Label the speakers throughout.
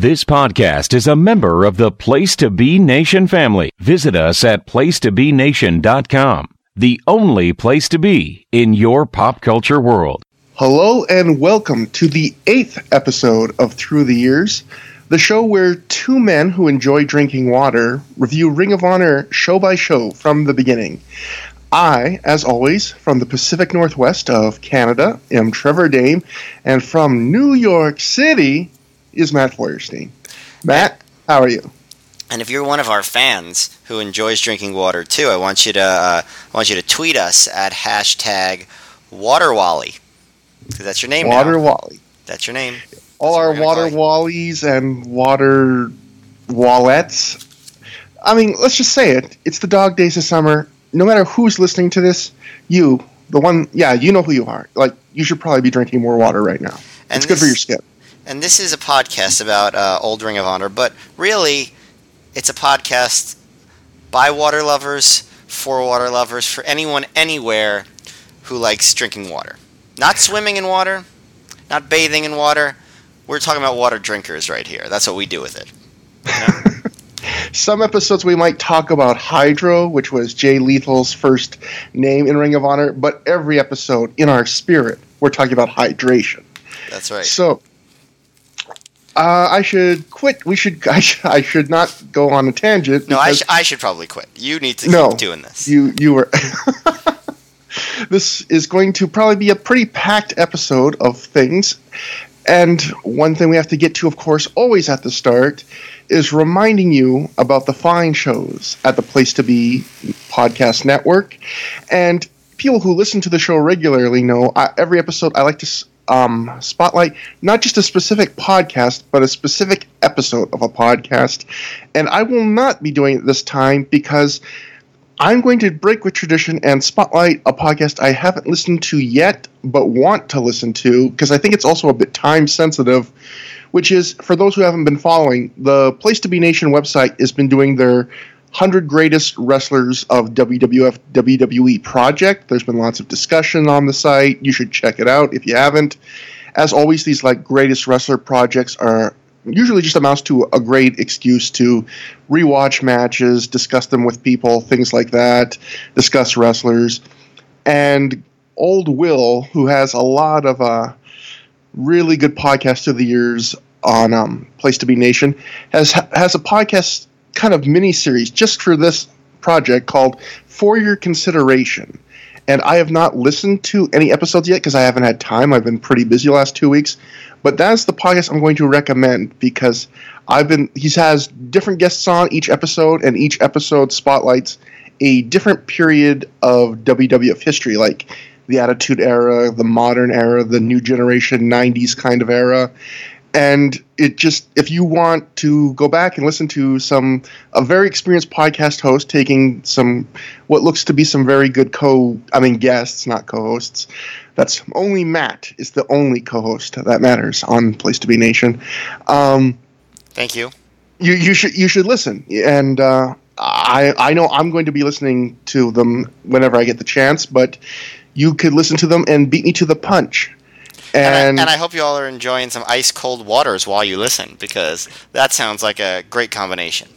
Speaker 1: This podcast is a member of the Place to Be Nation family. Visit us at placetobenation.com, the only place to be in your pop culture world.
Speaker 2: Hello and welcome to the eighth episode of Through the Years, the show where two men who enjoy drinking water review Ring of Honor show by show from the beginning. I, as always, from the Pacific Northwest of Canada, am Trevor Dame, and from New York City is Matt Feuerstein. Matt, how are you?
Speaker 3: And if you're one of our fans who enjoys drinking water too, I want you to uh, I want you to tweet us at hashtag WaterWally because that's your name.
Speaker 2: Water
Speaker 3: now.
Speaker 2: Wally.
Speaker 3: That's your name.
Speaker 2: All
Speaker 3: That's
Speaker 2: our water wallies and water wallets. I mean, let's just say it. It's the dog days of summer. No matter who's listening to this, you, the one, yeah, you know who you are. Like, you should probably be drinking more water right now.
Speaker 3: And
Speaker 2: it's good for your skin.
Speaker 3: And this is a podcast about uh, Old Ring of Honor, but really, it's a podcast by water lovers, for water lovers, for anyone anywhere who likes drinking water. Not swimming in water, not bathing in water. We're talking about water drinkers right here. That's what we do with it.
Speaker 2: Some episodes we might talk about Hydro, which was Jay Lethal's first name in Ring of Honor, but every episode, in our spirit, we're talking about hydration.
Speaker 3: That's right.
Speaker 2: So, uh, I should quit. We should. I, sh- I should not go on a tangent.
Speaker 3: No, I, sh- I should probably quit. You need to
Speaker 2: No,
Speaker 3: keep doing this.
Speaker 2: You you were. this is going to probably be a pretty packed episode of things, and one thing we have to get to, of course, always at the start, is reminding you about the fine shows at the Place to Be podcast network, and people who listen to the show regularly know I, every episode I like to. Um, spotlight not just a specific podcast, but a specific episode of a podcast. And I will not be doing it this time because I'm going to break with tradition and spotlight a podcast I haven't listened to yet, but want to listen to because I think it's also a bit time sensitive. Which is, for those who haven't been following, the Place to Be Nation website has been doing their 100 greatest wrestlers of WWF WWE project. There's been lots of discussion on the site. You should check it out if you haven't. As always, these like greatest wrestler projects are usually just amounts to a great excuse to rewatch matches, discuss them with people, things like that, discuss wrestlers. And old Will, who has a lot of uh, really good podcasts through the years on um, Place to Be Nation, has has a podcast kind of mini series just for this project called For Your Consideration. And I have not listened to any episodes yet because I haven't had time. I've been pretty busy the last two weeks. But that's the podcast I'm going to recommend because I've been he has different guests on each episode, and each episode spotlights a different period of WWF history, like the Attitude Era, the modern era, the new generation 90s kind of era. And it just, if you want to go back and listen to some, a very experienced podcast host taking some, what looks to be some very good co, I mean, guests, not co hosts. That's only Matt is the only co host that matters on Place to Be Nation. Um,
Speaker 3: Thank you.
Speaker 2: you you should you should listen and uh, I I know I'm going to be listening to them whenever I get the chance but you could listen to them and beat me to the punch
Speaker 3: And,
Speaker 2: and,
Speaker 3: I, and I hope you all are enjoying some ice cold waters while you listen because that sounds like a great combination.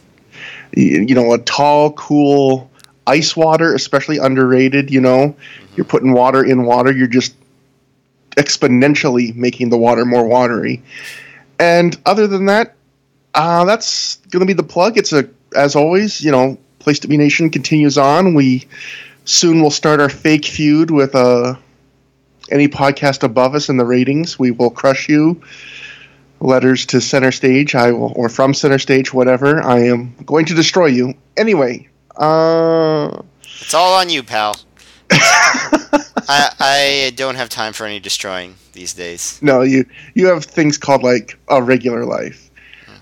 Speaker 2: you know a tall cool ice water especially underrated you know? You're putting water in water you're just exponentially making the water more watery. And other than that uh, that's going to be the plug. It's a as always you know place to be nation continues on. We soon will start our fake feud with uh, any podcast above us in the ratings we will crush you letters to center stage i will or from center stage whatever i am going to destroy you anyway uh
Speaker 3: It's all on you, pal. I, I don't have time for any destroying these days.
Speaker 2: no you you have things called like a regular life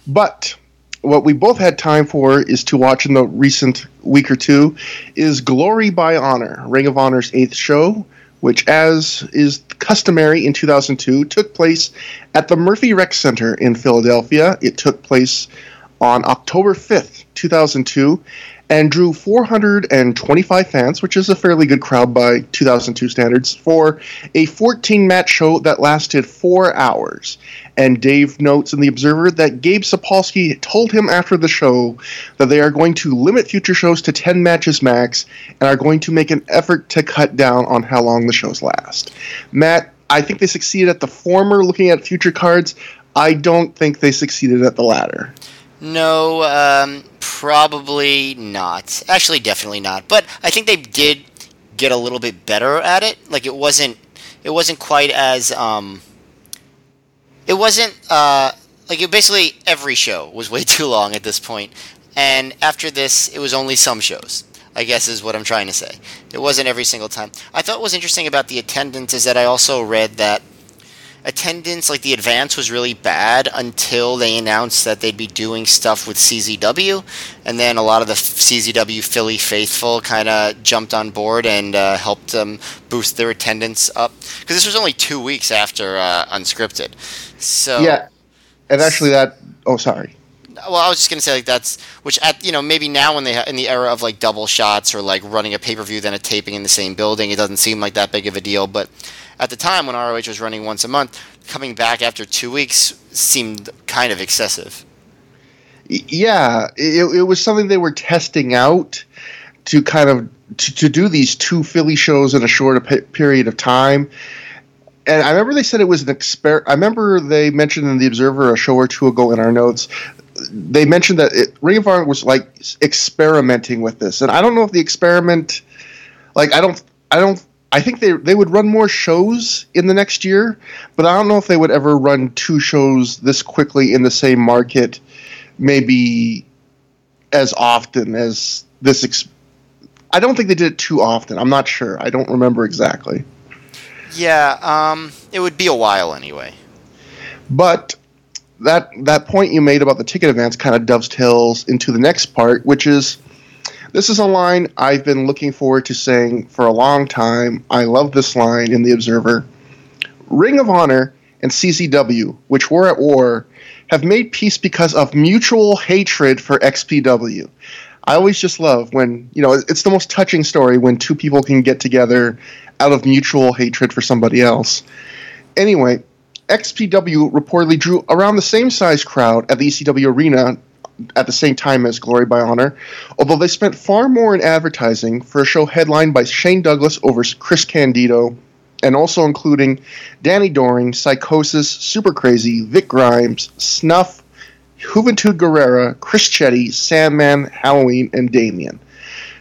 Speaker 2: but what we both had time for is to watch in the recent week or two is glory by honor ring of honor's eighth show which as is customary in 2002 took place at the murphy rec center in philadelphia. It took place on October 5th, 2002, and drew 425 fans, which is a fairly good crowd by 2002 standards, for a 14 match show that lasted four hours. And Dave notes in The Observer that Gabe Sapolsky told him after the show that they are going to limit future shows to 10 matches max and are going to make an effort to cut down on how long the shows last. Matt, I think they succeeded at the former, looking at future cards. I don't think they succeeded at the latter.
Speaker 3: No, um, probably not. Actually, definitely not. But I think they did get a little bit better at it. Like it wasn't, it wasn't quite as, um, it wasn't uh, like it basically every show was way too long at this point. And after this, it was only some shows. I guess is what I'm trying to say. It wasn't every single time. I thought what was interesting about the attendance is that I also read that attendance, like the advance, was really bad until they announced that they'd be doing stuff with CZW, and then a lot of the CZW Philly faithful kind of jumped on board and uh, helped them boost their attendance up because this was only two weeks after uh, Unscripted. So
Speaker 2: yeah, and actually that. Oh, sorry.
Speaker 3: Well, I was just gonna say like that's which at you know maybe now when they ha- in the era of like double shots or like running a pay per view then a taping in the same building, it doesn't seem like that big of a deal, but at the time when ROH was running once a month, coming back after two weeks seemed kind of excessive.
Speaker 2: Yeah, it, it was something they were testing out to kind of to, to do these two Philly shows in a short period of time. And I remember they said it was an experiment. I remember they mentioned in the Observer a show or two ago in our notes. They mentioned that it, Ring of Honor was like experimenting with this, and I don't know if the experiment, like I don't, I don't I think they they would run more shows in the next year, but I don't know if they would ever run two shows this quickly in the same market, maybe as often as this. Ex- I don't think they did it too often. I'm not sure. I don't remember exactly.
Speaker 3: Yeah, um, it would be a while anyway.
Speaker 2: But that that point you made about the ticket advance kind of dovetails into the next part, which is this is a line I've been looking forward to saying for a long time. I love this line in The Observer. Ring of Honor and CZW, which were at war, have made peace because of mutual hatred for XPW. I always just love when, you know, it's the most touching story when two people can get together out of mutual hatred for somebody else. Anyway, XPW reportedly drew around the same size crowd at the ECW arena at the same time as Glory by Honor, although they spent far more in advertising for a show headlined by Shane Douglas over Chris Candido, and also including Danny Doring, Psychosis, Super Crazy, Vic Grimes, Snuff, Juventud Guerrera, Chris Chetti, Sandman, Halloween, and Damien.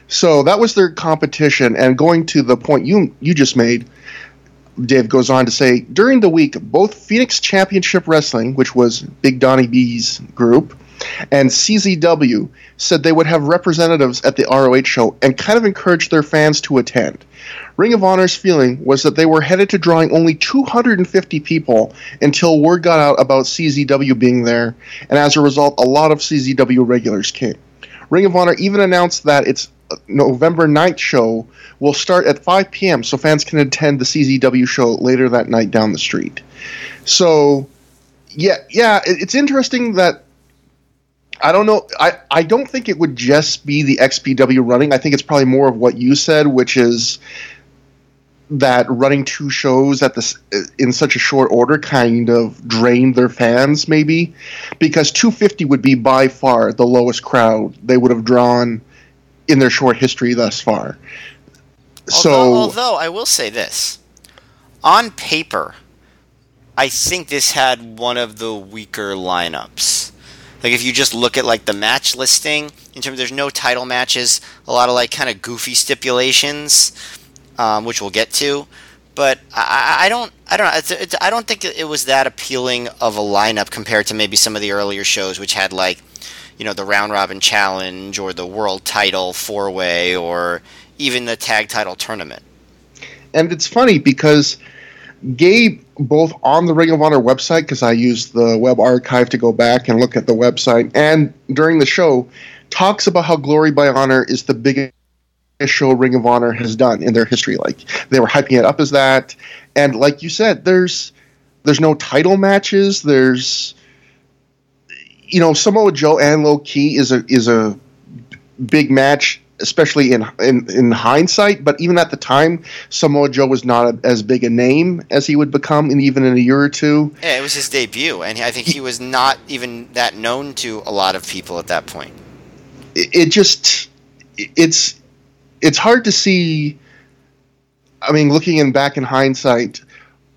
Speaker 2: So that was their competition, and going to the point you you just made, Dave goes on to say during the week, both Phoenix Championship Wrestling, which was Big Donnie B's group, and CZW said they would have representatives at the ROH show and kind of encouraged their fans to attend. Ring of Honor's feeling was that they were headed to drawing only 250 people until word got out about CZW being there, and as a result, a lot of CZW regulars came. Ring of Honor even announced that its uh, November 9th show will start at 5 p.m. so fans can attend the CZW show later that night down the street. So, yeah, yeah, it's interesting that I don't know. I, I don't think it would just be the XPW running. I think it's probably more of what you said, which is that running two shows at this uh, in such a short order kind of drained their fans, maybe because 250 would be by far the lowest crowd they would have drawn in their short history thus far.
Speaker 3: Although, so, although I will say this, on paper, I think this had one of the weaker lineups like if you just look at like the match listing, in terms of there's no title matches, a lot of like kind of goofy stipulations, um, which we'll get to. But I, I don't, I don't know. It's, it's, I don't think it was that appealing of a lineup compared to maybe some of the earlier shows, which had like, you know, the round robin challenge or the world title four way or even the tag title tournament.
Speaker 2: And it's funny because Gabe, both on the Ring of Honor website, because I used the web archive to go back and look at the website, and during the show, talks about how Glory by Honor is the biggest show Ring of Honor has done in their history. Like they were hyping it up as that, and like you said, there's there's no title matches. There's you know, Samoa Joe and Low Ki is a is a big match, especially in in in hindsight. But even at the time, Samoa Joe was not a, as big a name as he would become, in even in a year or two.
Speaker 3: Yeah, it was his debut, and I think he was not even that known to a lot of people at that point.
Speaker 2: It, it just it's it's hard to see. I mean, looking in back in hindsight,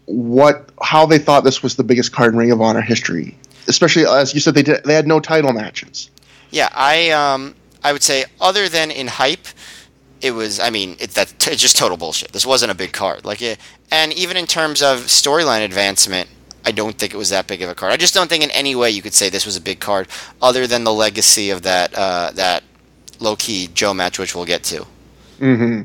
Speaker 2: what how they thought this was the biggest card in Ring of Honor history. Especially as you said, they did, they had no title matches.
Speaker 3: Yeah, I um I would say other than in hype, it was. I mean, it, that it's just total bullshit. This wasn't a big card. Like, it, and even in terms of storyline advancement, I don't think it was that big of a card. I just don't think in any way you could say this was a big card, other than the legacy of that uh, that Low Ki Joe match, which we'll get to.
Speaker 2: Mm-hmm.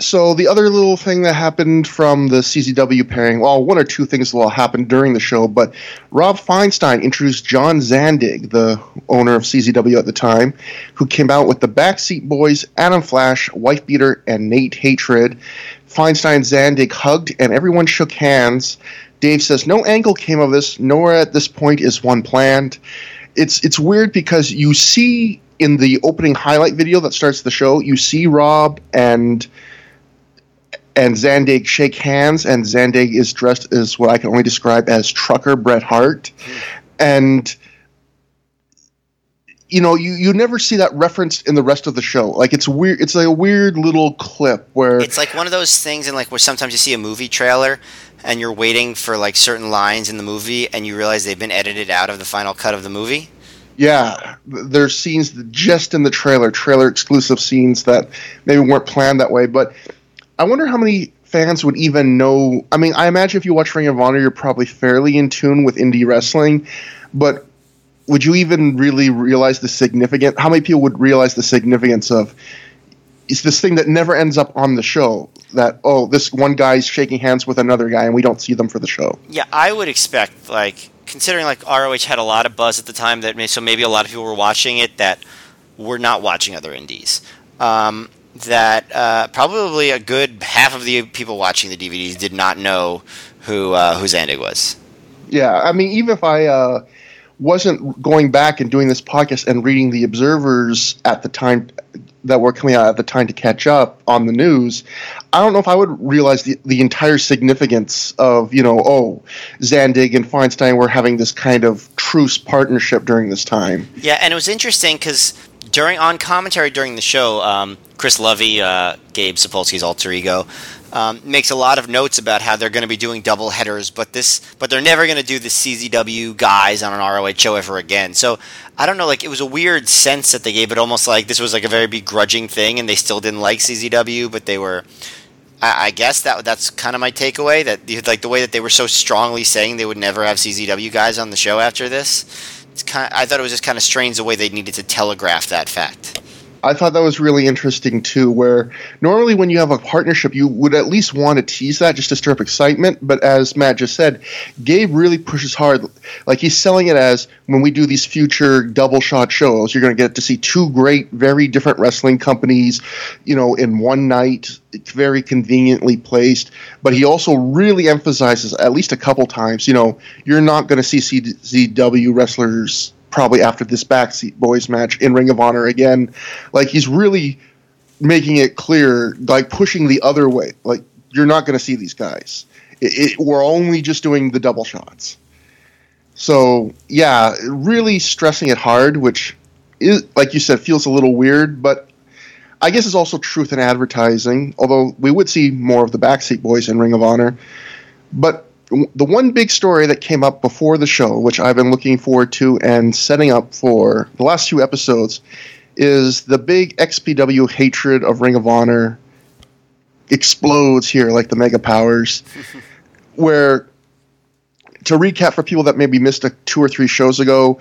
Speaker 2: So the other little thing that happened from the CZW pairing, well, one or two things will happen during the show, but Rob Feinstein introduced John Zandig, the owner of CZW at the time, who came out with the Backseat Boys, Adam Flash, Wife Beater, and Nate Hatred. Feinstein Zandig hugged, and everyone shook hands. Dave says no angle came of this. Nowhere at this point is one planned. It's it's weird because you see in the opening highlight video that starts the show, you see Rob and and Zandig shake hands, and Zandig is dressed as what I can only describe as trucker Bret Hart, and you know you you never see that referenced in the rest of the show. Like it's weird. It's like a weird little clip where
Speaker 3: it's like one of those things, and like where sometimes you see a movie trailer. And you're waiting for like certain lines in the movie, and you realize they've been edited out of the final cut of the movie.
Speaker 2: Yeah, there's scenes just in the trailer, trailer exclusive scenes that maybe weren't planned that way. But I wonder how many fans would even know. I mean, I imagine if you watch Ring of Honor, you're probably fairly in tune with indie wrestling, but would you even really realize the significance? How many people would realize the significance of it's this thing that never ends up on the show? That oh, this one guy's shaking hands with another guy, and we don't see them for the show.
Speaker 3: Yeah, I would expect like considering like ROH had a lot of buzz at the time that so maybe a lot of people were watching it that were not watching other indies. Um, that uh, probably a good half of the people watching the DVDs did not know who uh, who Zandig was.
Speaker 2: Yeah, I mean, even if I uh, wasn't going back and doing this podcast and reading the observers at the time that were coming out at the time to catch up on the news, I don't know if I would realize the, the entire significance of, you know, oh, Zandig and Feinstein were having this kind of truce partnership during this time.
Speaker 3: Yeah, and it was interesting because during on commentary during the show, um, Chris Lovey, uh, Gabe Sapolsky's alter ego, um, makes a lot of notes about how they're going to be doing double headers, but this, but they're never going to do the CZW guys on an ROH show ever again. So I don't know, like it was a weird sense that they gave it, almost like this was like a very begrudging thing, and they still didn't like CZW, but they were. I, I guess that that's kind of my takeaway. That like the way that they were so strongly saying they would never have CZW guys on the show after this. It's kind. Of, I thought it was just kind of strange the way they needed to telegraph that fact.
Speaker 2: I thought that was really interesting too. Where normally when you have a partnership, you would at least want to tease that just to stir up excitement. But as Matt just said, Gabe really pushes hard. Like he's selling it as when we do these future double shot shows, you're going to get to see two great, very different wrestling companies, you know, in one night. It's very conveniently placed. But he also really emphasizes at least a couple times, you know, you're not going to see CZW wrestlers probably after this backseat boys match in Ring of Honor again. Like he's really making it clear, like pushing the other way. Like you're not going to see these guys. It, it, we're only just doing the double shots. So yeah, really stressing it hard, which is like you said feels a little weird, but I guess it's also truth in advertising. Although we would see more of the backseat boys in Ring of Honor, but the one big story that came up before the show, which I've been looking forward to and setting up for the last few episodes, is the big XPW hatred of Ring of Honor explodes here like the Mega Powers. where, to recap for people that maybe missed a two or three shows ago,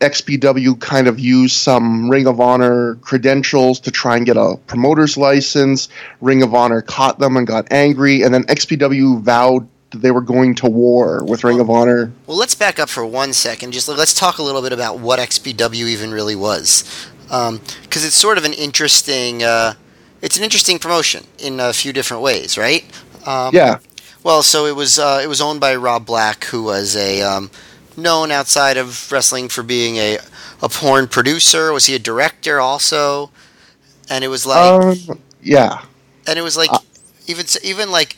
Speaker 2: XPW kind of used some Ring of Honor credentials to try and get a promoter's license. Ring of Honor caught them and got angry, and then XPW vowed they were going to war with Ring of Honor.
Speaker 3: Well, let's back up for one second. Just let's talk a little bit about what XPW even really was, because um, it's sort of an interesting. Uh, it's an interesting promotion in a few different ways, right?
Speaker 2: Um, yeah.
Speaker 3: Well, so it was uh, it was owned by Rob Black, who was a um, known outside of wrestling for being a a porn producer? Was he a director also? And it was like,
Speaker 2: Um, yeah.
Speaker 3: and it was like,
Speaker 2: uh,
Speaker 3: even even like,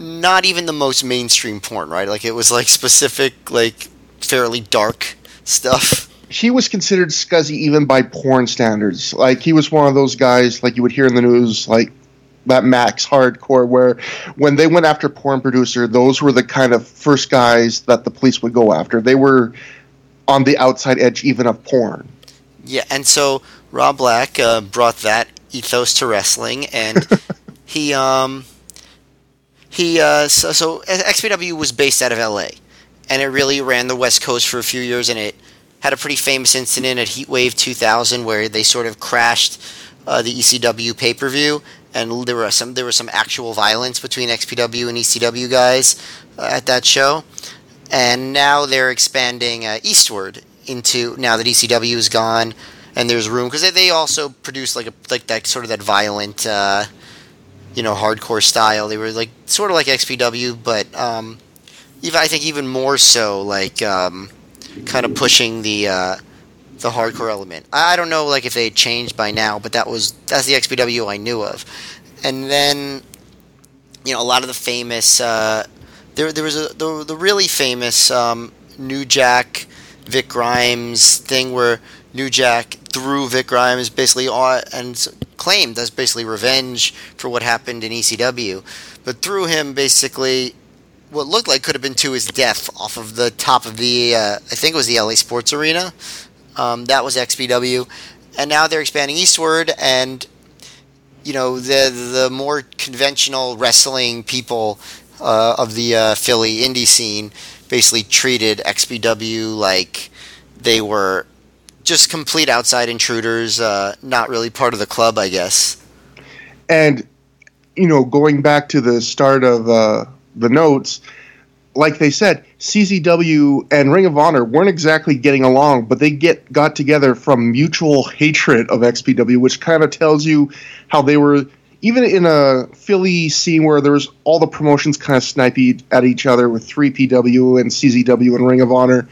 Speaker 3: not even the most mainstream porn, right? Like it was like specific, like fairly dark stuff.
Speaker 2: he was considered scuzzy even by porn standards. Like he was one of those guys like you would hear in the news like that Max Hardcore where when they went after porn producer, those were the kind of first guys that the police would go after. They were on the outside edge even of porn.
Speaker 3: Yeah, and so Rob Black uh, brought that ethos to wrestling, and he um he uh so, so XPW was based out of LA, and it really ran the West Coast for a few years, and it had a pretty famous incident at Heatwave 2000 where they sort of crashed uh, the ECW pay per view, and there were some there was some actual violence between XPW and ECW guys uh, at that show, and now they're expanding uh, eastward into now that ECW is gone and there's room because they, they also produce like a like that sort of that violent uh, you know hardcore style. They were like sort of like XPW but um, even I think even more so like um, kind of pushing the uh, the hardcore element. I, don't know like if they changed by now but that was that's the XPW I knew of. And then you know a lot of the famous uh, there there was a the, the really famous um, New Jack Vic Grimes thing where New Jack threw Vic Grimes basically and claimed as basically revenge for what happened in ECW, but through him basically what looked like could have been to his death off of the top of the uh, I think it was the LA Sports Arena. Um, that was XPW, and now they're expanding eastward, and you know the the more conventional wrestling people uh, of the uh, Philly indie scene basically treated XPW like they were just complete outside intruders, uh, not really part of the club, I guess.
Speaker 2: And you know, going back to the start of uh, the notes, like they said, CZW and Ring of Honor weren't exactly getting along, but they get got together from mutual hatred of XPW, which kind of tells you how they were even in a Philly scene where there was all the promotions kind of snipey at each other with 3PW and CZW and Ring of Honor.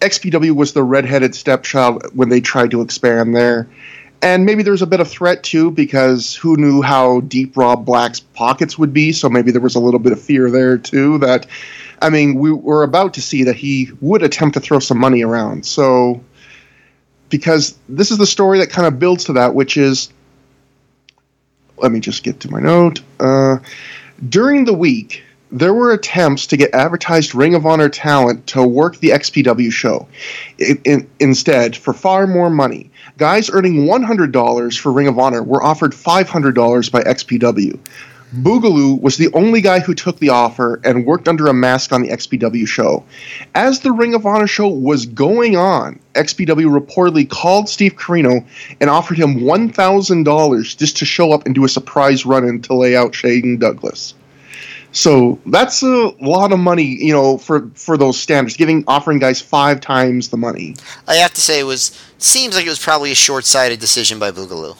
Speaker 2: XPW was the redheaded stepchild when they tried to expand there. And maybe there's a bit of threat too, because who knew how deep Rob Black's pockets would be? So maybe there was a little bit of fear there too. That, I mean, we were about to see that he would attempt to throw some money around. So, because this is the story that kind of builds to that, which is, let me just get to my note. Uh, during the week, there were attempts to get advertised Ring of Honor talent to work the XPW show. In, in, instead, for far more money, guys earning $100 for Ring of Honor were offered $500 by XPW. Boogaloo was the only guy who took the offer and worked under a mask on the XPW show. As the Ring of Honor show was going on, XPW reportedly called Steve Corino and offered him $1,000 just to show up and do a surprise run in to lay out Shane Douglas. So that's a lot of money, you know, for for those standards, giving offering guys five times the money.
Speaker 3: I have to say, it was seems like it was probably a short-sighted decision by Boogaloo.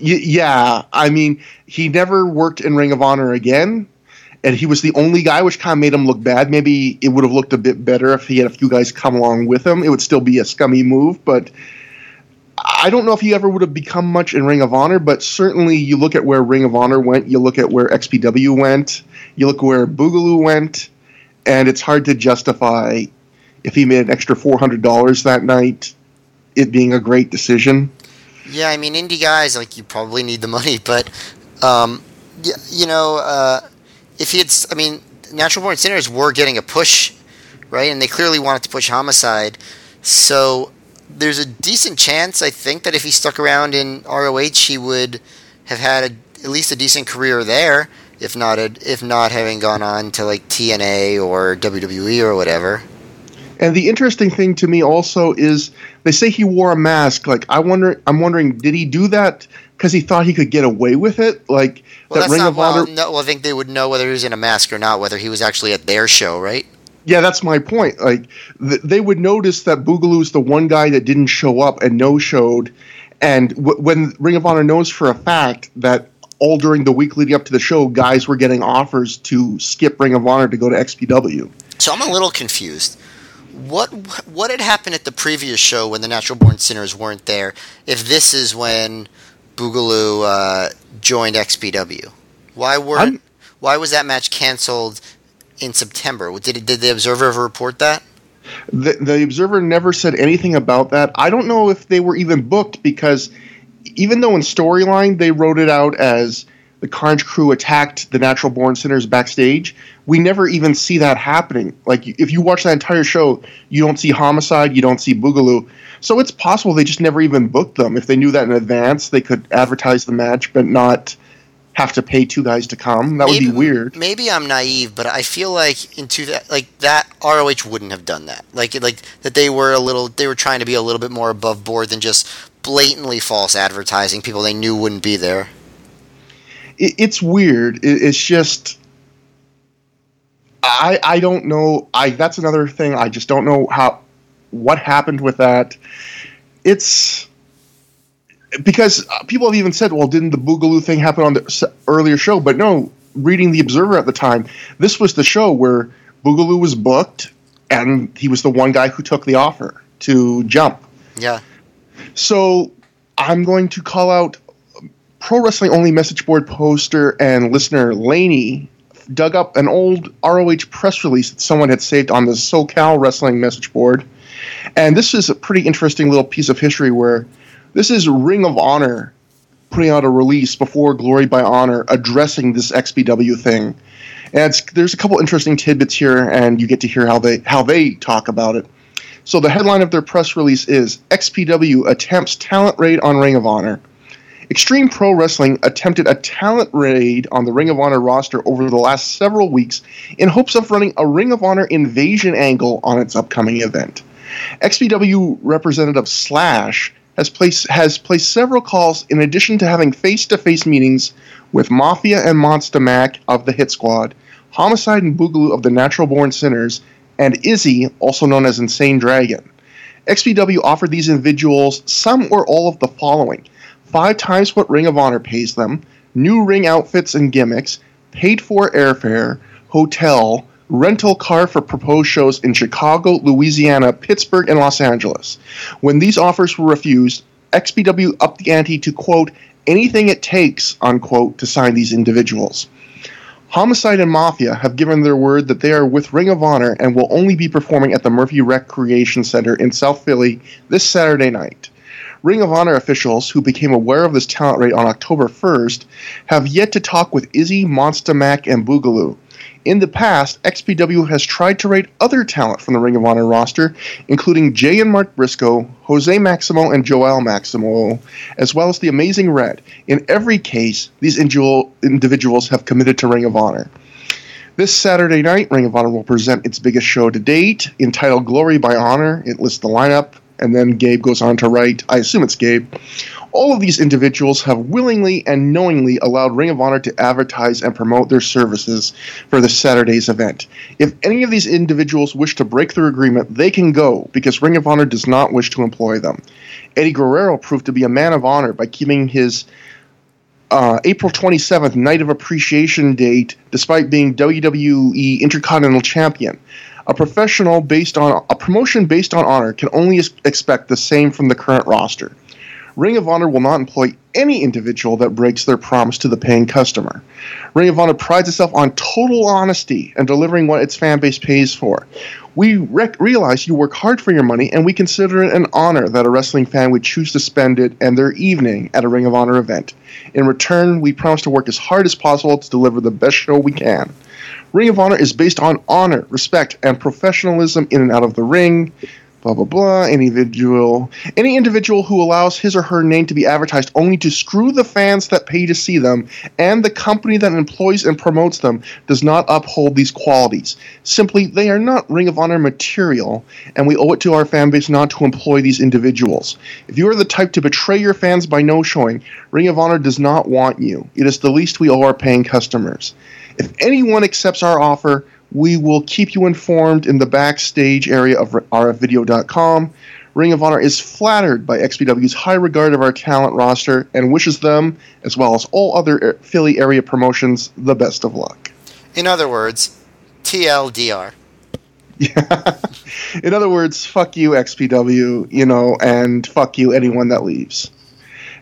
Speaker 2: Y- yeah, I mean, he never worked in Ring of Honor again, and he was the only guy, which kind of made him look bad. Maybe it would have looked a bit better if he had a few guys come along with him. It would still be a scummy move, but I don't know if he ever would have become much in Ring of Honor. But certainly, you look at where Ring of Honor went, you look at where XPW went, you look where Boogaloo went, and it's hard to justify if he made an extra four hundred dollars that night, it being a great decision.
Speaker 3: Yeah, I mean, indie guys like you probably need the money, but um, y- you know, uh, if he had, I mean, Natural Born Sinners were getting a push, right? And they clearly wanted to push Homicide, so there's a decent chance, I think, that if he stuck around in ROH, he would have had a, at least a decent career there, if not a, if not having gone on to like TNA or WWE or whatever.
Speaker 2: And the interesting thing to me also is they say he wore a mask. Like I wonder, I'm wondering, did he do that because he thought he could get away with it? Like
Speaker 3: Well,
Speaker 2: that Ring of
Speaker 3: well,
Speaker 2: Honor?
Speaker 3: no, well, I think they would know whether he was in a mask or not, whether he was actually at their show, right?
Speaker 2: Yeah, that's my point. Like th- they would notice that Boogaloo's the one guy that didn't show up and no showed, and w- when Ring of Honor knows for a fact that all during the week leading up to the show, guys were getting offers to skip Ring of Honor to go to XPW.
Speaker 3: So I'm a little confused. what what had happened at the previous show when the Natural Born Sinners weren't there? If this is when Boogaloo uh, joined XPW, why were
Speaker 2: I'm-
Speaker 3: why was that match canceled in September? Did did the Observer ever report that?
Speaker 2: The, the Observer never said anything about that. I don't know if they were even booked because even though in storyline they wrote it out as the Carnage crew attacked the Natural Born Sinners backstage, we never even see that happening. Like if you watch that entire show, you don't see Homicide, you don't see Boogaloo. So it's possible they just never even booked them. If they knew that in advance, they could advertise the match but not have to pay two guys to come. That would be weird.
Speaker 3: Maybe I'm naive, but I feel like into that, like that ROH wouldn't have done that. Like, like that they were a little, they were trying to be a little bit more above board than just blatantly false advertising people they knew wouldn't be there.
Speaker 2: it, it's weird. It, it's just I I don't know. I that's another thing. I just don't know how what happened with that. It's because people have even said, "Well, didn't the Boogaloo thing happen on the earlier show?" But no. Reading the Observer at the time, this was the show where Boogaloo was booked, and he was the one guy who took the offer to jump.
Speaker 3: Yeah.
Speaker 2: So I'm going to call out Pro Wrestling Only message board poster and listener Laney dug up an old ROH press release that someone had saved on the SoCal Wrestling message board. And this is a pretty interesting little piece of history where this is Ring of Honor putting out a release before Glory by Honor addressing this XPW thing. And there's a couple interesting tidbits here, and you get to hear how they how they talk about it. So the headline of their press release is XPW attempts talent raid on Ring of Honor. Extreme Pro Wrestling attempted a talent raid on the Ring of Honor roster over the last several weeks in hopes of running a Ring of Honor invasion angle on its upcoming event. XPW representative Slash has placed has placed several calls in addition to having face-to-face meetings with Mafia and Monsta Mack of the Hit Squad, Homicide and Boogaloo of the Natural Born Sinners, and Izzy, also known as Insane Dragon. XPW offered these individuals some or all of the following five times what Ring of Honor pays them, new ring outfits and gimmicks, paid for airfare, hotel, rental car for proposed shows in Chicago, Louisiana, Pittsburgh, and Los Angeles. When these offers were refused, XPW upped the ante to quote, anything it takes, unquote, to sign these individuals. Homicide and Mafia have given their word that they are with Ring of Honor and will only be performing at the Murphy Recreation Center in South Philly this Saturday night. Ring of Honor officials who became aware of this talent raid on October 1st have yet to talk with Izzy, Monsta Mack, and Boogaloo. In the past, XPW has tried to raid other talent from the Ring of Honor roster, including Jay and Mark Briscoe, Jose Maximo, and Joel Maximo, as well as the Amazing Red. In every case, these individuals have committed to Ring of Honor. This Saturday night, Ring of Honor will present its biggest show to date, entitled Glory by Honor. It lists the lineup, and then Gabe goes on to write, I assume it's Gabe. All of these individuals have willingly and knowingly allowed Ring of Honor to advertise and promote their services for this Saturday's event. If any of these individuals wish to break their agreement, they can go because Ring of Honor does not wish to employ them. Eddie Guerrero proved to be a man of honor by keeping his uh, April 27th Night of Appreciation date despite being WWE Intercontinental Champion. A professional based on a promotion based on honor can only expect the same from the current roster. Ring of Honor will not employ any individual that breaks their promise to the paying customer. Ring of Honor prides itself on total honesty and delivering what its fan base pays for. We rec- realize you work hard for your money, and we consider it an honor that a wrestling fan would choose to spend it and their evening at a Ring of Honor event. In return, we promise to work as hard as possible to deliver the best show we can. Ring of Honor is based on honor, respect, and professionalism in and out of the ring. Blah blah blah. Any individual, any individual who allows his or her name to be advertised only to screw the fans that pay to see them and the company that employs and promotes them does not uphold these qualities. Simply, they are not Ring of Honor material, and we owe it to our fan base not to employ these individuals. If you are the type to betray your fans by no showing, Ring of Honor does not want you. It is the least we owe our paying customers. If anyone accepts our offer, we will keep you informed in the backstage area of rfvideo.com. Ring of Honor is flattered by XPW's high regard of our talent roster and wishes them, as well as all other Philly area promotions, the best of luck.
Speaker 3: In other words, TLDR.
Speaker 2: Yeah. In other words, fuck you, XPW, you know, and fuck you, anyone that leaves.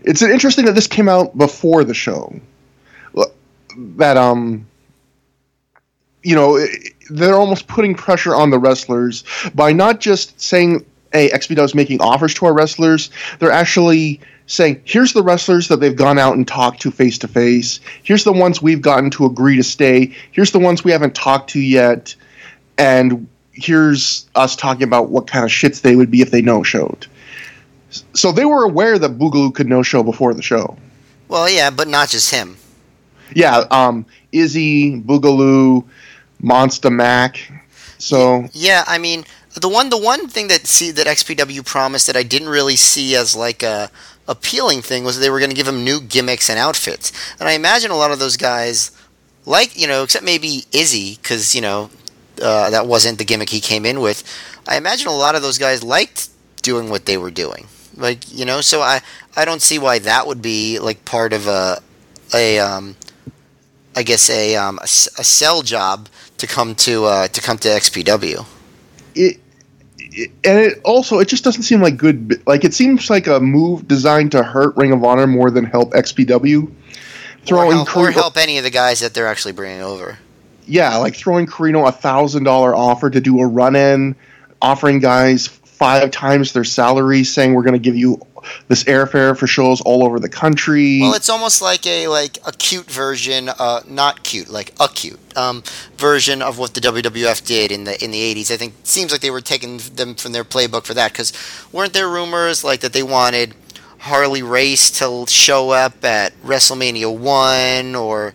Speaker 2: It's interesting that this came out before the show. That, um, you know, they're almost putting pressure on the wrestlers by not just saying, hey, XPW is making offers to our wrestlers, they're actually saying, here's the wrestlers that they've gone out and talked to face to face. Here's the ones we've gotten to agree to stay. Here's the ones we haven't talked to yet. And here's us talking about what kind of shits they would be if they no showed. So they were aware that Boogaloo could no show before the show.
Speaker 3: Well, yeah, but not just him.
Speaker 2: Yeah, um, Izzy, Boogaloo, Monsta Mack. So
Speaker 3: yeah, I mean the one the one thing that see that XPW promised that I didn't really see as like a appealing thing was they were going to give him new gimmicks and outfits, and I imagine a lot of those guys like you know except maybe Izzy because you know uh, that wasn't the gimmick he came in with. I imagine a lot of those guys liked doing what they were doing, like you know. So I I don't see why that would be like part of a a um, I guess a um, a, a sell job to come to uh, to come to XPW.
Speaker 2: It, it, and it also it just doesn't seem like good. Like it seems like a move designed to hurt Ring of Honor more than help XPW.
Speaker 3: Throwing or help, or help any of the guys that they're actually bringing over
Speaker 2: yeah, like throwing Corino a thousand dollar offer to do a run in, offering guys five times their salary, saying we're going to give you this airfare for shows all over the country.
Speaker 3: Well, it's almost like a like a cute version, uh, not cute, like acute um, version of what the WWF did in the in the '80s. I think it seems like they were taking them from their playbook for that because weren't there rumors like that they wanted Harley Race to show up at WrestleMania one or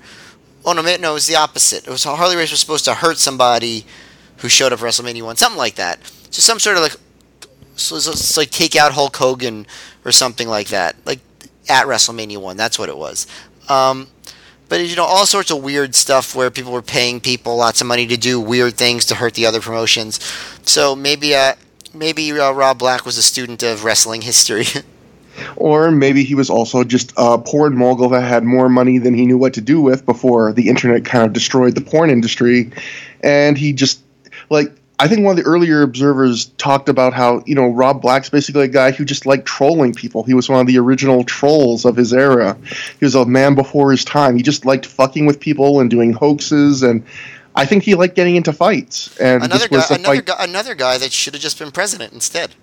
Speaker 3: Oh no, no, it was the opposite. It was Harley Race was supposed to hurt somebody who showed up for WrestleMania one, something like that. So some sort of like, so it's like take out Hulk Hogan or something like that, like at WrestleMania one. That's what it was. Um, but you know, all sorts of weird stuff where people were paying people lots of money to do weird things to hurt the other promotions. So maybe, uh, maybe uh, Rob Black was a student of wrestling history.
Speaker 2: Or maybe he was also just a porn mogul that had more money than he knew what to do with before the internet kind of destroyed the porn industry. And he just, like, I think one of the earlier observers talked about how, you know, Rob Black's basically a guy who just liked trolling people. He was one of the original trolls of his era. He was a man before his time. He just liked fucking with people and doing hoaxes and I think he liked getting into fights. And
Speaker 3: another guy, another, guy, another guy that should have just been president instead.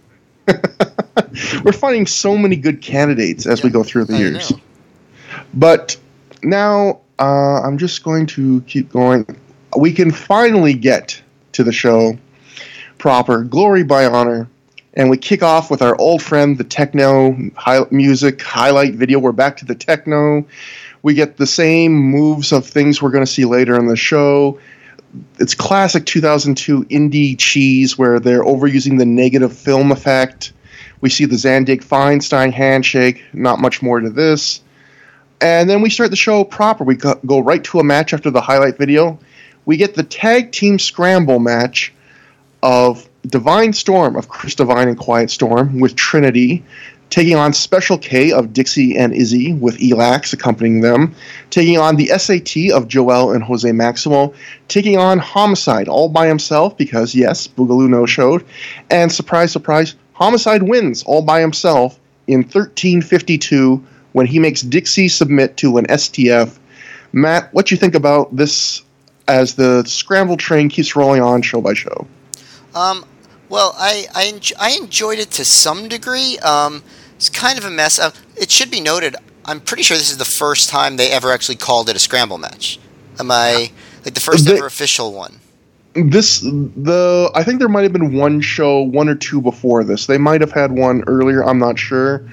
Speaker 2: We're finding so many good candidates as yeah, we go through the I years. Know. But now uh, I'm just going to keep going. We can finally get to the show proper, Glory by Honor. And we kick off with our old friend, the techno high- music highlight video. We're back to the techno. We get the same moves of things we're going to see later in the show it's classic 2002 indie cheese where they're overusing the negative film effect. We see the Zandig Feinstein handshake, not much more to this. And then we start the show proper. We go right to a match after the highlight video. We get the tag team scramble match of Divine Storm of Chris Divine and Quiet Storm with Trinity taking on Special K of Dixie and Izzy with Elax accompanying them, taking on the SAT of Joel and Jose Maximo, taking on Homicide all by himself because, yes, Boogaloo no showed, and surprise, surprise, Homicide wins all by himself in 1352 when he makes Dixie submit to an STF. Matt, what you think about this as the scramble train keeps rolling on show by show?
Speaker 3: Um, well, I I, enj- I enjoyed it to some degree. Um, it's kind of a mess. Uh, it should be noted. I'm pretty sure this is the first time they ever actually called it a scramble match. Am I like the first ever official one?
Speaker 2: This the I think there might have been one show, one or two before this. They might have had one earlier. I'm not sure.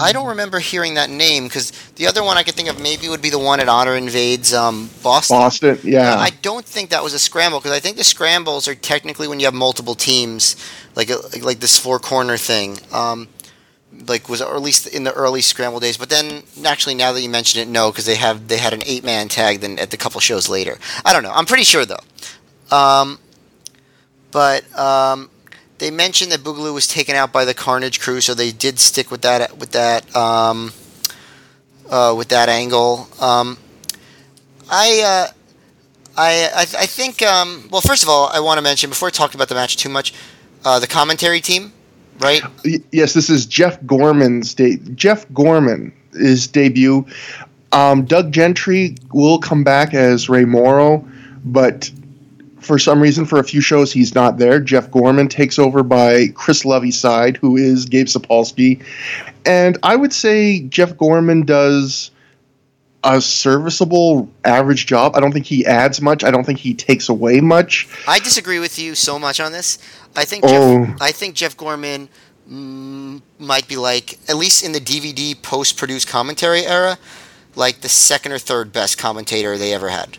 Speaker 3: I don't remember hearing that name because the other one I could think of maybe would be the one at Honor Invades um, Boston.
Speaker 2: Boston, yeah.
Speaker 3: I don't think that was a scramble because I think the scrambles are technically when you have multiple teams, like like this four corner thing. Um, like was or at least in the early scramble days. But then actually now that you mention it, no, because they have they had an eight man tag then at the couple shows later. I don't know. I'm pretty sure though. Um, but um, they mentioned that Boogaloo was taken out by the Carnage crew, so they did stick with that with that um, uh, with that angle. Um, I uh, I I, I think um, well, first of all, I want to mention before I talk about the match too much, uh, the commentary team, right?
Speaker 2: Yes, this is Jeff Gorman's de- Jeff Gorman is debut. Um, Doug Gentry will come back as Ray Morrow, but for some reason, for a few shows, he's not there. Jeff Gorman takes over by Chris Lovey's side, who is Gabe Sapolsky, and I would say Jeff Gorman does a serviceable average job. I don't think he adds much. I don't think he takes away much.
Speaker 3: I disagree with you so much on this. I think
Speaker 2: Oh.
Speaker 3: Jeff, I think Jeff Gorman mm, might be like at least in the DVD post-produced commentary era, like the second or third best commentator they ever had.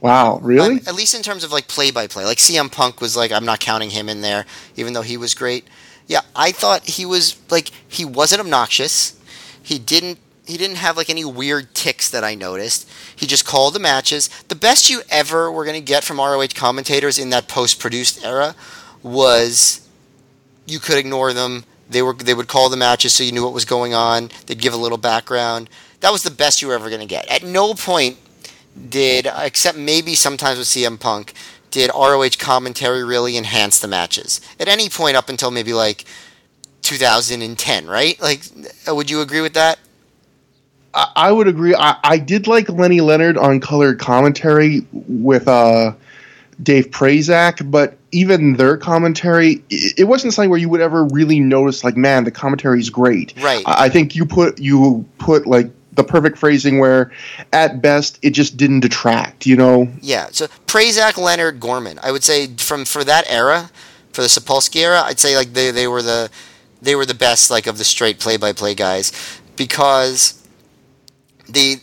Speaker 2: Wow, really?
Speaker 3: Um, at least in terms of like play-by-play. Like CM Punk was like I'm not counting him in there, even though he was great. Yeah, I thought he was like he wasn't obnoxious. He didn't he didn't have like any weird ticks that I noticed. He just called the matches. The best you ever were gonna get from ROH commentators in that post-produced era was you could ignore them. They were they would call the matches so you knew what was going on. They'd give a little background. That was the best you were ever going to get. At no point did except maybe sometimes with CM Punk did ROH commentary really enhance the matches. At any point up until maybe like 2010, right? Like would you agree with that?
Speaker 2: I, I would agree. I, I did like Lenny Leonard on colored commentary with uh, Dave Prazak, but even their commentary, it, it wasn't something where you would ever really notice. Like, man, the commentary is great.
Speaker 3: Right.
Speaker 2: I, I think you put you put like the perfect phrasing where, at best, it just didn't detract. You know.
Speaker 3: Yeah. So Prazak, Leonard, Gorman. I would say from for that era, for the Sapolsky era, I'd say like they, they were the they were the best like of the straight play by play guys because they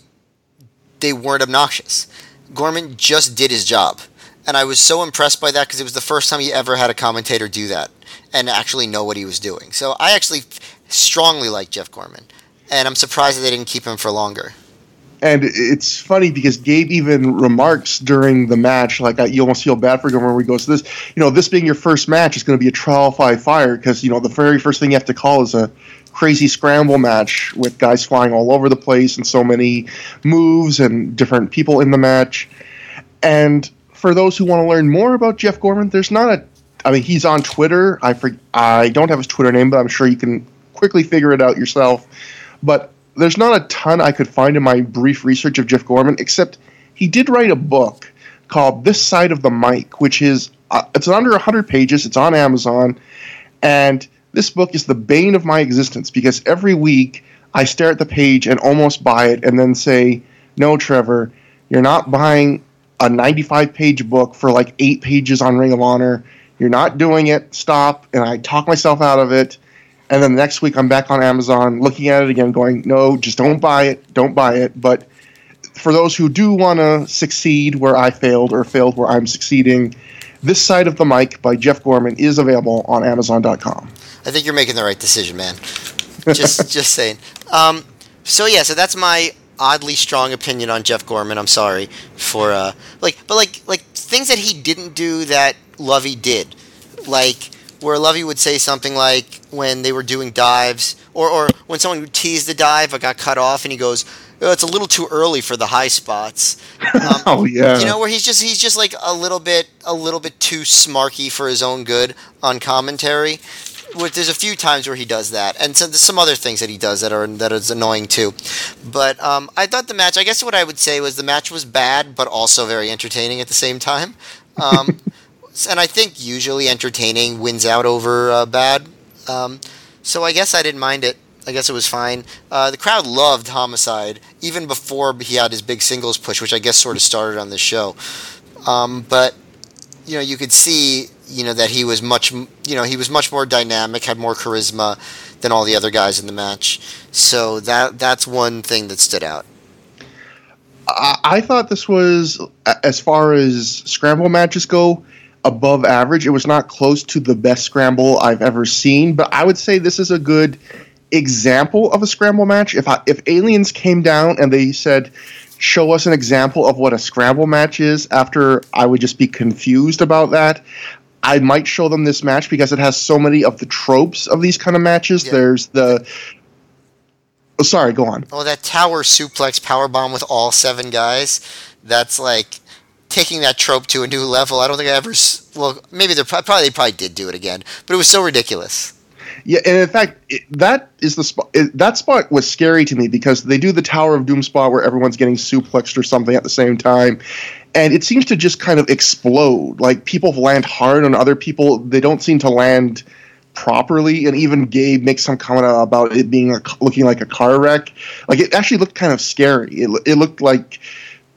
Speaker 3: they weren't obnoxious. Gorman just did his job. And I was so impressed by that because it was the first time he ever had a commentator do that and actually know what he was doing. So I actually strongly like Jeff Gorman. And I'm surprised that they didn't keep him for longer.
Speaker 2: And it's funny because Gabe even remarks during the match, like you almost feel bad for him when he goes, "This, you know, this being your first match is going to be a trial by fire because you know the very first thing you have to call is a crazy scramble match with guys flying all over the place and so many moves and different people in the match." And for those who want to learn more about Jeff Gorman, there's not a, I mean, he's on Twitter. I for, I don't have his Twitter name, but I'm sure you can quickly figure it out yourself. But there's not a ton I could find in my brief research of Jeff Gorman, except he did write a book called This Side of the Mic, which is uh, it's under 100 pages. It's on Amazon, and this book is the bane of my existence because every week I stare at the page and almost buy it, and then say, "No, Trevor, you're not buying a 95 page book for like eight pages on Ring of Honor. You're not doing it. Stop." And I talk myself out of it. And then the next week, I'm back on Amazon looking at it again, going, no, just don't buy it. Don't buy it. But for those who do want to succeed where I failed or failed where I'm succeeding, This Side of the Mic by Jeff Gorman is available on Amazon.com.
Speaker 3: I think you're making the right decision, man. just just saying. Um, so yeah, so that's my oddly strong opinion on Jeff Gorman. I'm sorry for uh, like, but like like things that he didn't do that Lovey did, like where Lovey would say something like when they were doing dives, or or when someone would tease the dive but got cut off, and he goes, oh, "It's a little too early for the high spots." Um,
Speaker 2: oh yeah.
Speaker 3: you know where he's just he's just like a little bit a little bit too smarky for his own good on commentary Which there's a few times where he does that and so there's some other things that he does that are that is annoying too but um, i thought the match i guess what i would say was the match was bad but also very entertaining at the same time um, and i think usually entertaining wins out over uh, bad um, so i guess i didn't mind it I guess it was fine. Uh, the crowd loved Homicide even before he had his big singles push, which I guess sort of started on this show. Um, but you know, you could see you know that he was much you know he was much more dynamic, had more charisma than all the other guys in the match. So that that's one thing that stood out.
Speaker 2: I, I thought this was, as far as scramble matches go, above average. It was not close to the best scramble I've ever seen, but I would say this is a good example of a scramble match. If I, if aliens came down and they said, "Show us an example of what a scramble match is," after I would just be confused about that. I might show them this match because it has so many of the tropes of these kind of matches.
Speaker 3: Yeah.
Speaker 2: There's the Oh, sorry, go on.
Speaker 3: Oh, that tower suplex power bomb with all seven guys. That's like taking that trope to a new level. I don't think I ever. Well, maybe they probably they probably did do it again, but it was so ridiculous.
Speaker 2: Yeah, and in fact, it, that is the spot. It, that spot was scary to me because they do the Tower of Doom spot where everyone's getting suplexed or something at the same time, and it seems to just kind of explode. Like people land hard on other people; they don't seem to land properly. And even Gabe makes some comment about it being a, looking like a car wreck. Like it actually looked kind of scary. It, it looked like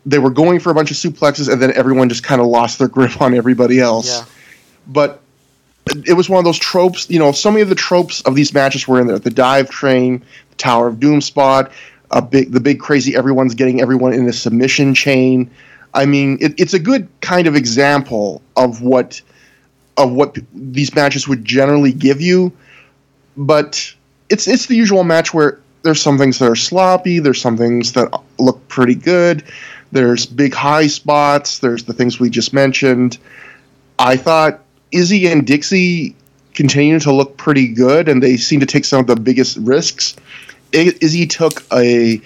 Speaker 2: they were going for a bunch of suplexes, and then everyone just kind of lost their grip on everybody else.
Speaker 3: Yeah.
Speaker 2: But it was one of those tropes. You know, so many of the tropes of these matches were in there: the dive train, the Tower of Doom spot, a big, the big crazy. Everyone's getting everyone in a submission chain. I mean, it, it's a good kind of example of what of what these matches would generally give you, but it's it's the usual match where there's some things that are sloppy, there's some things that look pretty good, there's big high spots, there's the things we just mentioned. I thought Izzy and Dixie continue to look pretty good, and they seem to take some of the biggest risks. Izzy took a,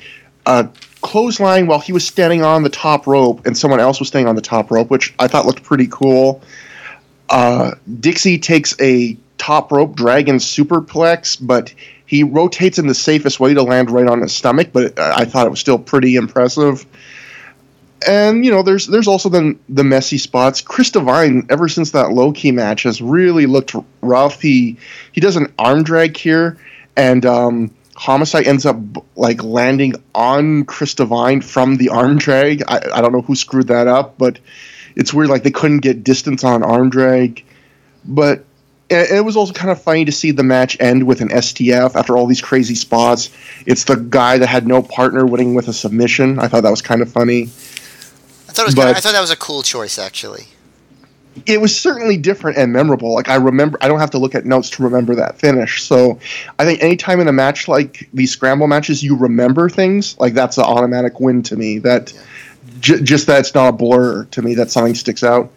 Speaker 2: a clothesline while he was standing on the top rope, and someone else was staying on the top rope, which I thought looked pretty cool. Uh, Dixie takes a top rope dragon superplex, but he rotates in the safest way to land right on his stomach. But I thought it was still pretty impressive and you know, there's there's also the the messy spots. Chris Divine, ever since that Low Ki match, has really looked rough. He he does an arm drag here, and um, Homicide ends up like landing on Chris Divine from the arm drag. I, I don't know who screwed that up, but it's weird. Like they couldn't get distance on arm drag, but it was also kind of funny to see the match end with an STF after all these crazy spots. It's the guy that had no partner winning with a submission. I thought that was kind of funny
Speaker 3: thought it was. But, I thought that was a cool choice, actually.
Speaker 2: It was certainly different and memorable. Like I remember, I don't have to look at notes to remember that finish. So I think anytime in a match like these scramble matches, you remember things like that's an automatic win to me. That yeah. j- just that it's not a blur to me. That something sticks out.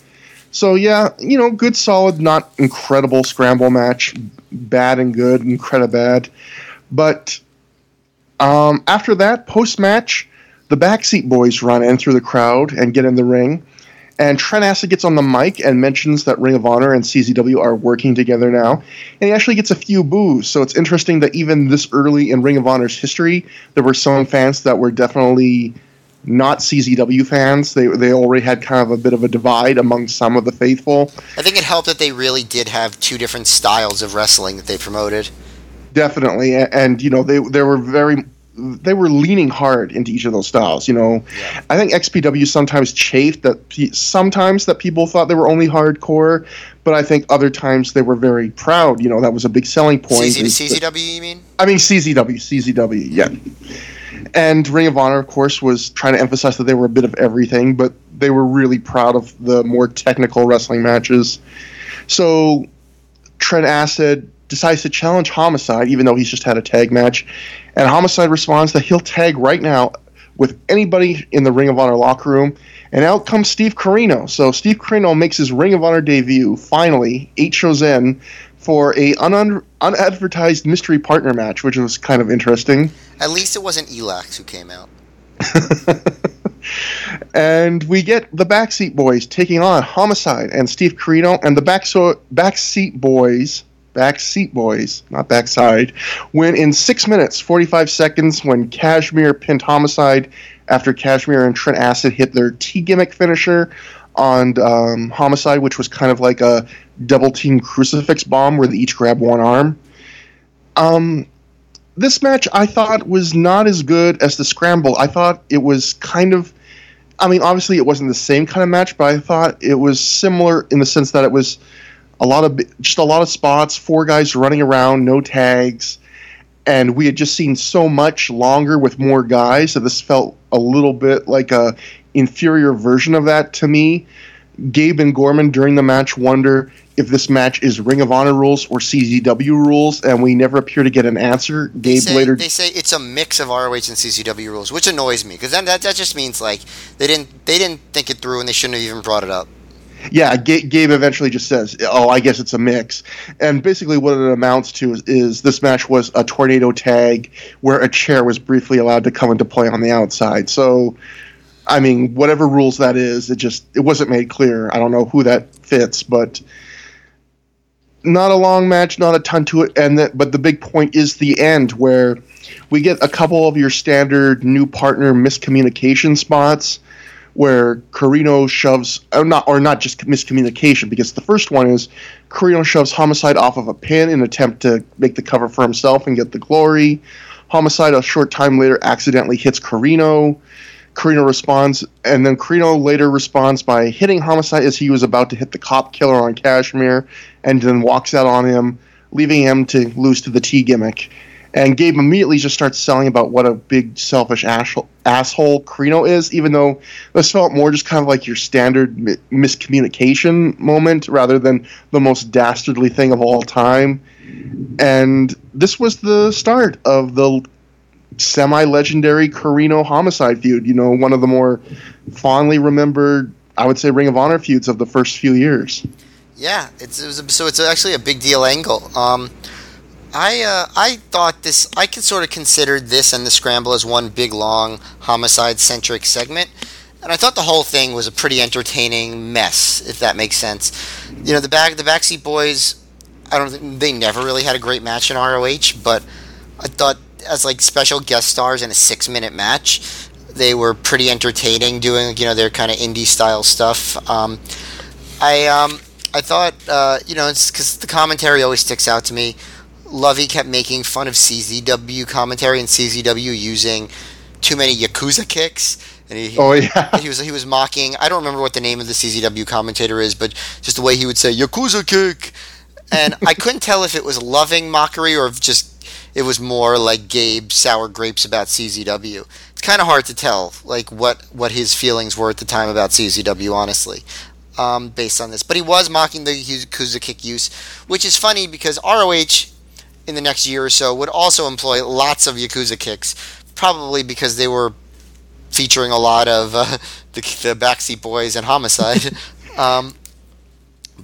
Speaker 2: So yeah, you know, good, solid, not incredible scramble match. Bad and good, incredible bad. But um, after that, post match, the backseat boys run in through the crowd and get in the ring. And Trent Acid gets on the mic and mentions that Ring of Honor and CZW are working together now. And he actually gets a few boos. So it's interesting that even this early in Ring of Honor's history, there were some fans that were definitely not CZW fans. They they already had kind of a bit of a divide among some of the faithful.
Speaker 3: I think it helped that they really did have two different styles of wrestling that they promoted.
Speaker 2: Definitely, and, and you know they they were very they were leaning hard into each of those styles. You know, yeah. I think XPW sometimes chafed that pe- sometimes that people thought they were only hardcore, but I think other times they were very proud. You know, that was a big selling point.
Speaker 3: CZ, CZW, you mean?
Speaker 2: I mean CZW, CZW, yeah. And Ring of Honor, of course, was trying to emphasize that they were a bit of everything, but they were really proud of the more technical wrestling matches. So Trent Acid decides to challenge Homicide, even though he's just had a tag match. And Homicide responds that he'll tag right now with anybody in the Ring of Honor locker room. And out comes Steve Corino. So Steve Corino makes his Ring of Honor debut, finally, eight shows in, for a un- unadvertised mystery partner match, which was kind of interesting.
Speaker 3: At least it wasn't Elax who came out.
Speaker 2: and we get the Backseat Boys taking on Homicide and Steve Corino, and the Backseat Boys Backseat Boys, not Backside, win in 6 minutes, 45 seconds when Kashmere pinned Homicide after Kashmere and Trent Acid hit their T gimmick finisher on um, Homicide, which was kind of like a double team crucifix bomb where they each grab one arm. Um, this match I thought was not as good as the Scramble. I thought it was kind of. I mean, obviously, it wasn't the same kind of match, but I thought it was similar in the sense that it was a lot of just a lot of spots, four guys running around, no tags, and we had just seen so much longer with more guys that this felt a little bit like a inferior version of that to me. Gabe and Gorman during the match wonder if this match is Ring of Honor rules or CZW rules, and we never appear to get an answer. Gabe
Speaker 3: they say,
Speaker 2: later
Speaker 3: they say it's a mix of ROH and CZW rules, which annoys me because that, that that just means like they didn't they didn't think it through and they shouldn't have even brought it up
Speaker 2: yeah, Gabe eventually just says, "Oh, I guess it's a mix," and basically what it amounts to is, is, this match was a tornado tag where a chair was briefly allowed to come into play on the outside. So, I mean, whatever rules that is, it just it wasn't made clear. I don't know who that fits, but not a long match, not a ton to it, and that, but the big point is the end where we get a couple of your standard new partner miscommunication spots where Corino shoves or not or not just miscommunication because the first one is Corino shoves Homicide off of a pin in an attempt to make the cover for himself and get the glory. Homicide a short time later accidentally hits Corino. Corino responds, and then Corino later responds by hitting Homicide as he was about to hit the cop killer on Kashmere, and then walks out on him, leaving him to lose to the T gimmick. And Gabe immediately just starts selling about what a big selfish asshole, asshole Corino is, even though this felt more just kind of like your standard mi- miscommunication moment rather than the most dastardly thing of all time. And this was the start of the semi-legendary Corino homicide feud. You know, one of the more fondly remembered, I would say, Ring of Honor feuds of the first few years.
Speaker 3: Yeah, it's it was so it's actually a big deal angle. Um, I uh, I thought this I could sort of considered this and the scramble as one big long homicide centric segment. And I thought the whole thing was a pretty entertaining mess, if that makes sense. You know, the back the backseat boys, I don't they never really had a great match in ROH, but I thought as like special guest stars in a six minute match, they were pretty entertaining, doing you know their kind of indie style stuff. Um, I um, I thought uh, you know it's because the commentary always sticks out to me. Lovey kept making fun of CZW commentary and CZW using too many Yakuza kicks. And he,
Speaker 2: Oh yeah,
Speaker 3: he was he was mocking. I don't remember what the name of the CZW commentator is, but just the way he would say Yakuza kick, and I couldn't tell if it was loving mockery or if just it was more like Gabe sour grapes about CZW. It's kind of hard to tell, like what what his feelings were at the time about CZW, honestly. Um, based on this, but he was mocking the Yakuza kick use, which is funny because ROH in the next year or so would also employ lots of Yakuza kicks, probably because they were featuring a lot of uh, the, the Backseat Boys and Homicide. um,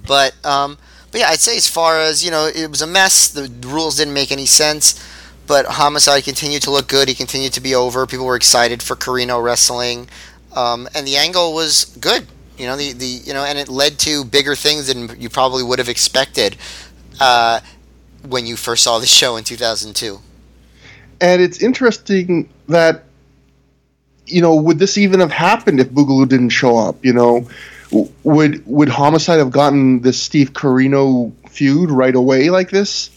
Speaker 3: but um, but yeah, I'd say as far as you know, it was a mess. The rules didn't make any sense. But Homicide continued to look good. He continued to be over. People were excited for Corino wrestling, um, and the angle was good. You know the, the you know, and it led to bigger things than you probably would have expected uh, when you first saw the show in 2002.
Speaker 2: and it's interesting that you know would this even have happened if Boogaloo didn't show up? You know, would would Homicide have gotten this Steve Corino feud right away like this?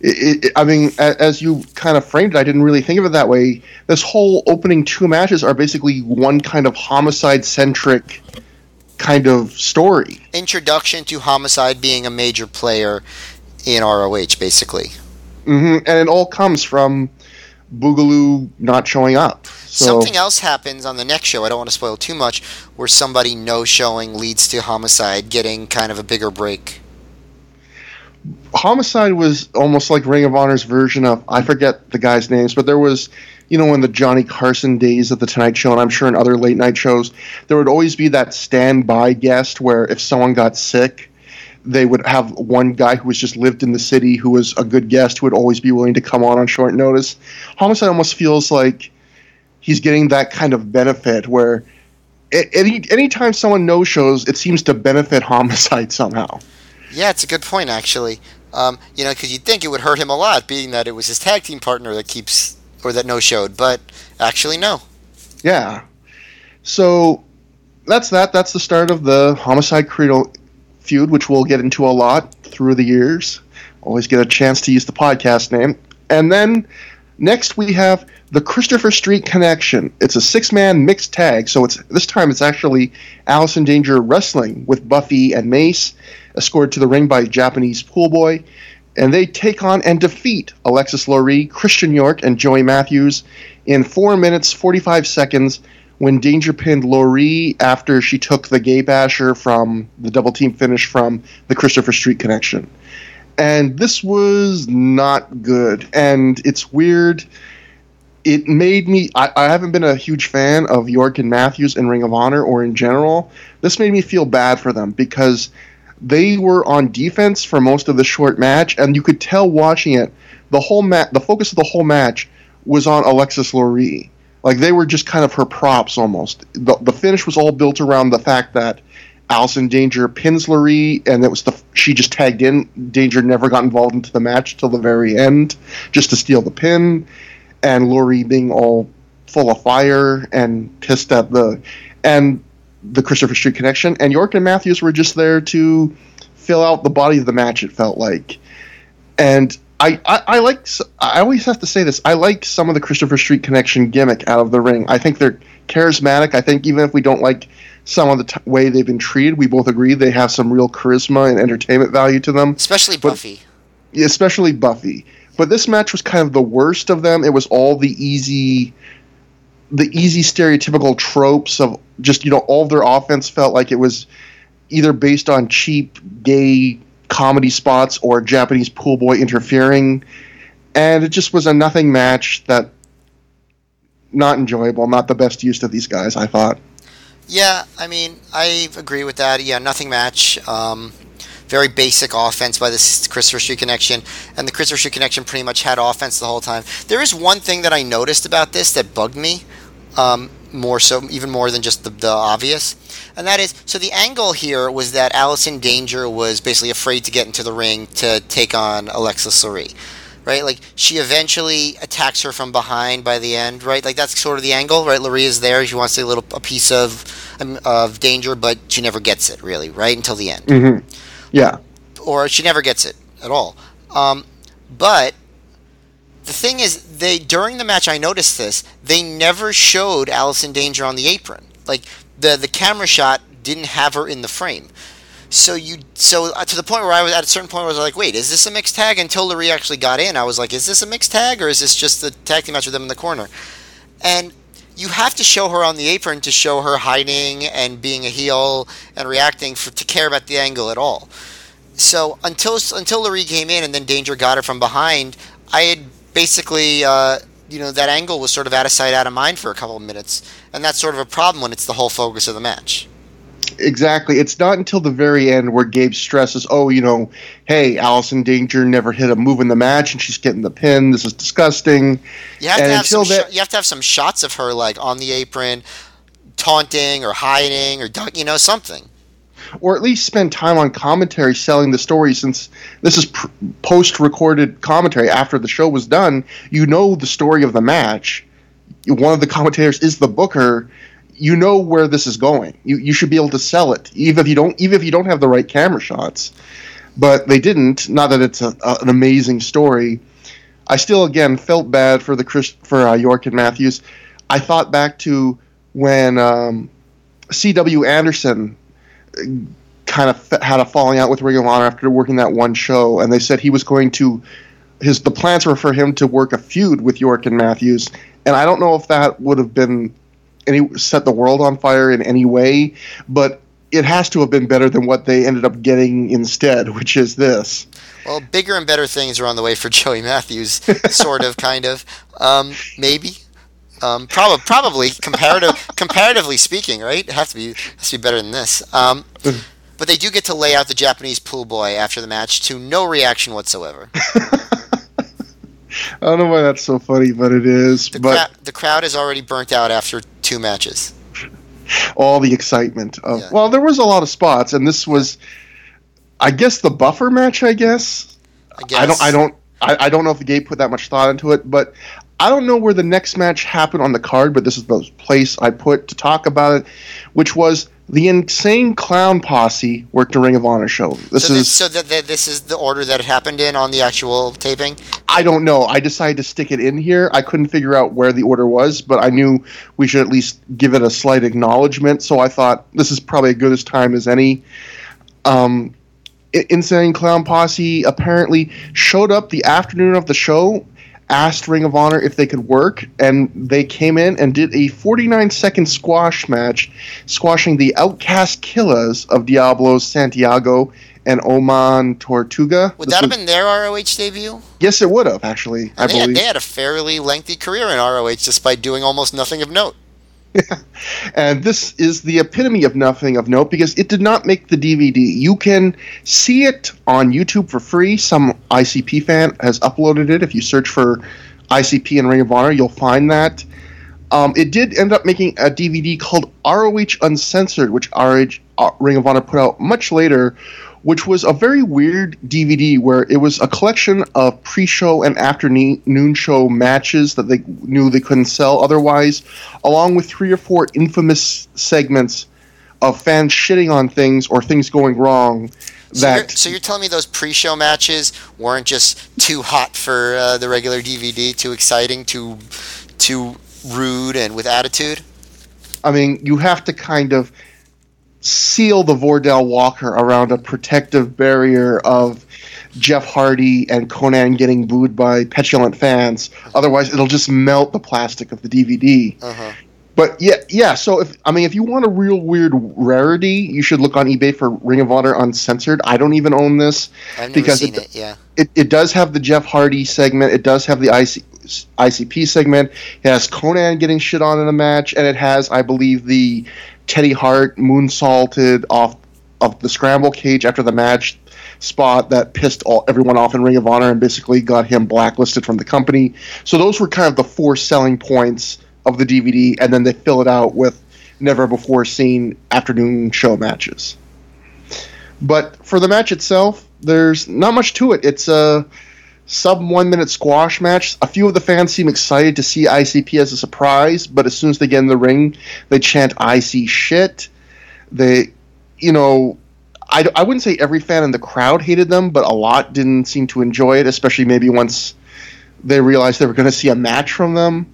Speaker 2: It, it, I mean, as you kind of framed it, I didn't really think of it that way. This whole opening two matches are basically one kind of homicide centric kind of story.
Speaker 3: Introduction to Homicide being a major player in ROH, basically.
Speaker 2: hmm And it all comes from Boogaloo not showing up. So,
Speaker 3: Something else happens on the next show. I don't want to spoil too much. Where somebody no showing leads to Homicide getting kind of a bigger break.
Speaker 2: Homicide was almost like Ring of Honor's version of I forget the guys' names, but there was, you know, in the Johnny Carson days of the Tonight Show, and I'm sure in other late night shows, there would always be that standby guest where if someone got sick, they would have one guy who was just lived in the city who was a good guest who would always be willing to come on on short notice. Homicide almost feels like he's getting that kind of benefit where any anytime someone no shows, it seems to benefit Homicide somehow.
Speaker 3: Yeah, it's a good point actually. Um, you know, because you'd think it would hurt him a lot, being that it was his tag team partner that keeps or that no showed, but actually no.
Speaker 2: Yeah. So that's that. That's the start of the Homicide Credo feud, which we'll get into a lot through the years. Always get a chance to use the podcast name. And then next we have the Christopher Street Connection. It's a six-man mixed tag, so it's this time it's actually Allison Danger wrestling with Buffy and Mace, escorted to the ring by Japanese pool boy. And they take on and defeat Alexis Laree, Christian York, and Joey Matthews in 4 minutes 45 seconds when Danger pinned Laree after she took the gay basher from the double team finish from the Christopher Street connection. And this was not good. And it's weird. It made me. I, I haven't been a huge fan of York and Matthews in Ring of Honor or in general. This made me feel bad for them because they were on defense for most of the short match, and you could tell watching it, the whole mat, the focus of the whole match was on Alexis Laree. Like they were just kind of her props almost. The, the finish was all built around the fact that Allison Danger pins Laree, and it was the she just tagged in. Danger never got involved into the match till the very end, just to steal the pin, and Laree being all full of fire and pissed at the and the Christopher Street connection. And York and Matthews were just there to fill out the body of the match. It felt like, and I, I, I like. I always have to say this. I like some of the Christopher Street connection gimmick out of the ring. I think they're charismatic. I think even if we don't like some of the t- way they've been treated, we both agree they have some real charisma and entertainment value to them.
Speaker 3: Especially
Speaker 2: But-
Speaker 3: Buffy.
Speaker 2: especially Buffy. But this match was kind of the worst of them. It was all the easy, the easy stereotypical tropes of just you know all of their offense felt like it was either based on cheap gay comedy spots or Japanese pool boy interfering, and it just was a nothing match that not enjoyable, not the best use of these guys. I thought.
Speaker 3: Yeah, I mean, I agree with that. Yeah, nothing match. Um, very basic offense by this Christopher Street connection, and the Christopher Street connection pretty much had offense the whole time. There is one thing that I noticed about this that bugged me, um, more so, even more than just the, the obvious, and that is so the angle here was that Allison Danger was basically afraid to get into the ring to take on Alexis Laree. Right, like she eventually attacks her from behind by the end. Right, like that's sort of the angle. Right, Laree is there. She wants a little a piece of um, of danger, but she never gets it really. Right until the end
Speaker 2: hmm Yeah.
Speaker 3: or she never gets it at all. Um, but the thing is, they during the match, I noticed this. They never showed Allison Danger on the apron. Like the the camera shot didn't have her in the frame. So you so uh, to the point where I was at a certain point where I was like, wait, is this a mixed tag? Until Laree actually got in, I was like, is this a mixed tag or is this just the tag team match with them in the corner? And you have to show her on the apron to show her hiding and being a heel and reacting for, to care about the angle at all. So until until Laree came in and then Danger got her from behind, I had basically uh, you know that angle was sort of out of sight, out of mind for a couple of minutes, and that's sort of a problem when it's the whole focus of the match.
Speaker 2: Exactly. It's not until the very end where Gabe stresses, "Oh, you know, hey, Allison Danger never hit a move in the match, and she's getting the pin. This is disgusting."
Speaker 3: You have
Speaker 2: And
Speaker 3: to have
Speaker 2: until
Speaker 3: some
Speaker 2: that-
Speaker 3: sho- you have to have some shots of her like on the apron, taunting or hiding or you know something.
Speaker 2: Or at least spend time on commentary selling the story, since this is pr- post-recorded commentary after the show was done. You know the story of the match. One of the commentators is the booker. You know where this is going. You you should be able to sell it, even if you don't even if you don't have the right camera shots. But they didn't. Not that it's a, a, an amazing story. I still again felt bad for the Chris for uh, York and Matthews. I thought back to when um, C.W. Anderson kind of f- had a falling out with Ring of Honor after working that one show, and they said he was going to his the plans were for him to work a feud with York and Matthews, and I don't know if that would have been any set the world on fire in any way, but it has to have been better than what they ended up getting instead, which is this.
Speaker 3: Well, bigger and better things are on the way for Joey Matthews, sort of, kind of, um, maybe. Um, prob- probably comparative, comparatively speaking, right? It has to be has to be better than this. Um, but they do get to lay out the Japanese pool boy after the match to no reaction whatsoever.
Speaker 2: I don't know why that's so funny, but it is.
Speaker 3: The,
Speaker 2: but
Speaker 3: cra- the crowd is already burnt out after two matches.
Speaker 2: all the excitement of
Speaker 3: Yeah.
Speaker 2: well, there was a lot of spots, and this was, I guess, the buffer match. I guess.
Speaker 3: I guess.
Speaker 2: I don't. I don't. I, I don't know if the gate put that much thought into it, but I don't know where the next match happened on the card. But this is the place I put to talk about it, which was the insane clown posse worked a Ring of Honor show. This
Speaker 3: So,
Speaker 2: is.
Speaker 3: this, so that, this is the order that it happened in on the actual taping.
Speaker 2: I don't know. I decided to stick it in here. I couldn't figure out where the order was, but I knew we should at least give it a slight acknowledgement. So I thought this is probably as good as time as any. Um, Insane Clown Posse apparently showed up the afternoon of the show, asked Ring of Honor if they could work, and they came in and did a 49 second squash match, squashing the Outcast Killers of Diablos Santiago and Oman Tortuga.
Speaker 3: Would
Speaker 2: This
Speaker 3: that have been their ROH debut?
Speaker 2: Yes, it would have actually. I
Speaker 3: they, had,
Speaker 2: believe.
Speaker 3: they had a fairly lengthy career in ROH despite doing almost nothing of note.
Speaker 2: and this is the epitome of nothing of note because it did not make the DVD. You can see it on YouTube for free. Some ICP fan has uploaded it. If you search for ICP and Ring of Honor, you'll find that. Um, it did end up making a DVD called ROH Uncensored, which RH, uh, Ring of Honor put out much later, which was a very weird DVD where it was a collection of pre-show and afternoon show matches that they knew they couldn't sell otherwise, along with three or four infamous segments of fans shitting on things or things going wrong.
Speaker 3: So
Speaker 2: That
Speaker 3: you're, so you're telling me those pre-show matches weren't just too hot for uh, the regular DVD, too exciting, too too rude, and with attitude?
Speaker 2: I mean, you have to kind of seal the Vordell Walker around a protective barrier of Jeff Hardy and Konnan getting booed by petulant fans. Otherwise, it'll just melt the plastic of the DVD.
Speaker 3: Uh-huh.
Speaker 2: But yeah, yeah. So if I mean, if you want a real weird rarity, you should look on eBay for Ring of Honor Uncensored. I don't even own this Because it-
Speaker 3: it. Yeah.
Speaker 2: it, it does have the Jeff Hardy segment. It does have the IC, ICP segment. It has Konnan getting shit on in a match, and it has, I believe, the Teddy Hart moonsaulted off of the scramble cage after the match spot that pissed all, everyone off in Ring of Honor and basically got him blacklisted from the company. So those were kind of the four selling points of the DVD, and then they fill it out with never before seen afternoon show matches. But for the match itself, there's not much to it. It's a sub one minute squash match. A few of the fans seem excited to see ICP as a surprise, but as soon as they get in the ring, they chant IC shit. They, you know, I, I wouldn't say every fan in the crowd hated them, but a lot didn't seem to enjoy it, especially maybe once they realized they were going to see a match from them.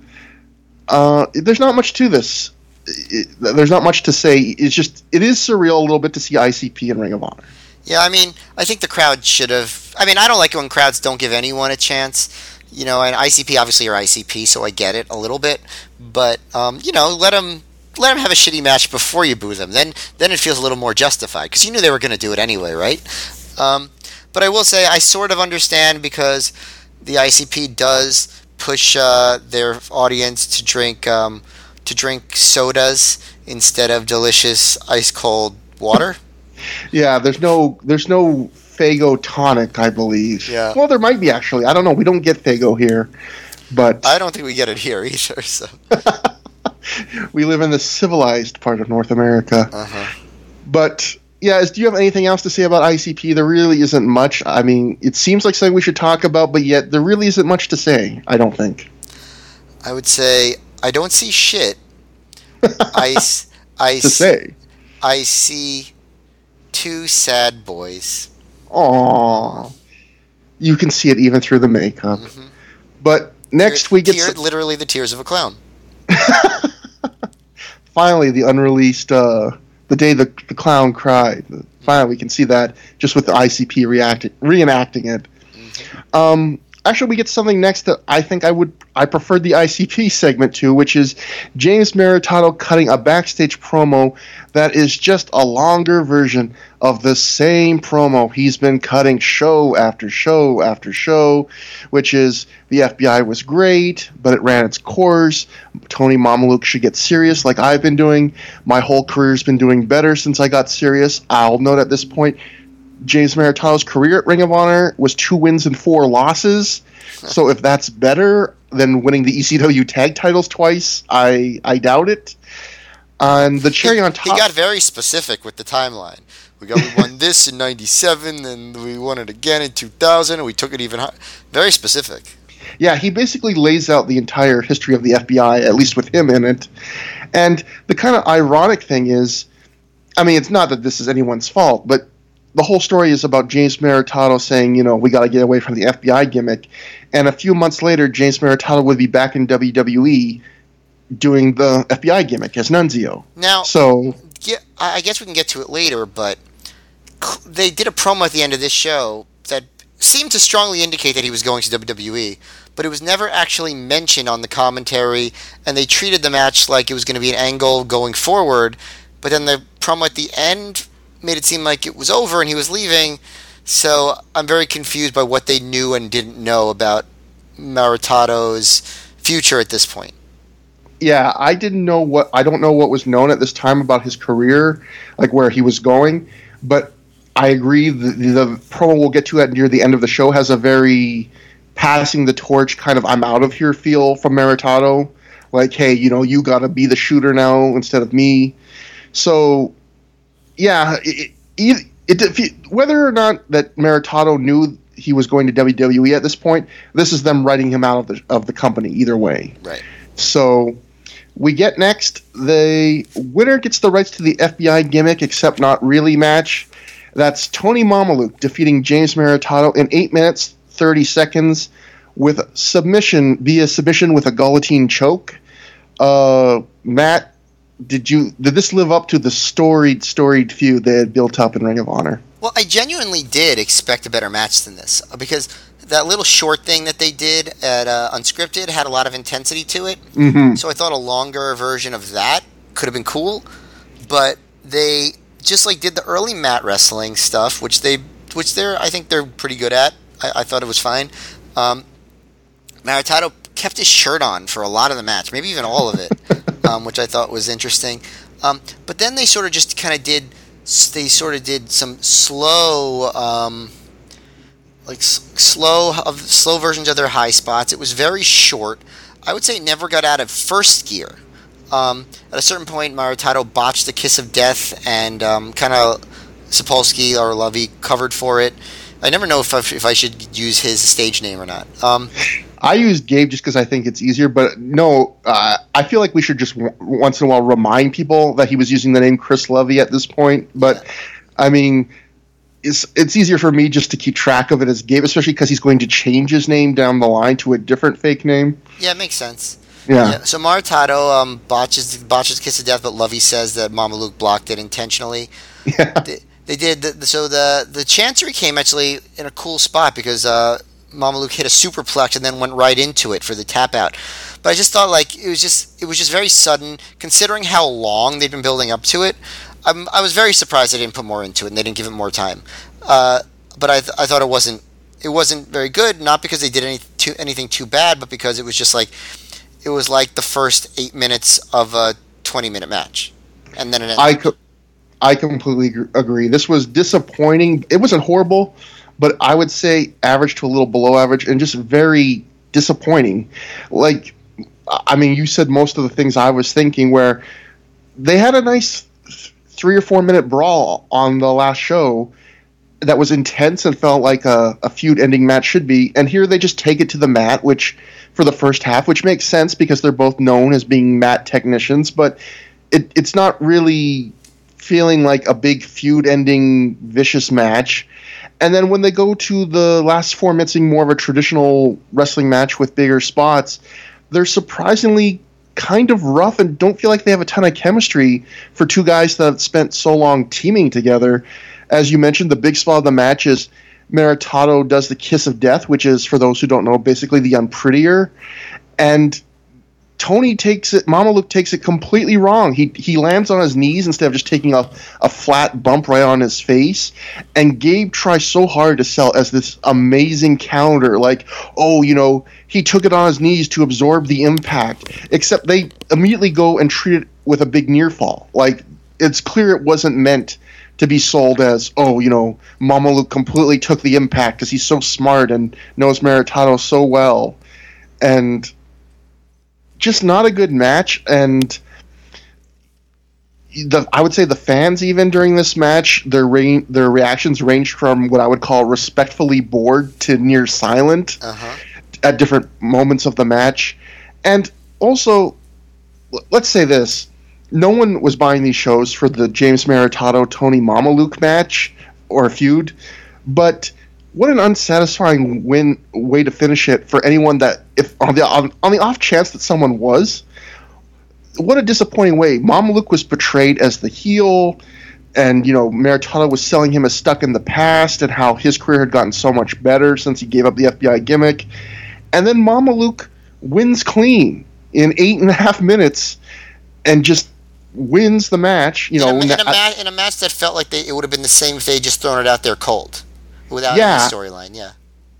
Speaker 2: Uh, there's not much to this. It- there's not much to say. It's just it is surreal a little bit to see ICP in Ring of Honor.
Speaker 3: Yeah, I mean, I think the crowd should have. I mean, I don't like it when crowds don't give anyone a chance. You know, and ICP obviously are ICP, so I get it a little bit. But um, you know, let them let them have a shitty match before you boo them. Then then it feels a little more justified because you knew they were going to do it anyway, right? Um, but I will say I sort of understand because the ICP does push uh, their audience to drink um, to drink sodas instead of delicious ice cold water.
Speaker 2: Yeah, there's no there's no Faygo tonic, I believe.
Speaker 3: Yeah.
Speaker 2: Well, there might be actually. I don't know. We don't get Faygo here, but
Speaker 3: I don't think we get it here either. So.
Speaker 2: we live in the civilized part of North America.
Speaker 3: Uh-huh.
Speaker 2: But yeah, is, do you have anything else to say about ICP? There really isn't much. I mean, it seems like something we should talk about, but yet there really isn't much to say. I don't think.
Speaker 3: I would say I don't see shit. I, I,
Speaker 2: To
Speaker 3: s-
Speaker 2: say.
Speaker 3: I see two sad boys.
Speaker 2: Aww. You can see it even through the makeup. But next we get
Speaker 3: Tear-
Speaker 2: some-
Speaker 3: literally the tears of a clown.
Speaker 2: finally the unreleased uh, the day the, the clown cried finally we can see that just with the icp reacting reenacting it um, actually we get something next that i think i would i preferred the icp segment to which is james maritato cutting a backstage promo that is just a longer version of the same promo he's been cutting show after show after show which is the fbi was great but it ran its course Tony Mamaluke should get serious like I've been doing. My whole career's been doing better since I got serious. I'll note at this point, James Maritato's career at Ring of Honor was two wins and four losses. So if that's better than winning the ECW tag titles twice, I I doubt it. And the cherry
Speaker 3: he,
Speaker 2: on top, he
Speaker 3: got very specific with the timeline. We got we won this in '97, and we won it again in 2000, and we took it even higher. Very specific.
Speaker 2: Yeah, he basically lays out the entire history of the FBI, at least with him in it. And the kind of ironic thing is, I mean, it's not that this is anyone's fault, but the whole story is about James Maritato saying, you know, we got to get away from the FBI gimmick. And a few months later, James Maritato would be back in WWE doing the FBI gimmick as Nunzio.
Speaker 3: Now,
Speaker 2: So,
Speaker 3: yeah, I I guess we can get to it later, but they did a promo at the end of this show that seemed to strongly indicate that he was going to WWE, but it was never actually mentioned on the commentary, and they treated the match like it was going to be an angle going forward, but then the promo at the end made it seem like it was over and he was leaving, so I'm very confused by what they knew and didn't know about Maritato's future at this point.
Speaker 2: yeah, I didn't know what, I don't know what was known at this time about his career, like where he was going, but I agree. The, the promo we'll get to at near the end of the show has a very passing the torch kind of I'm out of here feel from Maritato. like, hey, you know, you got to be the shooter now instead of me. So, yeah, it, it, it, whether or not that Maritato knew he was going to WWE at this point, this is them writing him out of the of the company either way.
Speaker 3: Right.
Speaker 2: So we get next the winner gets the rights to the FBI gimmick, except not really match. That's Tony Mamaluke defeating James Maritato in eight minutes thirty seconds with submission via submission with a guillotine choke. Uh, Matt, did you did this live up to the storied storied feud they had built up in Ring of Honor?
Speaker 3: Well, I genuinely did expect a better match than this because that little short thing that they did at uh, Unscripted had a lot of intensity to it.
Speaker 2: Mm-hmm.
Speaker 3: So I thought a longer version of that could have been cool, but they just like did the early mat wrestling stuff, which they which they're I think they're pretty good at. I, I thought it was fine. Um, Maritato kept his shirt on for a lot of the match, maybe even all of it, um, which I thought was interesting. Um, but then they sort of just kind of did, they sort of did some slow, um, like s- slow of slow versions of their high spots. It was very short. I would say it never got out of first gear. Um, at a certain point, Maritato botched the kiss of death, and um, kind of Sapolsky or Lovey covered for it. I never know if I, if I should use his stage name or not.
Speaker 2: I use Gabe just because I think it's easier, but no, uh, I feel like we should just w- once in a while remind people that he was using the name Chris Lovey at this point. But I mean, it's it's easier for me just to keep track of it as Gabe, especially because he's going to change his name down the line to a different fake name.
Speaker 3: yeah, it makes sense.
Speaker 2: Yeah,
Speaker 3: Yeah, so Maritato um, botches botches kiss of death, but Lovey says that Mamaluke blocked it intentionally.
Speaker 2: yeah,
Speaker 3: They, they did. The, so the the chancery came actually in a cool spot because uh, Mamaluke hit a superplex and then went right into it for the tap out. But I just thought like it was just it was just very sudden considering how long they'd been building up to it. I'm, I was very surprised they didn't put more into it and they didn't give it more time. Uh, but I, th- I thought it wasn't it wasn't very good. Not because they did any too, anything too bad, but because it was just like it was like the first eight minutes of a twenty minute match, and then it ended.
Speaker 2: I co- I completely agree. This was disappointing. It wasn't horrible, but I would say average to a little below average, and just very disappointing. Like, I mean, you said most of the things I was thinking. Where they had a nice three or four minute brawl on the last show that was intense and felt like a, a feud ending match should be. And here they just take it to the mat, which for the first half, which makes sense because they're both known as being mat technicians, but it, it's not really feeling like a big feud ending vicious match. And then when they go to the last four minutes, more of a traditional wrestling match with bigger spots, they're surprisingly kind of rough and don't feel like they have a ton of chemistry for two guys that have spent so long teaming together. As you mentioned, the big spot of the match is Maritato does the kiss of death, which is, for those who don't know, basically the unprettier. And Tony takes it, Mamaluke takes it completely wrong. He he lands on his knees instead of just taking a, a flat bump right on his face. And Gabe tries so hard to sell as this amazing counter, like, oh, you know, he took it on his knees to absorb the impact. Except they immediately go and treat it with a big near fall. Like, it's clear it wasn't meant to be sold as, oh, you know, Mamaluke completely took the impact because he's so smart and knows Maritato so well. And just not a good match and the I would say the fans even during this match their ra- their reactions ranged from what I would call respectfully bored to near silent
Speaker 3: uh-huh.
Speaker 2: at different moments of the match and also let's say this no one was buying these shows for the James Maritato Tony Mamaluke match or feud but what an unsatisfying win way to finish it for anyone that if on the on, on the off chance that someone was what a disappointing way. Mamaluke was portrayed as the heel and you know Maritato was selling him as stuck in the past and how his career had gotten so much better since he gave up the FBI gimmick. And then Mamaluke wins clean in eight and a half minutes and just wins the match you know
Speaker 3: in, a, in, a ma- in a match that felt like they, it would have been the same if they just thrown it out there cold, without
Speaker 2: Yeah.
Speaker 3: any storyline. Yeah,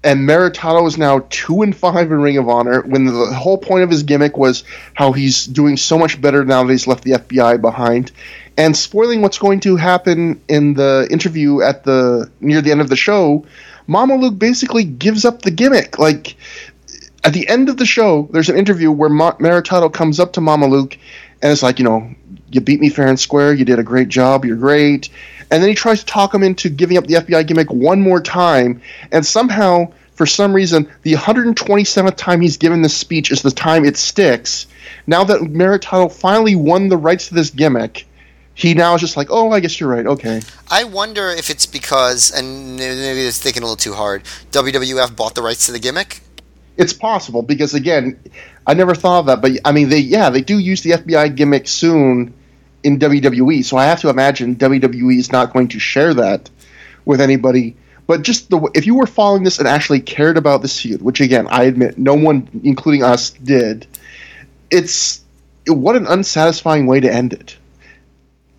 Speaker 2: and Maritato is now two and five in Ring of Honor. When the whole point of his gimmick was how he's doing so much better now that he's left the FBI behind, and spoiling what's going to happen in the interview at the near the end of the show, Mamaluke basically gives up the gimmick. Like, at the end of the show, there's an interview where Ma- Maritato comes up to Mamaluke and it's like, you know, you beat me fair and square. You did a great job. You're great. And then he tries to talk him into giving up the FBI gimmick one more time. And somehow, for some reason, the 127th time he's given this speech is the time it sticks. Now that Maritato finally won the rights to this gimmick, he now is just like, oh, I guess you're right. Okay.
Speaker 3: I wonder if it's because, and maybe it's thinking a little too hard, WWF bought the rights to the gimmick?
Speaker 2: It's possible because, again, I never thought of that. But, I mean, they yeah, they do use the FBI gimmick soon in WWE. So I have to imagine WWE is not going to share that with anybody. But just the if you were following this and actually cared about this feud, which again I admit no one, including us, did, it's what an unsatisfying way to end it.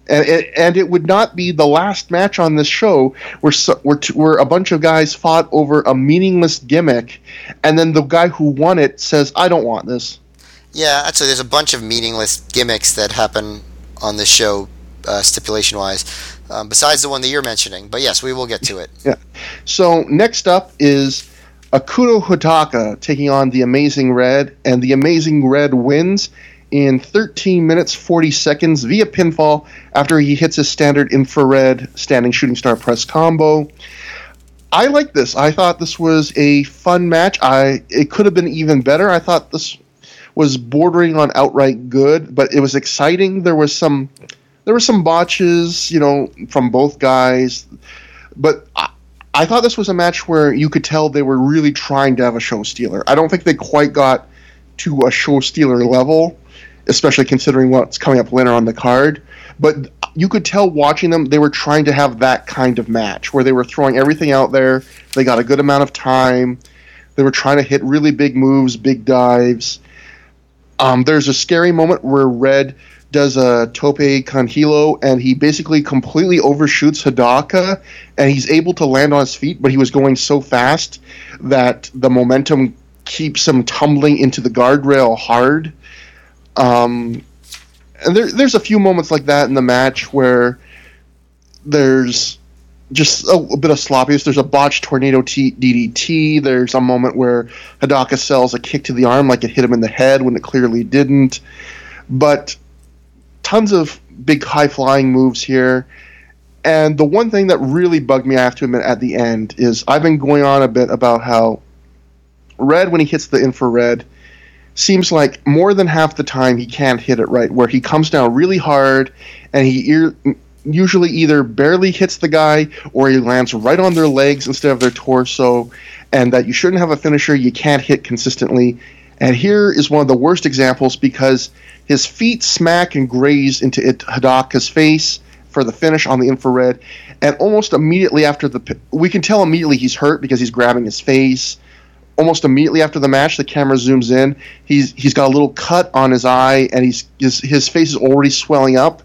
Speaker 2: And and it would not be the last match on this show where where, where a bunch of guys fought over a meaningless gimmick, and then the guy who won it says, "I don't want this."
Speaker 3: Yeah, so there's a bunch of meaningless gimmicks that happen on this show, uh, stipulation wise, um, besides the one that you're mentioning. But yes, we will get to it.
Speaker 2: Yeah. So next up is Ikuto Hidaka taking on the Amazing Red, and the Amazing Red wins in 13 minutes 40 seconds via pinfall after he hits his standard infrared standing shooting star press combo. I like this. I thought this was a fun match. I it could have been even better. I thought this was bordering on outright good, but it was exciting. There was some there were some botches, you know, from both guys, but I, I thought this was a match where you could tell they were really trying to have a show stealer. I don't think they quite got to a show stealer level, especially considering what's coming up later on the card. But you could tell watching them, they were trying to have that kind of match where they were throwing everything out there. They got a good amount of time. They were trying to hit really big moves, big dives. Um, there's a scary moment where Red does a tope con hilo and he basically completely overshoots Hidaka and he's able to land on his feet, but he was going so fast that the momentum keeps him tumbling into the guardrail hard. Um, and there, there's a few moments like that in the match where there's just a, a, bit of sloppiness. There's a botched tornado T- DDT. There's a moment where Hidaka sells a kick to the arm like it hit him in the head when it clearly didn't. But tons of big high flying moves here. And the one thing that really bugged me, I have to admit, at the end is I've been going on a bit about how Red, when he hits the infrared, seems like more than half the time he can't hit it right, where he comes down really hard and he ear- usually either barely hits the guy or he lands right on their legs instead of their torso, and that you shouldn't have a finisher you can't hit consistently. And here is one of the worst examples because his feet smack and graze into it, face for the finish on the infrared, and almost immediately after the we can tell immediately he's hurt because he's grabbing his face. Almost immediately after the match, the camera zooms in. He's he's got a little cut on his eye, and he's his, his face is already swelling up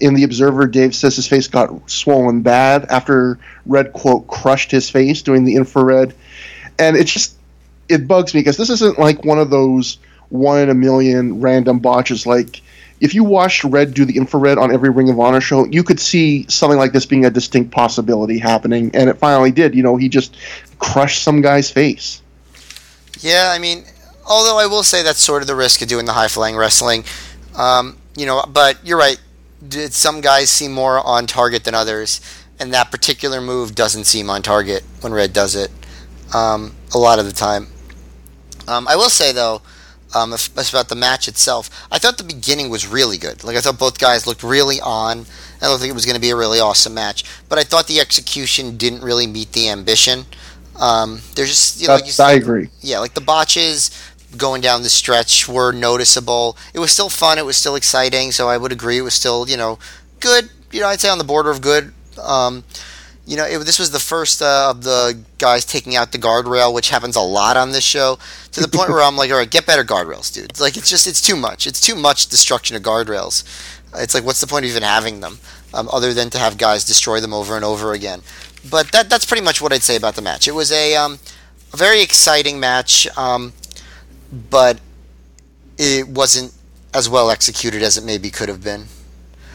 Speaker 2: in the Observer, Dave says his face got swollen bad after Red quote crushed his face doing the infrared, and it just it bugs me because this isn't like one of those one in a million random botches. Like if you watched Red do the infrared on every Ring of Honor show, you could see something like this being a distinct possibility happening, and it finally did. You know, he just crushed some guy's face.
Speaker 3: Yeah, I mean, although I will say that's sort of the risk of doing the high flying wrestling. Um, you know, but you're right did some guys seem more on target than others, and that particular move doesn't seem on target when Red does it um, a lot of the time. Um, I will say though, um, about the match itself, I thought the beginning was really good. Like I thought both guys looked really on. I don't think it was going to be a really awesome match, but I thought the execution didn't really meet the ambition. Um, there's just you know, like you
Speaker 2: said, I agree.
Speaker 3: Yeah, like the botches, going down the stretch were noticeable. It was still fun. It was still exciting. So I would agree. It was still, you know, good. You know, I'd say on the border of good. Um, you know, it, this was the first uh, of the guys taking out the guardrail, which happens a lot on this show, to the point where I'm like, all right, get better guardrails, dude. Like, it's just, it's too much. It's too much destruction of guardrails. It's like, what's the point of even having them, um, other than to have guys destroy them over and over again? But that, that's pretty much what I'd say about the match. It was a, um, a very exciting match. Um, but it wasn't as well executed as it maybe could have been.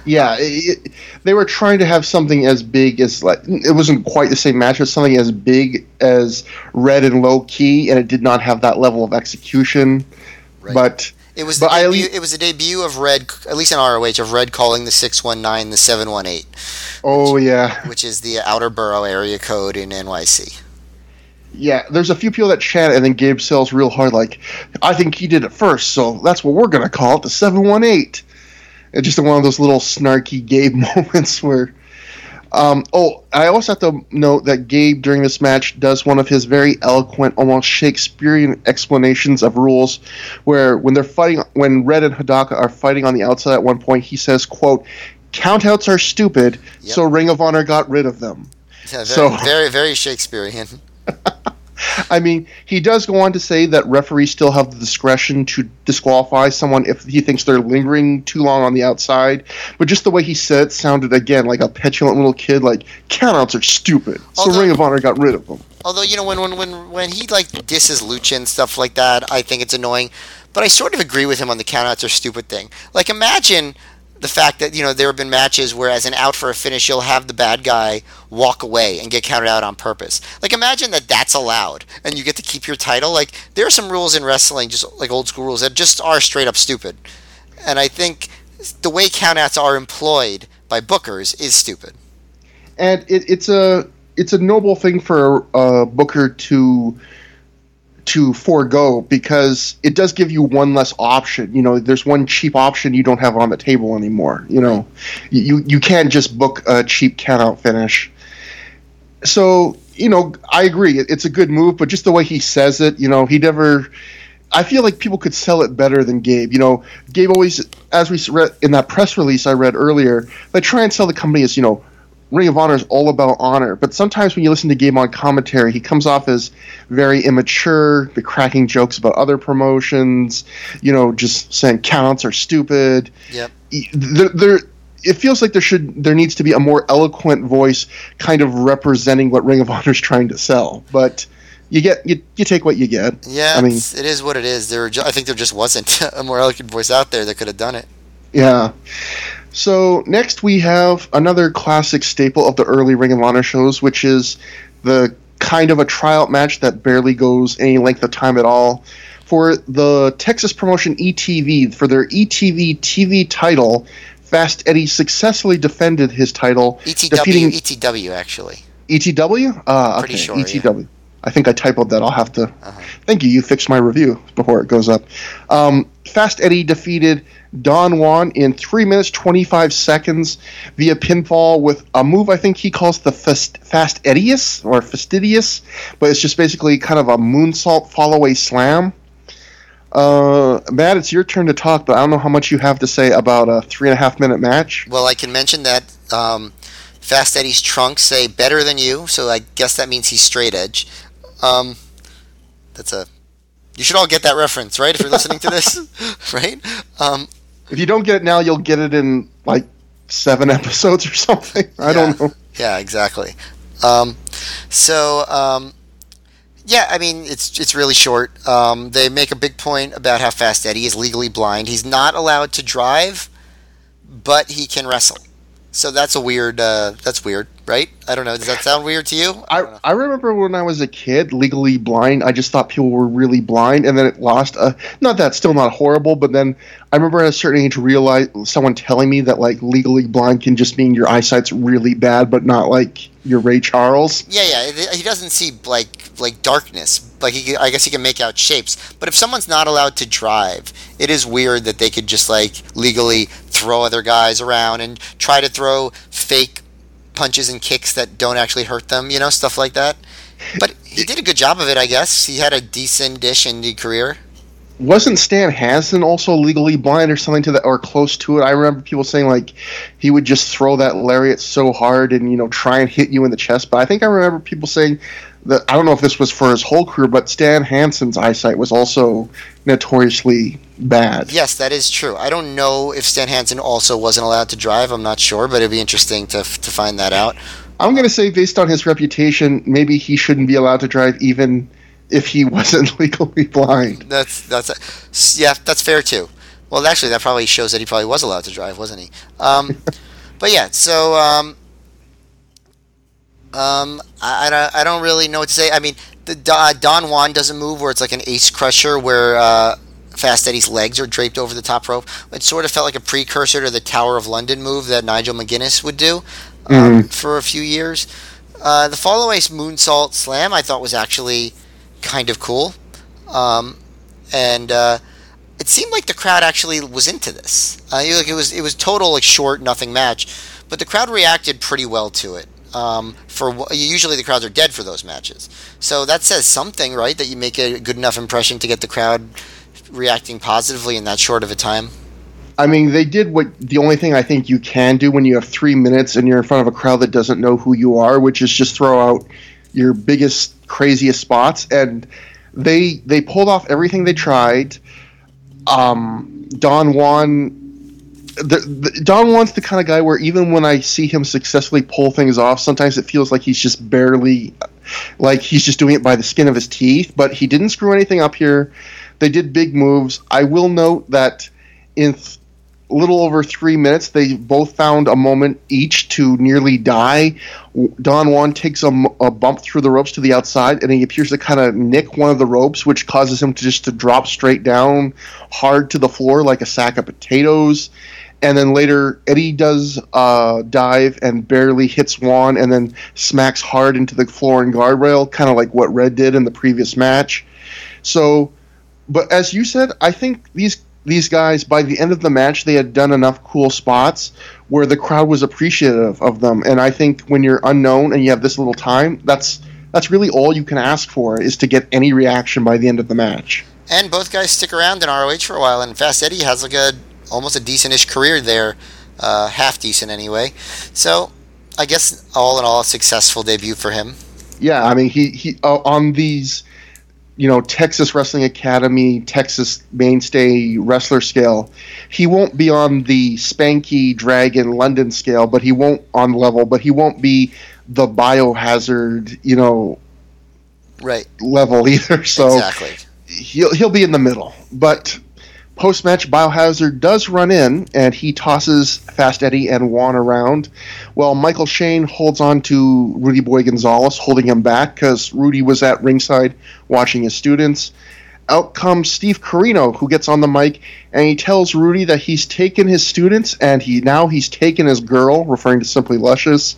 Speaker 2: Yeah, it, it, they were trying to have something as big as like it wasn't quite the same match, but something as big as Red and Low Ki, and it did not have that level of execution.
Speaker 3: Right.
Speaker 2: But
Speaker 3: It was
Speaker 2: But
Speaker 3: the debut,
Speaker 2: least-
Speaker 3: it was the debut of Red, at least in ROH, of Red calling the six one nine the seven one eight,
Speaker 2: oh yeah,
Speaker 3: which is the outer borough area code in NYC.
Speaker 2: Yeah. There's a few people that chant, and then Gabe sells real hard. Like, I think he did it first, so that's what we're gonna call it, the seven one eight. It's just one of those little snarky Gabe moments where. Um, oh, I also have to note that Gabe during this match does one of his very eloquent, almost Shakespearean explanations of rules, where when they're fighting, when Red and Hidaka are fighting on the outside at one point, he says, "quote Countouts are stupid,
Speaker 3: Yep.
Speaker 2: so Ring of Honor got rid of them."
Speaker 3: Yeah, very,
Speaker 2: So-
Speaker 3: very, very Shakespearean.
Speaker 2: I mean, he does go on to say that referees still have the discretion to disqualify someone if he thinks they're lingering too long on the outside. But just the way he said it sounded again like a petulant little kid, like countouts are stupid. So
Speaker 3: Although-
Speaker 2: Ring of Honor got rid of them.
Speaker 3: Although you know when when when when he like disses Lucha and stuff like that, I think it's annoying. But I sort of agree with him on the countouts are stupid thing. Like imagine the fact that you know there have been matches where as an out for a finish you'll have the bad guy walk away and get counted out on purpose. Like imagine that that's allowed and you get to keep your title. Like there are some rules in wrestling, just like old school rules that just are straight up stupid. And I think the way countouts are employed by bookers is stupid.
Speaker 2: and it, it's a it's a noble thing for a booker to to forego because it does give you one less option. You know, there's one cheap option you don't have on the table anymore. You know, you you can't just book a cheap count-out finish. So you know, I agree. It's a good move, but just the way he says it, you know, he never. I feel like people could sell it better than Gabe. You know, Gabe always, as we read in that press release I read earlier, they try and sell the company as you know, Ring of Honor is all about honor. But sometimes when you listen to Gabe on commentary, he comes off as very immature, the cracking jokes about other promotions. You know, just saying counts are stupid.
Speaker 3: Yep.
Speaker 2: There, there, it feels like there should there needs to be a more eloquent voice, kind of representing what Ring of Honor is trying to sell. But you get you, you take what you get.
Speaker 3: Yeah,
Speaker 2: I mean,
Speaker 3: it's- what it is. There, I think there just wasn't a more eloquent voice out there that could have done it.
Speaker 2: Yeah. So next we have another classic staple of the early Ring of Honor shows, which is the kind of a tryout match that barely goes any length of time at all. For the Texas promotion ETV, for their ETV TV title, Fast Eddie successfully defended his title,
Speaker 3: ETW,
Speaker 2: defeating
Speaker 3: ETW actually.
Speaker 2: ETW. Uh,
Speaker 3: Pretty
Speaker 2: okay,
Speaker 3: sure, yeah.
Speaker 2: ETW. I think I typoed that. I'll have to.
Speaker 3: Uh-huh.
Speaker 2: Thank you. You fixed my review before it goes up. Um, Fast Eddie defeated Don Juan in three minutes twenty five seconds via pinfall with a move I think he calls the Fast Fast Eddius or Fastidious, but it's just basically kind of a moonsault follow away slam. Uh, Matt, it's your turn to talk, but I don't know how much you have to say about a three and a half minute match.
Speaker 3: Well, I can mention that um, Fast Eddie's trunks say "better than you," so I guess that means he's straight edge. Um, that's a. You should all get that reference, right? If you're listening to this, right? Um,
Speaker 2: If you don't get it now, you'll get it in like seven episodes or something. I don't
Speaker 3: Yeah.
Speaker 2: know.
Speaker 3: Yeah, exactly. Um, so, um, yeah, I mean, it's it's really short. Um, they make a big point about how Fast Eddie is legally blind. He's not allowed to drive, but he can wrestle. So that's a weird. Uh, that's weird, right? I don't know. Does that sound weird to you? don't
Speaker 2: I. I remember when I was a kid, legally blind. I just thought people were really blind, and then it lost. A, not that still not horrible, but then I remember at a certain age realize someone telling me that like legally blind can just mean your eyesight's really bad, but not like your Ray Charles.
Speaker 3: Yeah, yeah. He doesn't see like like darkness. Like he, I guess he can make out shapes. But if someone's not allowed to drive, it is weird that they could just like legally throw other guys around and try to throw fake punches and kicks that don't actually hurt them. You know, stuff like that. But he did a good job of it, I guess. He had a decent-ish indie career.
Speaker 2: Wasn't Stan Hansen also legally blind or something to that or close to it? I remember people saying like he would just throw that lariat so hard and you know try and hit you in the chest. But I think I remember people saying that I don't know if this was for his whole career, but Stan Hansen's eyesight was also notoriously bad.
Speaker 3: Yes, that is true. I don't know if Stan Hansen also wasn't allowed to drive. I'm not sure, but it'd be interesting to to find that out.
Speaker 2: I'm going to say, based on his reputation, maybe he shouldn't be allowed to drive even if he wasn't legally blind.
Speaker 3: That's that's yeah, that's fair too. Well, actually, that probably shows that he probably was allowed to drive, wasn't he? Um, but yeah, so um, um, I, I, don't, I don't really know what to say. I mean, the uh, Don Juan doesn't move where it's like an ace crusher where uh, Fast Eddie's legs are draped over the top rope. It sort of felt like a precursor to the Tower of London move that Nigel McGuinness would do um, mm-hmm. for a few years. Uh, the fall away moonsault slam I thought was actually kind of cool. Um, and uh, it seemed like the crowd actually was into this. Uh, like it was it was total like short nothing match, but the crowd reacted pretty well to it. Um, for usually the crowds are dead for those matches, so that says something, right? That you make a good enough impression to get the crowd reacting positively in that short of a time.
Speaker 2: I mean, they did what the only thing I think you can do when you have three minutes and you're in front of a crowd that doesn't know who you are, which is just throw out your biggest, craziest spots. And they they pulled off everything they tried. Um, Don Juan the, the, Don Juan's the kind of guy where even when I see him successfully pull things off, sometimes it feels like he's just barely, like he's just doing it by the skin of his teeth. But he didn't screw anything up here. They did big moves. I will note that in th- little over three minutes, they both found a moment each to nearly die. Don Juan takes a, a, bump through the ropes to the outside, and he appears to kind of nick one of the ropes, which causes him to just to drop straight down hard to the floor like a sack of potatoes and then later Eddie does uh, dive and barely hits Juan, and then smacks hard into the floor and guardrail, kind of like what Red did in the previous match. So, but as you said, I think these these guys by the end of the match they had done enough cool spots where the crowd was appreciative of them, and I think when you're unknown and you have this little time, that's that's really all you can ask for is to get any reaction by the end of the match.
Speaker 3: And both guys stick around in ROH for a while, and Fast Eddie has like a almost a decentish career there, uh, half decent anyway. So I guess all in all, a successful debut for him.
Speaker 2: Yeah, I mean he he uh, on these, you know, Texas Wrestling Academy, Texas mainstay wrestler scale, he won't be on the Spanky Dragon London scale, but he won't on level, but he won't be the biohazard, you know,
Speaker 3: right
Speaker 2: level either. So
Speaker 3: exactly.
Speaker 2: he'll he'll be in the middle, but Post match, Biohazard does run in and he tosses Fast Eddie and Juan around. While Michael Shane holds on to Rudy Boy Gonzalez, holding him back because Rudy was at ringside watching his students. Out comes Steve Corino, who gets on the mic and he tells Rudy that he's taken his students and he now he's taken his girl, referring to Simply Luscious.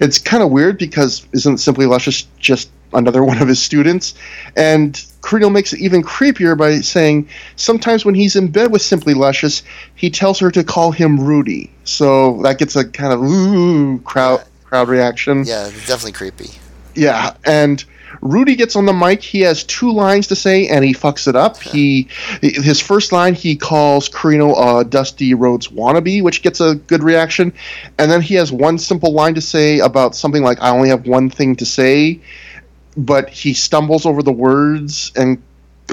Speaker 2: It's kind of weird because isn't Simply Luscious just another one of his students? And Corino makes it even creepier by saying sometimes when he's in bed with Simply Luscious, he tells her to call him Rudy. So that gets a kind of ooh crowd crowd reaction.
Speaker 3: Yeah, definitely creepy.
Speaker 2: Yeah, and Rudy gets on the mic. He has two lines to say, and he fucks it up. He his first line he calls Corino a Dusty Rhodes wannabe, which gets a good reaction, and then he has one simple line to say about something like "I only have one thing to say," but he stumbles over the words and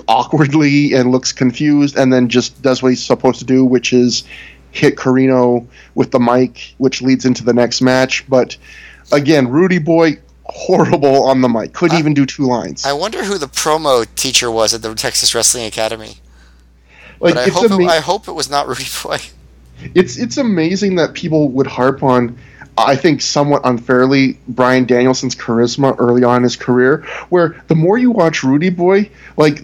Speaker 2: awkwardly and looks confused and then just does what he's supposed to do, which is hit Corino with the mic, which leads into the next match. But again, Rudy Boy, horrible on the mic. Couldn't I, even do two lines.
Speaker 3: I wonder who the promo teacher was at the Texas Wrestling Academy. Like, I hope, ama- it, I hope it was not Rudy Boy.
Speaker 2: It's it's amazing that people would harp on I think somewhat unfairly Bryan Danielson's charisma early on in his career, where the more you watch Rudy Boy, like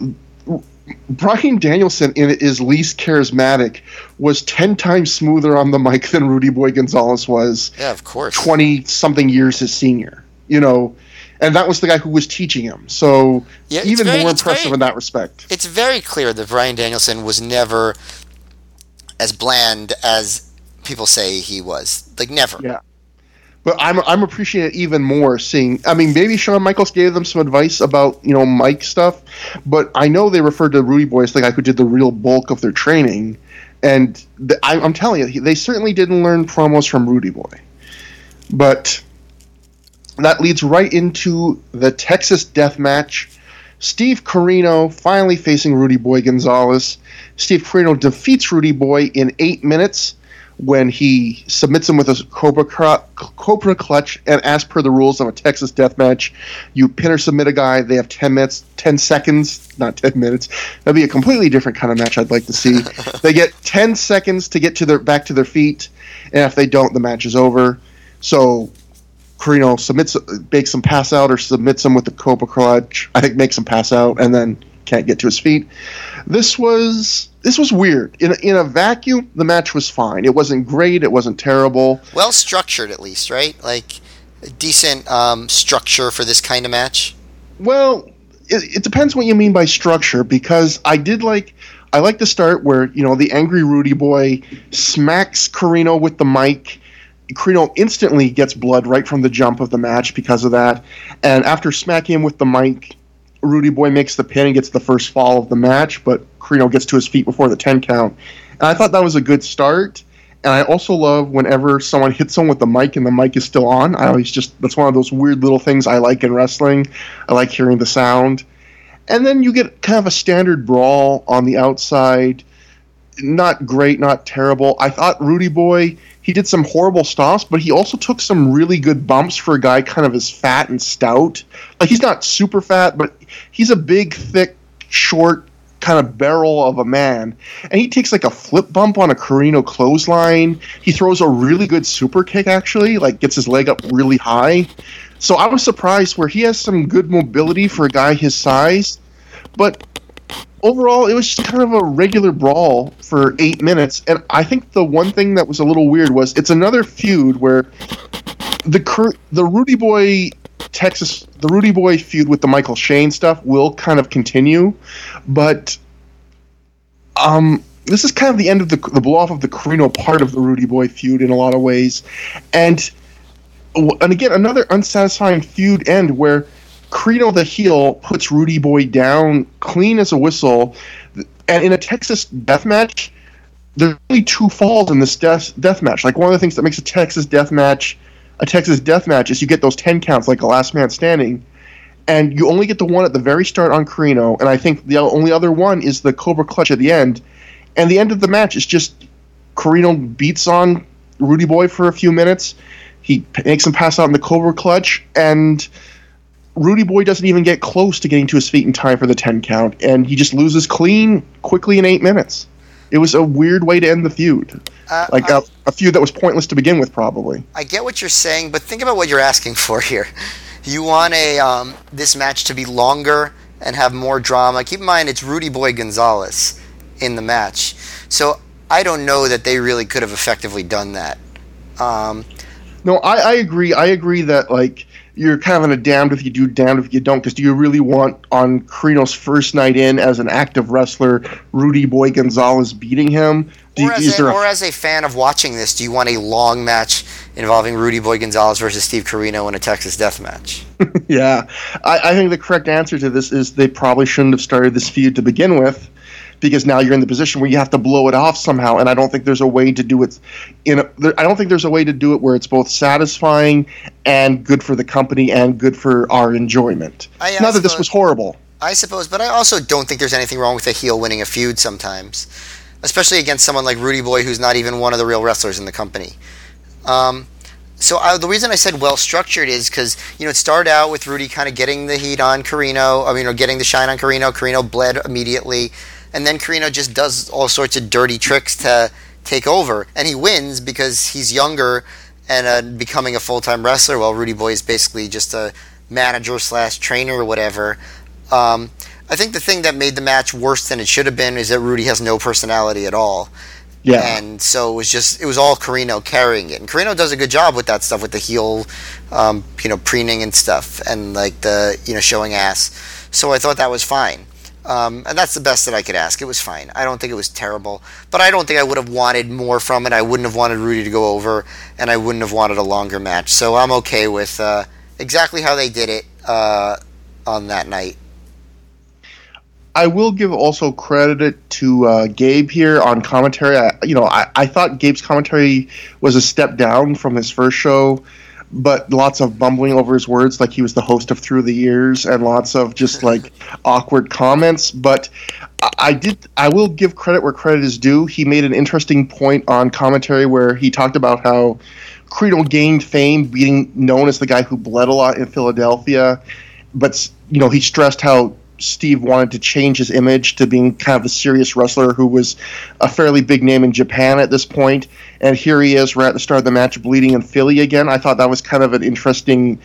Speaker 2: Bryan Danielson in his least charismatic was ten times smoother on the mic than Rudy Boy Gonzalez was.
Speaker 3: Yeah, of course.
Speaker 2: Twenty something years his senior, you know, and that was the guy who was teaching him. So yeah, even very, more impressive very, in that respect.
Speaker 3: It's very clear that Bryan Danielson was never as bland as people say he was. Like never.
Speaker 2: Yeah but I'm I'm appreciating even more seeing. I mean, maybe Shawn Michaels gave them some advice about you know mic stuff, but I know they referred to Rudy Boy as the guy who did the real bulk of their training, and the, I, am telling you, they certainly didn't learn promos from Rudy Boy. But that leads right into the Texas Death Match. Steve Corino finally facing Rudy Boy Gonzalez. Steve Corino defeats Rudy Boy in eight minutes when he submits him with a cobra, cobra clutch. And as per the rules of a Texas death match, you pin or submit a guy. They have 10 minutes, 10 seconds, not 10 minutes. That'd be a completely different kind of match I'd like to see. they get 10 seconds to get to their back to their feet. And if they don't, the match is over. So Corino submits, uh, makes him pass out or submits him with the Cobra Clutch. I think makes him pass out and then can't get to his feet. This was this was weird. In a, in a vacuum, the match was fine. It wasn't great. It wasn't terrible.
Speaker 3: Well structured, at least, right? Like decent um, structure for this kind of match.
Speaker 2: Well, it, it depends what you mean by structure because I did like I like the start where you know the angry Rudy boy smacks Corino with the mic. Corino instantly gets blood right from the jump of the match because of that. And after smacking him with the mic, Rudy Boy makes the pin and gets the first fall of the match, but Corino gets to his feet before the 10 count. And I thought that was a good start. And I also love whenever someone hits someone with the mic and the mic is still on. I always just, that's one of those weird little things I like in wrestling. I like hearing the sound. And then you get kind of a standard brawl on the outside. Not great, not terrible. I thought Rudy Boy he did some horrible stops, but he also took some really good bumps for a guy kind of as fat and stout. Like he's not super fat, but he's a big, thick, short kind of barrel of a man. And he takes like a flip bump on a Corino clothesline. He throws a really good super kick actually, like gets his leg up really high. So I was surprised where he has some good mobility for a guy his size, but overall, it was just kind of a regular brawl for eight minutes. And I think the one thing that was a little weird was it's another feud where the the Rudy Boy Texas the Rudy Boy feud with the Michael Shane stuff will kind of continue, but um, this is kind of the end of the the blow off of the Corino part of the Rudy Boy feud in a lot of ways, and and again another unsatisfying feud end where Corino the heel puts Rudy Boy down clean as a whistle, and in a Texas death match, there's only two falls in this death death match. Like one of the things that makes a Texas death match a Texas death match is you get those ten counts like a last man standing, and you only get the one at the very start on Corino, and I think the only other one is the Cobra Clutch at the end, and the end of the match is just Corino beats on Rudy Boy for a few minutes. He makes him pass out in the Cobra Clutch, and Rudy Boy doesn't even get close to getting to his feet in time for the 10 count, and he just loses clean quickly in eight minutes. It was a weird way to end the feud. Uh, like I, a, a feud that was pointless to begin with, probably.
Speaker 3: I get what you're saying, but think about what you're asking for here. You want a um, this match to be longer and have more drama. Keep in mind, it's Rudy Boy Gonzalez in the match, so I don't know that they really could have effectively done that. Um,
Speaker 2: no, I, I agree. I agree that like you're kind of in a damned if you do, damned if you don't. Because do you really want on Corino's first night in as an active wrestler, Rudy Boy Gonzalez beating him?
Speaker 3: Do, or, as a, a, or as a fan of watching this, do you want a long match involving Rudy Boy Gonzalez versus Steve Corino in a Texas Death Match?
Speaker 2: yeah, I, I think the correct answer to this is they probably shouldn't have started this feud to begin with because now you're in the position where you have to blow it off somehow and i don't think there's a way to do it in a, i don't think there's a way to do it where it's both satisfying and good for the company and good for our enjoyment. I, not that this was horrible.
Speaker 3: I suppose but i also don't think there's anything wrong with a heel winning a feud sometimes especially against someone like rudy boy who's not even one of the real wrestlers in the company. Um, so I, the reason I said well structured is because you know it started out with Rudy kind of getting the heat on Corino, I mean, or getting the shine on Corino. Corino bled immediately and then Corino just does all sorts of dirty tricks to take over, and he wins because he's younger and uh, becoming a full time wrestler. While Rudy Boy is basically just a manager slash trainer or whatever. Um, I think the thing that made the match worse than it should have been is that Rudy has no personality at all. Yeah. And so it was just it was all Corino carrying it, and Corino does a good job with that stuff with the heel, um, you know, preening and stuff, and like the you know showing ass. So I thought that was fine. Um, and that's the best that I could ask. It was fine. I don't think it was terrible, but I don't think I would have wanted more from it. I wouldn't have wanted Rudy to go over, and I wouldn't have wanted a longer match. So I'm okay with uh, exactly how they did it uh, on that night.
Speaker 2: I will give also credit to uh, Gabe here on commentary. I, you know, I, I thought Gabe's commentary was a step down from his first show but lots of bumbling over his words, like he was the host of Through the Years, and lots of just like awkward comments. But I, I did, I will give credit where credit is due. He made an interesting point on commentary where he talked about how Corino gained fame being known as the guy who bled a lot in Philadelphia, but you know he stressed how Steve wanted to change his image to being kind of a serious wrestler who was a fairly big name in Japan at this point. And here he is, right at the start of the match, bleeding in Philly again. I thought that was kind of an interesting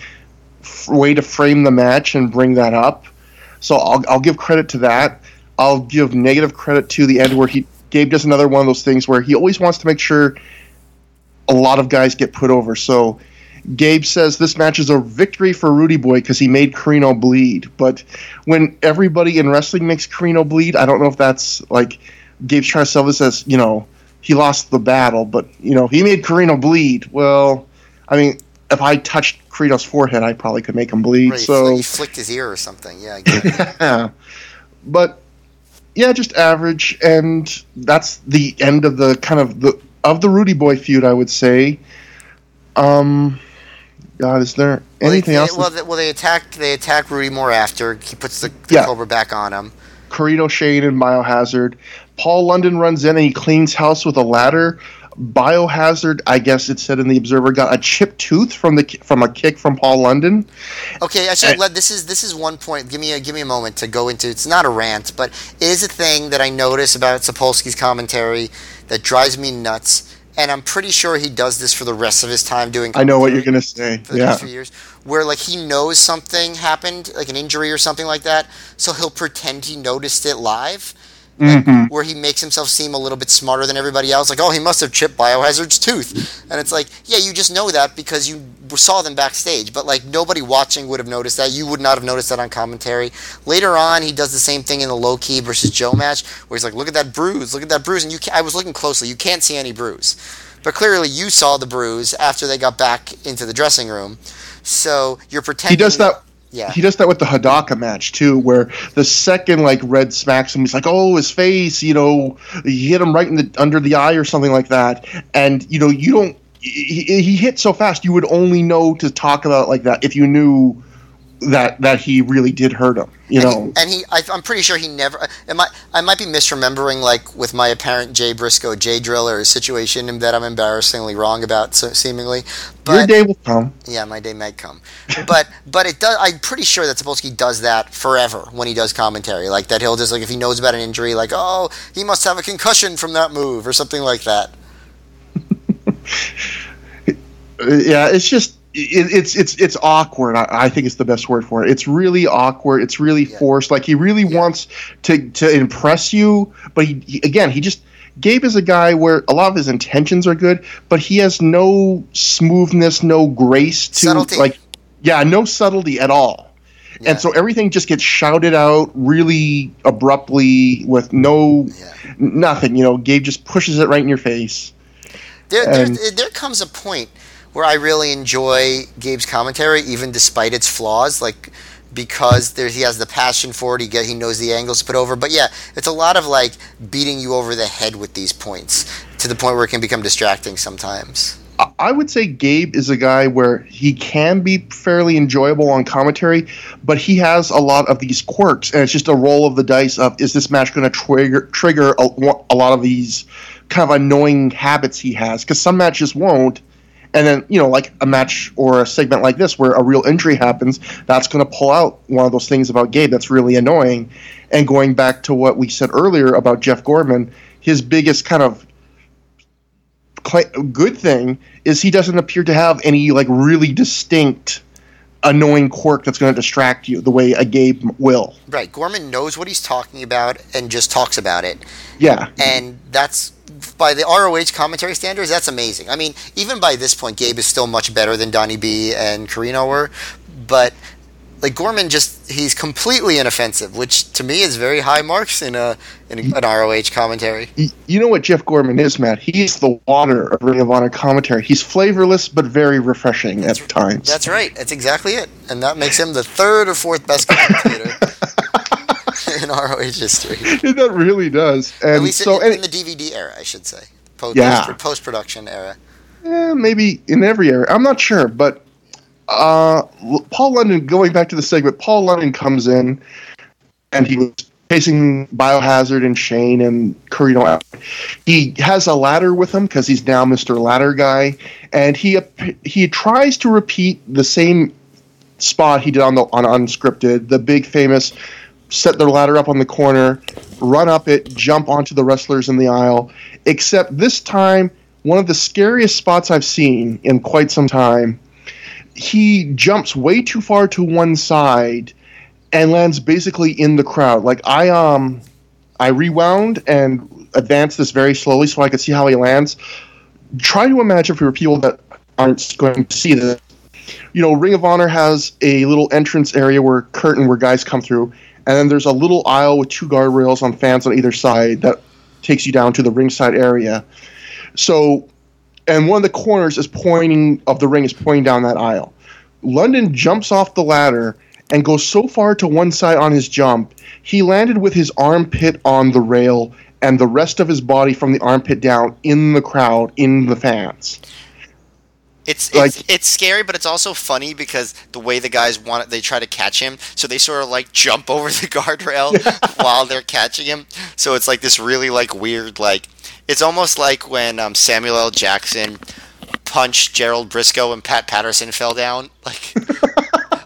Speaker 2: f- way to frame the match and bring that up. So I'll, I'll give credit to that. I'll give negative credit to the end where he Gabe does another one of those things where he always wants to make sure a lot of guys get put over. So Gabe says this match is a victory for Rudy Boy because he made Corino bleed. But when everybody in wrestling makes Corino bleed, I don't know if that's like Gabe's trying to sell this as you know he lost the battle, but you know he made Corino bleed. Well, I mean, if I touched Corino's forehead, I probably could make him bleed.
Speaker 3: Right,
Speaker 2: so
Speaker 3: he flicked his ear or something. Yeah, I get
Speaker 2: yeah. But yeah, just average, and that's the end of the kind of the of the Rudy Boy feud, I would say. Um, God, is there
Speaker 3: Well,
Speaker 2: anything
Speaker 3: they,
Speaker 2: else?
Speaker 3: Well, they, well, they attack they attack Rudy more after he puts the, the
Speaker 2: Yeah.
Speaker 3: Cobra back on him.
Speaker 2: Corino Shane and Biohazard. Paul London runs in and he cleans house with a ladder. Biohazard, I guess it said in the Observer, got a chipped tooth from the from a kick from Paul London.
Speaker 3: Okay, actually,
Speaker 2: Eh.
Speaker 3: let, this is this is one point. Give me a give me a moment to go into. It's not a rant, but it is a thing that I notice about Sapolsky's commentary that drives me nuts. And I'm pretty sure he does this for the rest of his time doing.
Speaker 2: I know what you're gonna say.
Speaker 3: For the
Speaker 2: Yeah,
Speaker 3: few years, where like he knows something happened, like an injury or something like that, so he'll pretend he noticed it live. Like,
Speaker 2: Mhm.
Speaker 3: where he makes himself seem a little bit smarter than everybody else. Like, oh, he must have chipped Biohazard's tooth. And it's like, yeah, you just know that because you saw them backstage. But, like, nobody watching would have noticed that. You would not have noticed that on commentary. Later on, he does the same thing in the Low Ki versus Joe match, where he's like, look at that bruise, look at that bruise. And you, I was looking closely. You can't see any bruise. But clearly, you saw the bruise after they got back into the dressing room. So you're pretending.
Speaker 2: he does that.
Speaker 3: Yeah.
Speaker 2: He does that with the Hidaka match too, where the second like Red smacks him, he's like, "Oh, his face," you know, he hit him right in the under the eye or something like that, and you know, you don't. He, he hit so fast, you would only know to talk about like that if you knew that that he really did hurt him. You
Speaker 3: and
Speaker 2: know,
Speaker 3: he, and he I, I'm pretty sure he never. Am I? I might be misremembering, like with my apparent Jay Briscoe, Jay Driller situation, and that I'm embarrassingly wrong about, so, seemingly.
Speaker 2: your day will come.
Speaker 3: yeah, my day might come. but but it does. I'm pretty sure that Sapolsky does that forever when he does commentary, like that. He'll just like if he knows about an injury, like oh, he must have a concussion from that move or something like that.
Speaker 2: Yeah, it's just it, it's it's it's awkward. I, I think it's the best word for it. It's really awkward. It's really
Speaker 3: Yeah.
Speaker 2: forced. Like he really wants to to impress you, but he, he again he just Gabe is a guy where a lot of his intentions are good, but he has no smoothness, no grace to
Speaker 3: Subtlety.
Speaker 2: like yeah, no subtlety at all.
Speaker 3: Yeah.
Speaker 2: And so everything just gets shouted out really abruptly with no
Speaker 3: Yeah.
Speaker 2: nothing. You know, Gabe just pushes it right in your face.
Speaker 3: There,
Speaker 2: And-
Speaker 3: there, there comes a point where I really enjoy Gabe's commentary, even despite its flaws. Like because he has the passion for it, he get, he knows the angles to put over. But yeah, it's a lot of like beating you over the head with these points to the point where it can become distracting sometimes.
Speaker 2: I- I would say Gabe is a guy where he can be fairly enjoyable on commentary, but he has a lot of these quirks, and it's just a roll of the dice of is this match going to trigger trigger a, a lot of these kind of annoying habits he has? Because some matches won't, and then you know like a match or a segment like this where a real injury happens, that's going to pull out one of those things about Gabe that's really annoying. And going back to what we said earlier about Jeff Gorman, his biggest kind of good thing is he doesn't appear to have any like really distinct annoying quirk that's going to distract you the way a Gabe will.
Speaker 3: Right, Gorman knows what he's talking about and just talks about it.
Speaker 2: Yeah,
Speaker 3: and that's by the ROH commentary standards, that's amazing. I mean, even by this point, Gabe is still much better than Donnie B and Corino were, but like Gorman just he's completely inoffensive, which to me is very high marks in a in an ROH commentary.
Speaker 2: You know what Jeff Gorman is, Matt? He's the water of Ring of Honor commentary. He's flavorless but very refreshing at times.
Speaker 3: That's right. That's exactly it, and that makes him the third or fourth best commentator in ROH history.
Speaker 2: that really does.
Speaker 3: At
Speaker 2: And
Speaker 3: least
Speaker 2: so,
Speaker 3: in, in the DVD era, I should say. Post,
Speaker 2: Yeah.
Speaker 3: post production era.
Speaker 2: eh, maybe in every era. I'm not sure, but uh, Paul London, going back to the segment, Paul London comes in and he was facing Biohazard and Shane and Corino. He has a ladder with him because he's now Mr. Ladder Guy, and he he tries to repeat the same spot he did on the on unscripted, the big famous set their ladder up on the corner, run up it, jump onto the wrestlers in the aisle. Except this time, one of the scariest spots I've seen in quite some time. He jumps way too far to one side and lands basically in the crowd. Like I um I rewound and advanced this very slowly so I could see how he lands. Try to imagine for people that aren't going to see this. You know, Ring of Honor has a little entrance area where curtain where guys come through, and then there's a little aisle with two guardrails on fans on either side that takes you down to the ringside area. So, and one of the corners is pointing of the ring is pointing down that aisle. London jumps off the ladder and goes so far to one side on his jump, he landed with his armpit on the rail and the rest of his body from the armpit down in the crowd, in the fans.
Speaker 3: It's, like, it's it's scary, but it's also funny because the way the guys want it, they try to catch him, so they sort of like jump over the guardrail while they're catching him. So it's like this really like weird like it's almost like when um, Samuel L. Jackson punched Gerald Brisco and Pat Patterson fell down. Like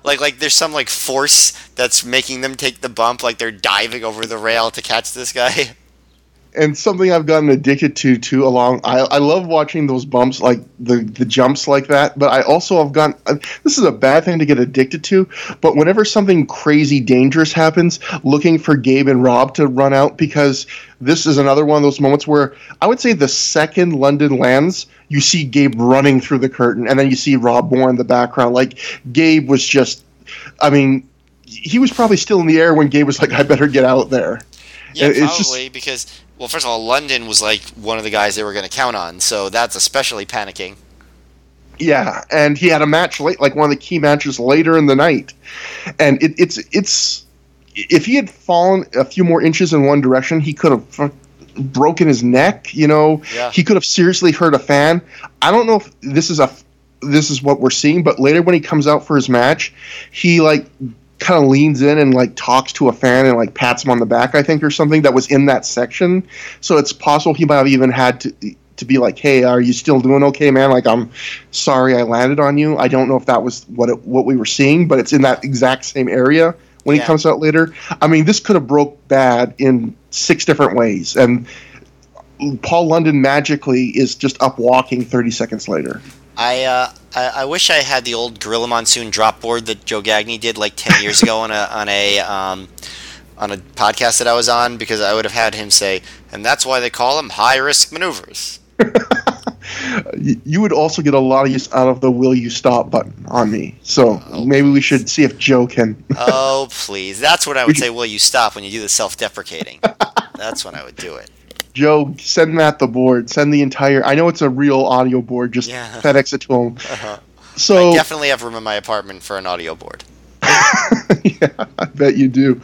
Speaker 3: like like there's some like force that's making them take the bump like they're diving over the rail to catch this guy
Speaker 2: and something I've gotten addicted to too. Along, I, I love watching those bumps, like the the jumps like that. But I also have gotten. Uh, this is a bad thing to get addicted to. But whenever something crazy dangerous happens, looking for Gabe and Rob to run out because this is another one of those moments where I would say the second London lands, you see Gabe running through the curtain, and then you see Rob Moore in the background. Like Gabe was just, I mean, he was probably still in the air when Gabe was like, "I better get out there."
Speaker 3: Yeah, it's probably just, because well, first of all, London was like one of the guys they were going to count on, so that's especially panicking.
Speaker 2: Yeah, and he had a match late, like one of the key matches later in the night, and it, it's it's if he had fallen a few more inches in one direction, he could have broken his neck. You know, yeah. he could have seriously hurt a fan. I don't know if this is a this is what we're seeing, but later when he comes out for his match, he like kind of leans in and like talks to a fan and like pats him on the back, I think, or something that was in that section. So it's possible he might have even had to to be like, "Hey, are you still doing okay, man? Like, I'm sorry I landed on you." I don't know if that was what it, what we were seeing, but it's in that exact same area when yeah. he comes out later. I mean, this could have broke bad in six different ways, and Paul London magically is just up walking 30 seconds later.
Speaker 3: I, uh, I, I wish I had the old Gorilla Monsoon drop board that Joe Gagne did like ten years ago on a on a um, on a podcast that I was on because I would have had him say, and that's why they call them high risk maneuvers.
Speaker 2: you would also get a lot of use out of the "Will you stop" button on me. So oh, maybe we should see if Joe can.
Speaker 3: oh please, that's what I would say. Will you stop when you do the self-deprecating? that's when I would do it.
Speaker 2: Joe, send Matt the board. Send the entire. I know it's a real audio board. Just yeah. FedEx it to him. Uh-huh.
Speaker 3: So I definitely have room in my apartment for an audio board.
Speaker 2: yeah, I bet you do.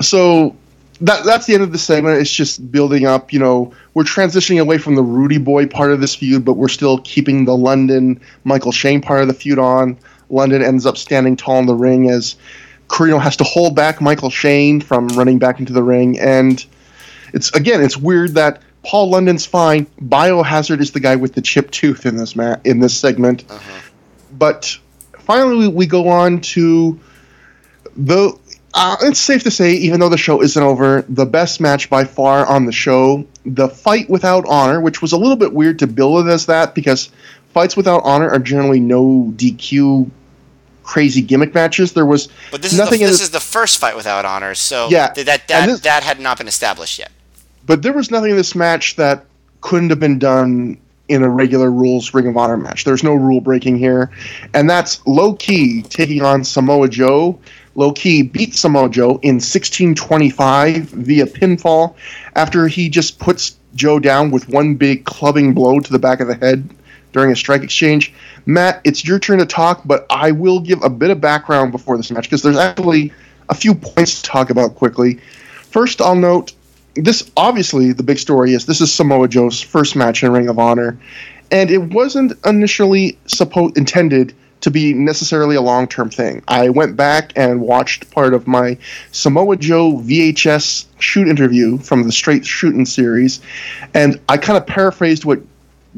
Speaker 2: So that that's the end of the segment. It's just building up. You know, we're transitioning away from the Rudy Boy part of this feud, but we're still keeping the London Michael Shane part of the feud on. London ends up standing tall in the ring as Corino has to hold back Michael Shane from running back into the ring, and it's again, it's weird that Paul London's fine. Biohazard is the guy with the chipped tooth in this ma- in this segment. Uh-huh. But finally, we, we, go on to the. Uh, it's safe to say, even though the show isn't over, the best match by far on the show, the fight without honor, which was a little bit weird to bill it as that because fights without honor are generally no DQ crazy gimmick matches. There was
Speaker 3: but this nothing. Is the, this, this is the first fight without honor, so yeah, that that this, that had not been established yet.
Speaker 2: But there was nothing in this match that couldn't have been done in a regular rules Ring of Honor match. There's no rule breaking here. And that's Low Ki taking on Samoa Joe. Low Ki beat Samoa Joe in 1625 via pinfall after he just puts Joe down with one big clubbing blow to the back of the head during a strike exchange. Matt, it's your turn to talk, but I will give a bit of background before this match because there's actually a few points to talk about quickly. First, I'll note this obviously the big story is this is Samoa Joe's first match in Ring of Honor, and it wasn't initially supposed intended to be necessarily a long term thing. I went back and watched part of my Samoa Joe VHS shoot interview from the Straight Shooting series, and I kind of paraphrased what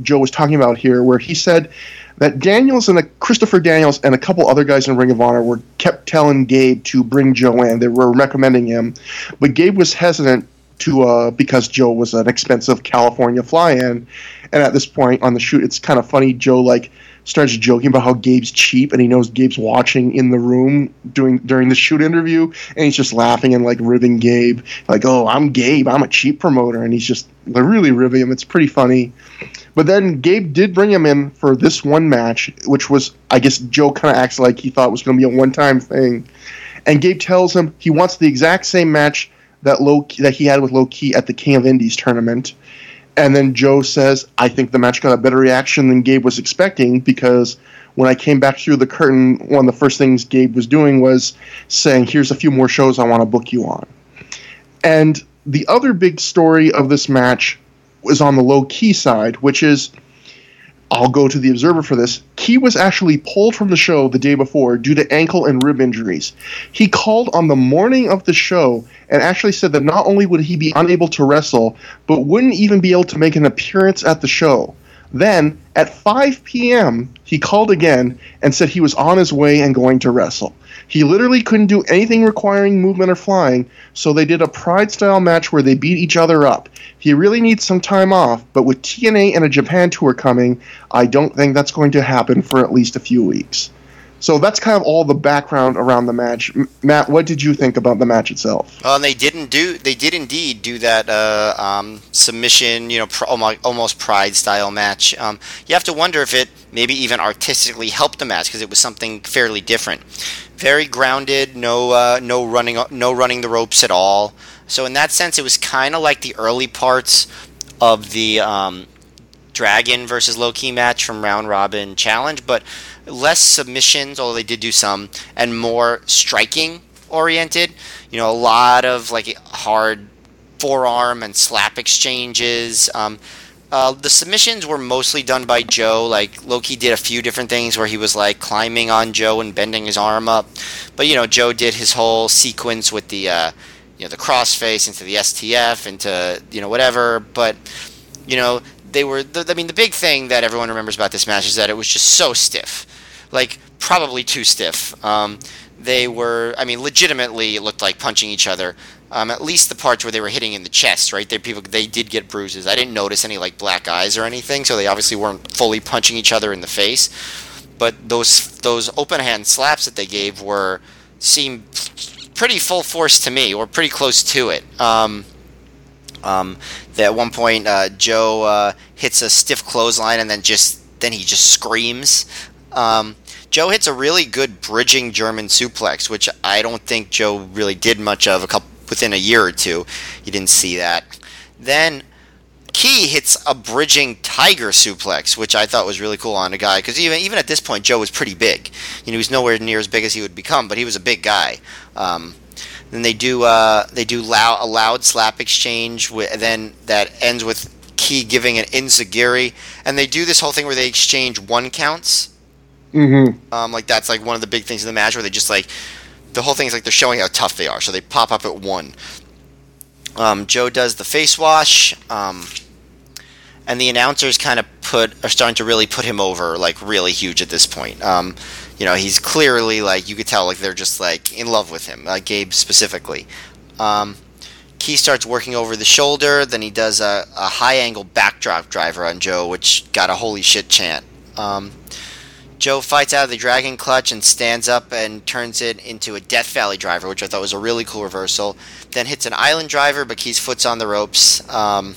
Speaker 2: Joe was talking about here, where he said that Daniels and a, Christopher Daniels and a couple other guys in Ring of Honor were kept telling Gabe to bring Joe in. They were recommending him, but Gabe was hesitant to uh, because Joe was an expensive California fly-in, and at this point on the shoot, it's kind of funny. Joe like starts joking about how Gabe's cheap, and he knows Gabe's watching in the room doing during the shoot interview, and he's just laughing and like ribbing Gabe, like, "Oh, I'm Gabe, I'm a cheap promoter," and he's just really ribbing him. It's pretty funny. But then Gabe did bring him in for this one match, which was, I guess, Joe kind of acts like he thought was going to be a one-time thing, and Gabe tells him he wants the exact same match that low that he had with Low Ki at the King of Indies tournament and then Joe says, I think the match got a better reaction than Gabe was expecting because when I came back through the curtain, one of the first things Gabe was doing was saying, Here's a few more shows I want to book you on. And the other big story of this match was on the low key side, which is I'll go to the Observer for this. Ki was actually pulled from the show the day before due to ankle and rib injuries. He called on the morning of the show and actually said that not only would he be unable to wrestle, but wouldn't even be able to make an appearance at the show. Then, at 5 p.m., he called again and said he was on his way and going to wrestle. He literally couldn't do anything requiring movement or flying, so they did a Pride style match where they beat each other up. He really needs some time off, but with TNA and a Japan tour coming, I don't think that's going to happen for at least a few weeks. So that's kind of all the background around the match. Matt, what did you think about the match itself?
Speaker 3: Well, they didn't do. They did indeed do that uh, um, submission, you know, pr- almost pride style match. Um, you have to wonder if it maybe even artistically helped the match because it was something fairly different. Very grounded, no uh, no running no running the ropes at all. So in that sense, it was kind of like the early parts of the um, Dragon versus Low Ki match from Round Robin Challenge, but less submissions, although they did do some, and more striking oriented. You know, a lot of like hard forearm and slap exchanges. Um, uh, the submissions were mostly done by Joe. Like Low Ki did a few different things where he was like climbing on Joe and bending his arm up, but you know Joe did his whole sequence with the uh, you know the crossface into the STF into you know whatever. But you know they were. The, I mean, the big thing that everyone remembers about this match is that it was just so stiff like probably too stiff. Um, they were, I mean, legitimately it looked like punching each other. Um, at least the parts where they were hitting in the chest, right? They people they did get bruises. I didn't notice any like black eyes or anything, so they obviously weren't fully punching each other in the face. But those those open hand slaps that they gave were seemed pretty full force to me, or pretty close to it. Um, um, at one point, uh, Joe uh, hits a stiff clothesline and then just then he just screams. Um, Joe hits a really good bridging German suplex, which I don't think Joe really did much of a couple within a year or two. You didn't see that. Then Ki hits a bridging tiger suplex, which I thought was really cool on a guy because even even at this point Joe was pretty big. You know, he was nowhere near as big as he would become, but he was a big guy. Um, then they do uh, they do loud, a loud slap exchange, with, then that ends with Ki giving an enzuigiri, and they do this whole thing where they exchange one counts
Speaker 2: Mm-hmm.
Speaker 3: Um, like that's like one of the big things in the match where they just like the whole thing is like they're showing how tough they are. So they pop up at one. Um, Joe does the face wash, um, and the announcers kind of put are starting to really put him over, like really huge at this point. Um, you know, he's clearly like you could tell like they're just like in love with him, like Gabe specifically. Um, Ki starts working over the shoulder, then he does a, a high angle backdrop driver on Joe, which got a holy shit chant. Um, Joe fights out of the Dragon Clutch and stands up and turns it into a Death Valley driver, which I thought was a really cool reversal. Then hits an Island driver, but keeps foot's on the ropes. Um,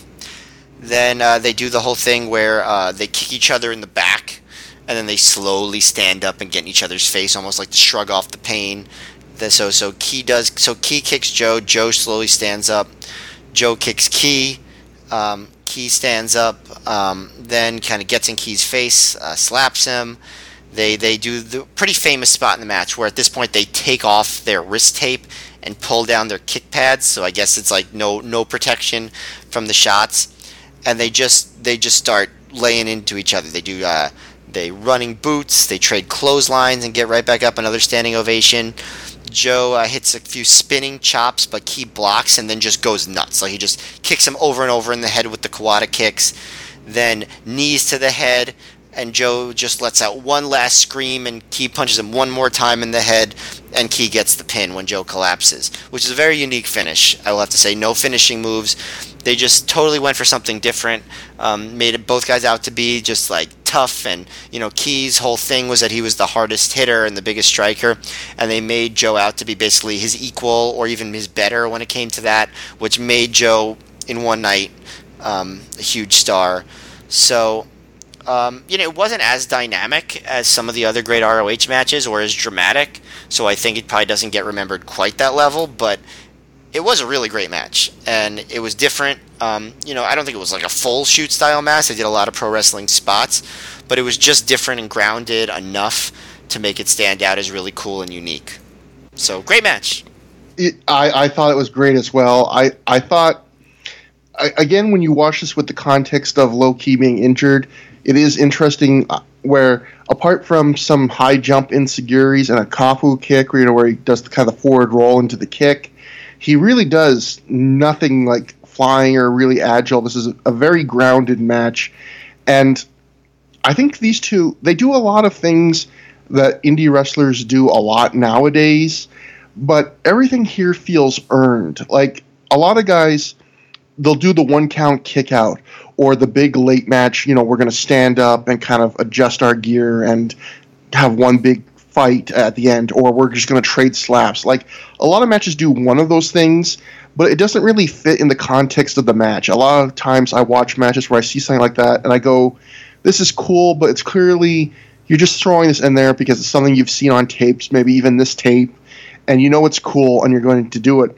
Speaker 3: then uh, they do the whole thing where uh, they kick each other in the back, and then they slowly stand up and get in each other's face, almost like to shrug off the pain. So so Ki does so Ki kicks Joe. Joe slowly stands up. Joe kicks Ki. Um, Ki stands up. Um, then kind of gets in Ki's face, uh, slaps him. They they do the pretty famous spot in the match where at this point they take off their wrist tape and pull down their kick pads. So I guess it's like no no protection from the shots, and they just they just start laying into each other. They do uh, they running boots, they trade clotheslines and get right back up. Another standing ovation. Joe uh, hits a few spinning chops, but Ki blocks and then just goes nuts. Like he just kicks him over and over in the head with the Kawada kicks, then knees to the head, and Joe just lets out one last scream, and Ki punches him one more time in the head, and Ki gets the pin when Joe collapses, which is a very unique finish. I will have to say, no finishing moves. They just totally went for something different. Um, made both guys out to be just like tough, and you know, Ki's whole thing was that he was the hardest hitter and the biggest striker, and they made Joe out to be basically his equal or even his better when it came to that, which made Joe in one night um, a huge star. So um, you know, it wasn't as dynamic as some of the other great ROH matches or as dramatic, so I think it probably doesn't get remembered quite that level, but it was a really great match, and it was different. Um, you know, I don't think it was like a full shoot style match. They did a lot of pro wrestling spots, but it was just different and grounded enough to make it stand out as really cool and unique. So, great match.
Speaker 2: It, I, I thought it was great as well. I, I thought, I, again, when you watch this with the context of Low Ki being injured, it is interesting uh, where apart from some high jump insecurities and a Koppo kick, you know, where he does the kind of forward roll into the kick, he really does nothing like flying or really agile. This is a, a very grounded match, and I think these two they do a lot of things that indie wrestlers do a lot nowadays, but everything here feels earned. Like a lot of guys, they'll do the one count kick out or the big late match, you know, we're going to stand up and kind of adjust our gear and have one big fight at the end, or we're just going to trade slaps. Like a lot of matches do one of those things, but it doesn't really fit in the context of the match. A lot of times I watch matches where I see something like that and I go, this is cool, but it's clearly you're just throwing this in there because it's something you've seen on tapes, maybe even this tape, and you know it's cool and you're going to do it.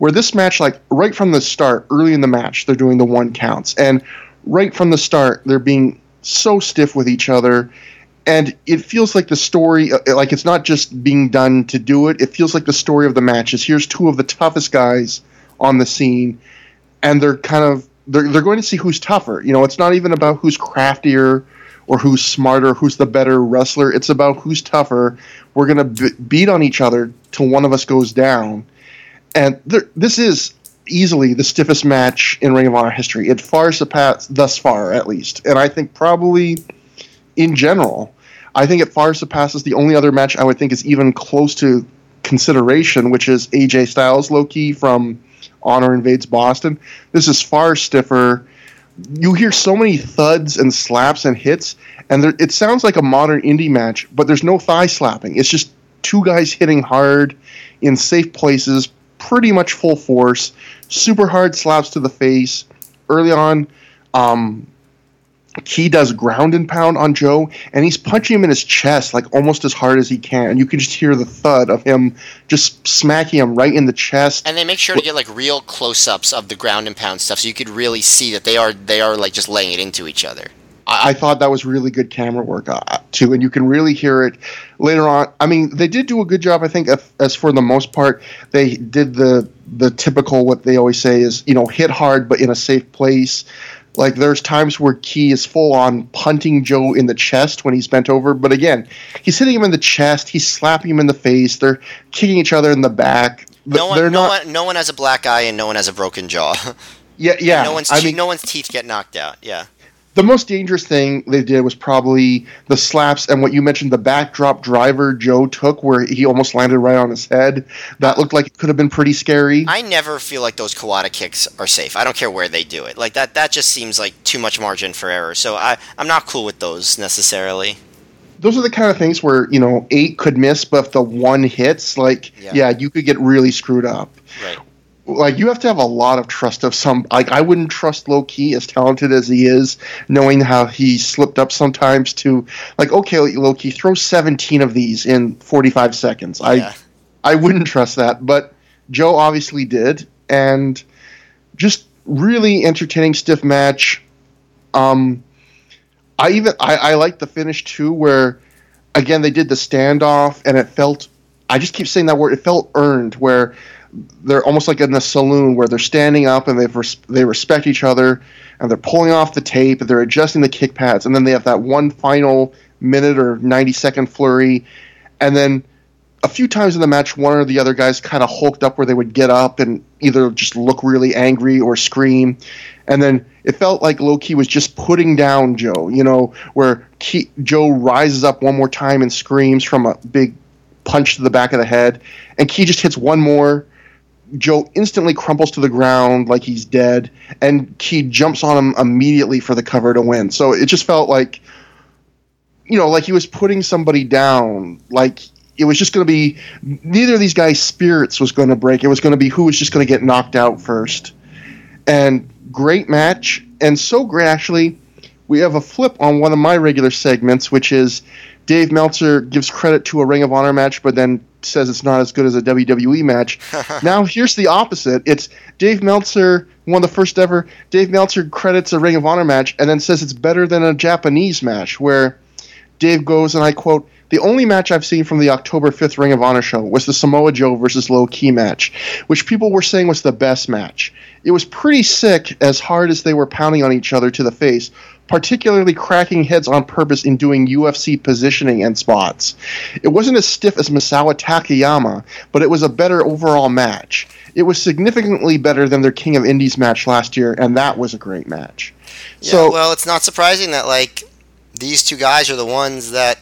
Speaker 2: Where this match, like right from the start, early in the match, they're doing the one counts, and right from the start, they're being so stiff with each other, and it feels like the story, uh, like it's not just being done to do it. It feels like the story of the match is here's two of the toughest guys on the scene, and they're kind of they're they're going to see who's tougher. You know, it's not even about who's craftier or who's smarter, who's the better wrestler. It's about who's tougher. We're going to b- beat on each other till one of us goes down and there, this is easily the stiffest match in Ring of Honor history. It far surpassed thus far, at least, and I think probably in general, I think it far surpasses the only other match I would think is even close to consideration, which is AJ Styles Low Ki from Honor Invades Boston. This is far stiffer. You hear so many thuds and slaps and hits, and there, it sounds like a modern indie match, but there's no thigh slapping. It's just two guys hitting hard in safe places, pretty much full force, super hard slaps to the face. Early on, um, Ki does ground and pound on Joe, and he's punching him in his chest like almost as hard as he can. And You can just hear the thud of him just smacking him right in the chest.
Speaker 3: And they make sure to get like real close-ups of the ground and pound stuff, so you could really see that they are they are like just laying it into each other.
Speaker 2: I, I thought that was really good camera work uh, too, and you can really hear it later on. I mean, they did do a good job. I think, as for the most part, they did the the typical what they always say is you know hit hard but in a safe place. Like there's times where Ki is full on punting Joe in the chest when he's bent over, but again, he's hitting him in the chest. He's slapping him in the face. They're kicking each other in the back.
Speaker 3: No one, no not, one, no one has a black eye, and no one has a broken jaw.
Speaker 2: Yeah, yeah.
Speaker 3: no one's, I mean, no one's teeth get knocked out. Yeah
Speaker 2: the most dangerous thing they did was probably the slaps and what you mentioned the backdrop driver Joe took where he almost landed right on his head. That looked like it could have been pretty scary.
Speaker 3: I never feel like those Kawada kicks are safe. I don't care where they do it. Like that that just seems like too much margin for error. So I I'm not cool with those necessarily.
Speaker 2: Those are the kind of things where, you know, 8 could miss but if the one hits like yeah, yeah you could get really screwed up.
Speaker 3: Right
Speaker 2: like you have to have a lot of trust of some like I wouldn't trust Low Ki as talented as he is, knowing how he slipped up sometimes to like okay Low Ki throw 17 of these in 45 seconds. Yeah. I I wouldn't trust that, but Joe obviously did and just really entertaining stiff match. Um I even I, I like the finish too where again they did the standoff and it felt I just keep saying that word it felt earned where they're almost like in the saloon where they're standing up and they res- they respect each other and they're pulling off the tape and they're adjusting the kick pads and then they have that one final minute or 90 second flurry. And then a few times in the match, one or the other guys kind of hulked up where they would get up and either just look really angry or scream. And then it felt like Low Ki was just putting down Joe, you know, where Ki, Joe rises up one more time and screams from a big punch to the back of the head. And Ki just hits one more. Joe instantly crumples to the ground like he's dead. And Ki jumps on him immediately for the cover to win. So it just felt like, you know, like he was putting somebody down. Like it was just going to be neither of these guys' spirits was going to break. It was going to be who was just going to get knocked out first. And great match, and so great actually. We have a flip on one of my regular segments, which is Dave Meltzer gives credit to a Ring of Honor match, but then says it's not as good as a WWE match. now here's the opposite. It's Dave Meltzer, one of the first ever. Dave Meltzer credits a Ring of Honor match and then says it's better than a Japanese match, where Dave goes and I quote the only match I've seen from the October 5th Ring of Honor show was the Samoa Joe versus Low Ki match, which people were saying was the best match. It was pretty sick as hard as they were pounding on each other to the face, particularly cracking heads on purpose in doing UFC positioning and spots. It wasn't as stiff as Misawa Takayama, but it was a better overall match. It was significantly better than their King of Indies match last year, and that was a great match.
Speaker 3: Yeah, so, well, it's not surprising that like these two guys are the ones that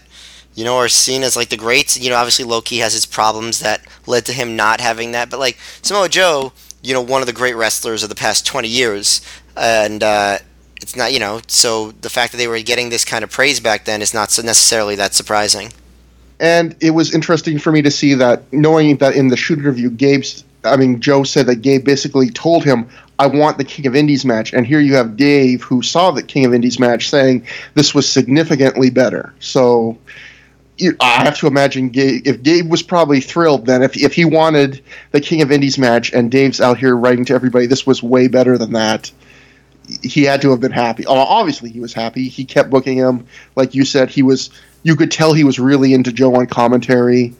Speaker 3: you know, are seen as like the greats. You know, obviously Low Ki has his problems that led to him not having that, but like Samoa Joe, you know, one of the great wrestlers of the past 20 years, and uh, it's not, you know, so the fact that they were getting this kind of praise back then is not necessarily that surprising.
Speaker 2: And it was interesting for me to see that, knowing that in the shoot interview, Gabe's, I mean, Joe said that Gabe basically told him, I want the King of Indies match. And here you have Dave, who saw the King of Indies match, saying this was significantly better. So I have to imagine Gabe, if Gabe was probably thrilled then if if he wanted the King of Indies match and Dave's out here writing to everybody this was way better than that he had to have been happy. Obviously he was happy. He kept booking him like you said he was you could tell he was really into Joe on commentary.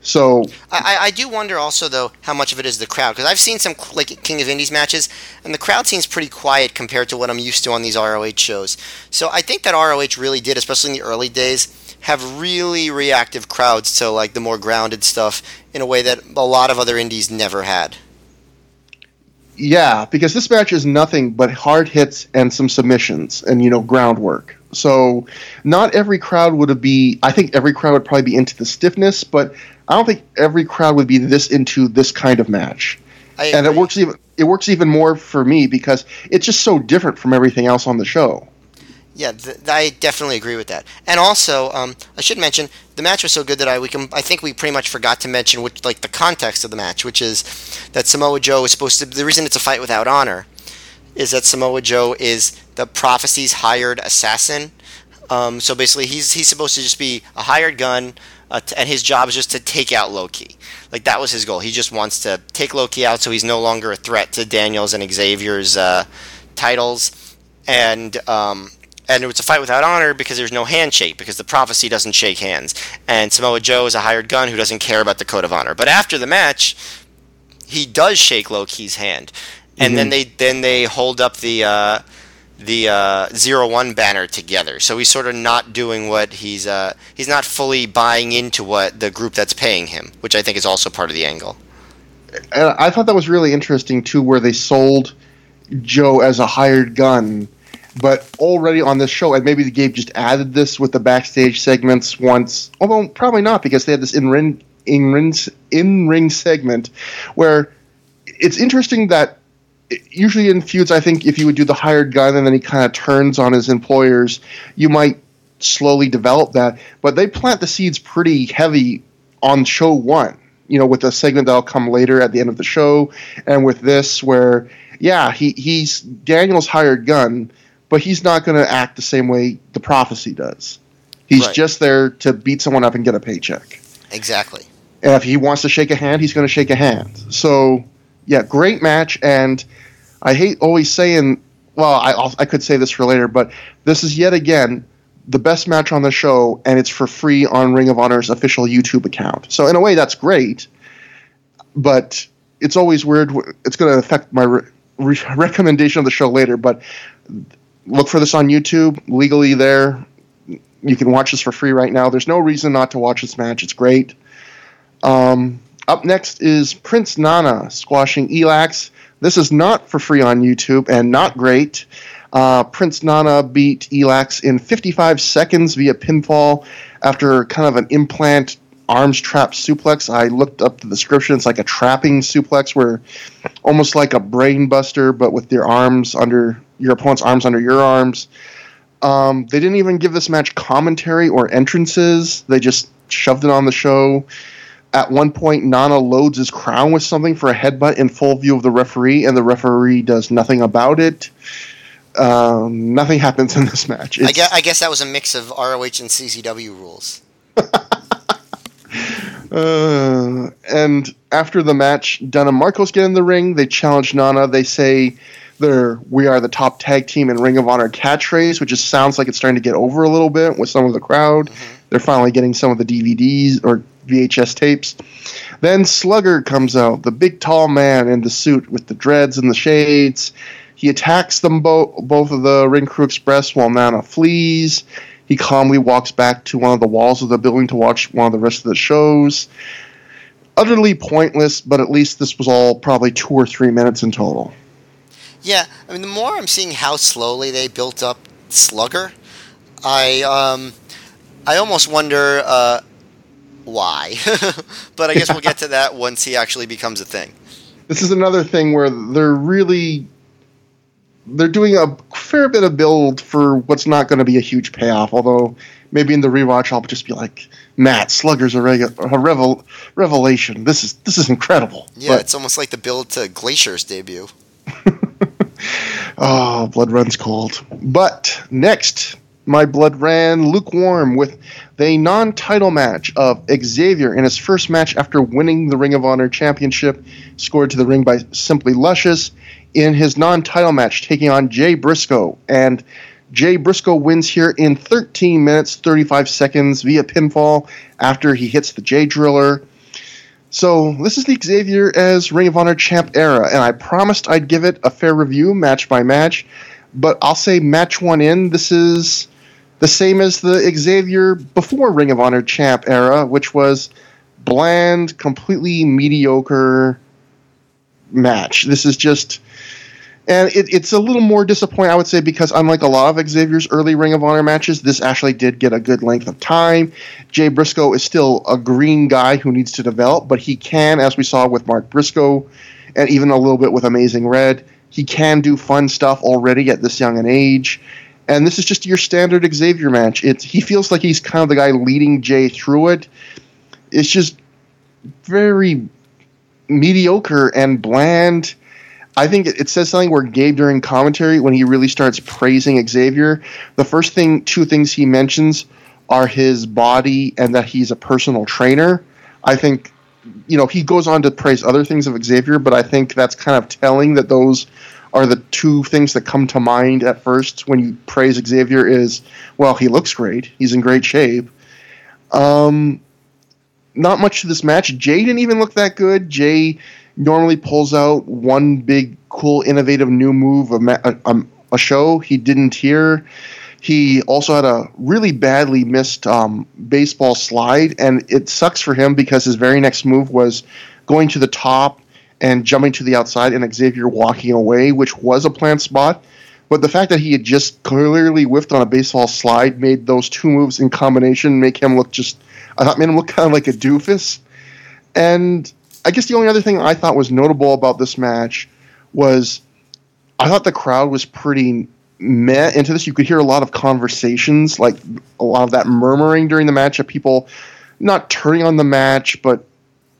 Speaker 2: So
Speaker 3: I, I do wonder also though how much of it is the crowd because I've seen some like King of Indies matches and the crowd seems pretty quiet compared to what I'm used to on these ROH shows. So I think that ROH really did, especially in the early days, have really reactive crowds to like the more grounded stuff in a way that a lot of other indies never had.
Speaker 2: Yeah, because this match is nothing but hard hits and some submissions and you know groundwork. So not every crowd would be. I think every crowd would probably be into the stiffness, but I don't think every crowd would be this into this kind of match. and it works even it works even more for me because it's just so different from everything else on the show.
Speaker 3: Yeah, th- I definitely agree with that. And also, um, I should mention the match was so good that I we can I think we pretty much forgot to mention which like the context of the match, which is that Samoa Joe is supposed to. The reason it's a fight without honor is that Samoa Joe is the prophecy's hired assassin. Um, so basically, he's he's supposed to just be a hired gun, uh, t- and his job is just to take out Low Ki. Like that was his goal. He just wants to take Low Ki out, so he's no longer a threat to Daniels and Xavier's uh, titles. And um, and it was a fight without honor because there's no handshake because the prophecy doesn't shake hands. And Samoa Joe is a hired gun who doesn't care about the code of honor. But after the match he does shake Low Ki's hand. And mm-hmm. then they then they hold up the uh, the uh, zero one banner together. So he's sort of not doing what he's uh, he's not fully buying into what the group that's paying him which I think is also part of the angle.
Speaker 2: And I thought that was really interesting too where they sold Joe as a hired gun but already on this show, and maybe the Gabe just added this with the backstage segments once, although probably not because they had this in ring in ring in ring segment where it's interesting that usually in feuds, I think if you would do the hired gun and then he kind of turns on his employers, you might slowly develop that. But they plant the seeds pretty heavy on show one. You know, with a segment that'll come later at the end of the show, and with this where yeah, he he's Daniel's hired gun but he's not going to act the same way the prophecy does. He's right. just there to beat someone up and get a paycheck.
Speaker 3: Exactly.
Speaker 2: And if he wants to shake a hand, he's going to shake a hand. So, yeah, great match. And I hate always saying, well, I, I could say this for later, but this is yet again the best match on the show, and it's for free on Ring of Honor's official YouTube account. So, in a way, that's great. But it's always weird. It's going to affect my re- re- recommendation of the show later. But look for this on YouTube, legally there. You can watch this for free right now. There's no reason not to watch this match. It's great. Um, up next is Prince Nana squashing Elax. This is not for free on YouTube and not great. Uh, Prince Nana beat Elax in 55 seconds via pinfall after kind of an implant arms trap suplex. I looked up the description. It's like a trapping suplex where almost like a brain buster, but with your arms under your opponent's arms under your arms. Um, they didn't even give this match commentary or entrances. They just shoved it on the show. At one point, Nana loads his crown with something for a headbutt in full view of the referee, and the referee does nothing about it. Um, nothing happens in this match.
Speaker 3: I guess, I guess, that was a mix of ROH and CZW rules.
Speaker 2: uh, and after the match, Dunn and Marcos get in the ring. They challenge Nana. They say they're "We are the top tag team in Ring of Honor" catchphrase, which just sounds like it's starting to get over a little bit with some of the crowd. Mm-hmm. They're finally getting some of the DVDs or VHS tapes. Then Slugger comes out, the big tall man in the suit with the dreads and the shades. He attacks them both, both of the Ring Crew Express while Nana flees. He calmly walks back to one of the walls of the building to watch one of the rest of the shows. Utterly pointless, but at least this was all probably two or three minutes in total.
Speaker 3: Yeah, I mean, the more I'm seeing how slowly they built up Slugger, I um, I almost wonder uh, why. but I guess we'll get to that once he actually becomes a thing.
Speaker 2: This is another thing where they're really they're doing a fair bit of build for what's not going to be a huge payoff. Although maybe in the rewatch I'll just be like, Matt Slugger's a, regu- a revel- revelation. This is this is incredible.
Speaker 3: Yeah, but, it's almost like the build to Glacier's debut.
Speaker 2: Oh, blood runs cold. But next, my blood ran lukewarm with the non title match of Xavier in his first match after winning the Ring of Honor Championship, scored to the ring by Simply Luscious in his non title match, taking on Jay Briscoe. And Jay Briscoe wins here in 13 minutes, 35 seconds via pinfall after he hits the Jay Driller. So, this is the Xavier as Ring of Honor champ era, and I promised I'd give it a fair review, match by match. But I'll say, match one in, this is the same as the Xavier before Ring of Honor champ era, which was bland, completely mediocre match. This is just. And it, it's a little more disappointing, I would say, because unlike a lot of Xavier's early Ring of Honor matches, this actually did get a good length of time. Jay Briscoe is still a green guy who needs to develop, but he can, as we saw with Mark Briscoe, and even a little bit with Amazing Red, he can do fun stuff already at this young an age and this is just your standard Xavier match. It's he feels like he's kind of the guy leading Jay through it. It's just very mediocre and bland. I think it, says something where Gabe during commentary when he really starts praising Xavier, the first thing two things he mentions are his body and that he's a personal trainer. I think you know, he goes on to praise other things of Xavier, but I think that's kind of telling that those are the two things that come to mind at first when you praise Xavier is, well, he looks great. He's in great shape. Um, not much to this match. Jay didn't even look that good. Jay normally pulls out one big, cool, innovative new move a, a, a show. He didn't here. He also had a really badly missed um, baseball slide, and it sucks for him because his very next move was going to the top and jumping to the outside and Xavier walking away, which was a planned spot. But the fact that he had just clearly whiffed on a baseball slide made those two moves in combination make him look just, I thought, made him look kind of like a doofus. And I guess the only other thing I thought was notable about this match was I thought the crowd was pretty meh into this. You could hear a lot of conversations, like a lot of that murmuring during the match of people not turning on the match, but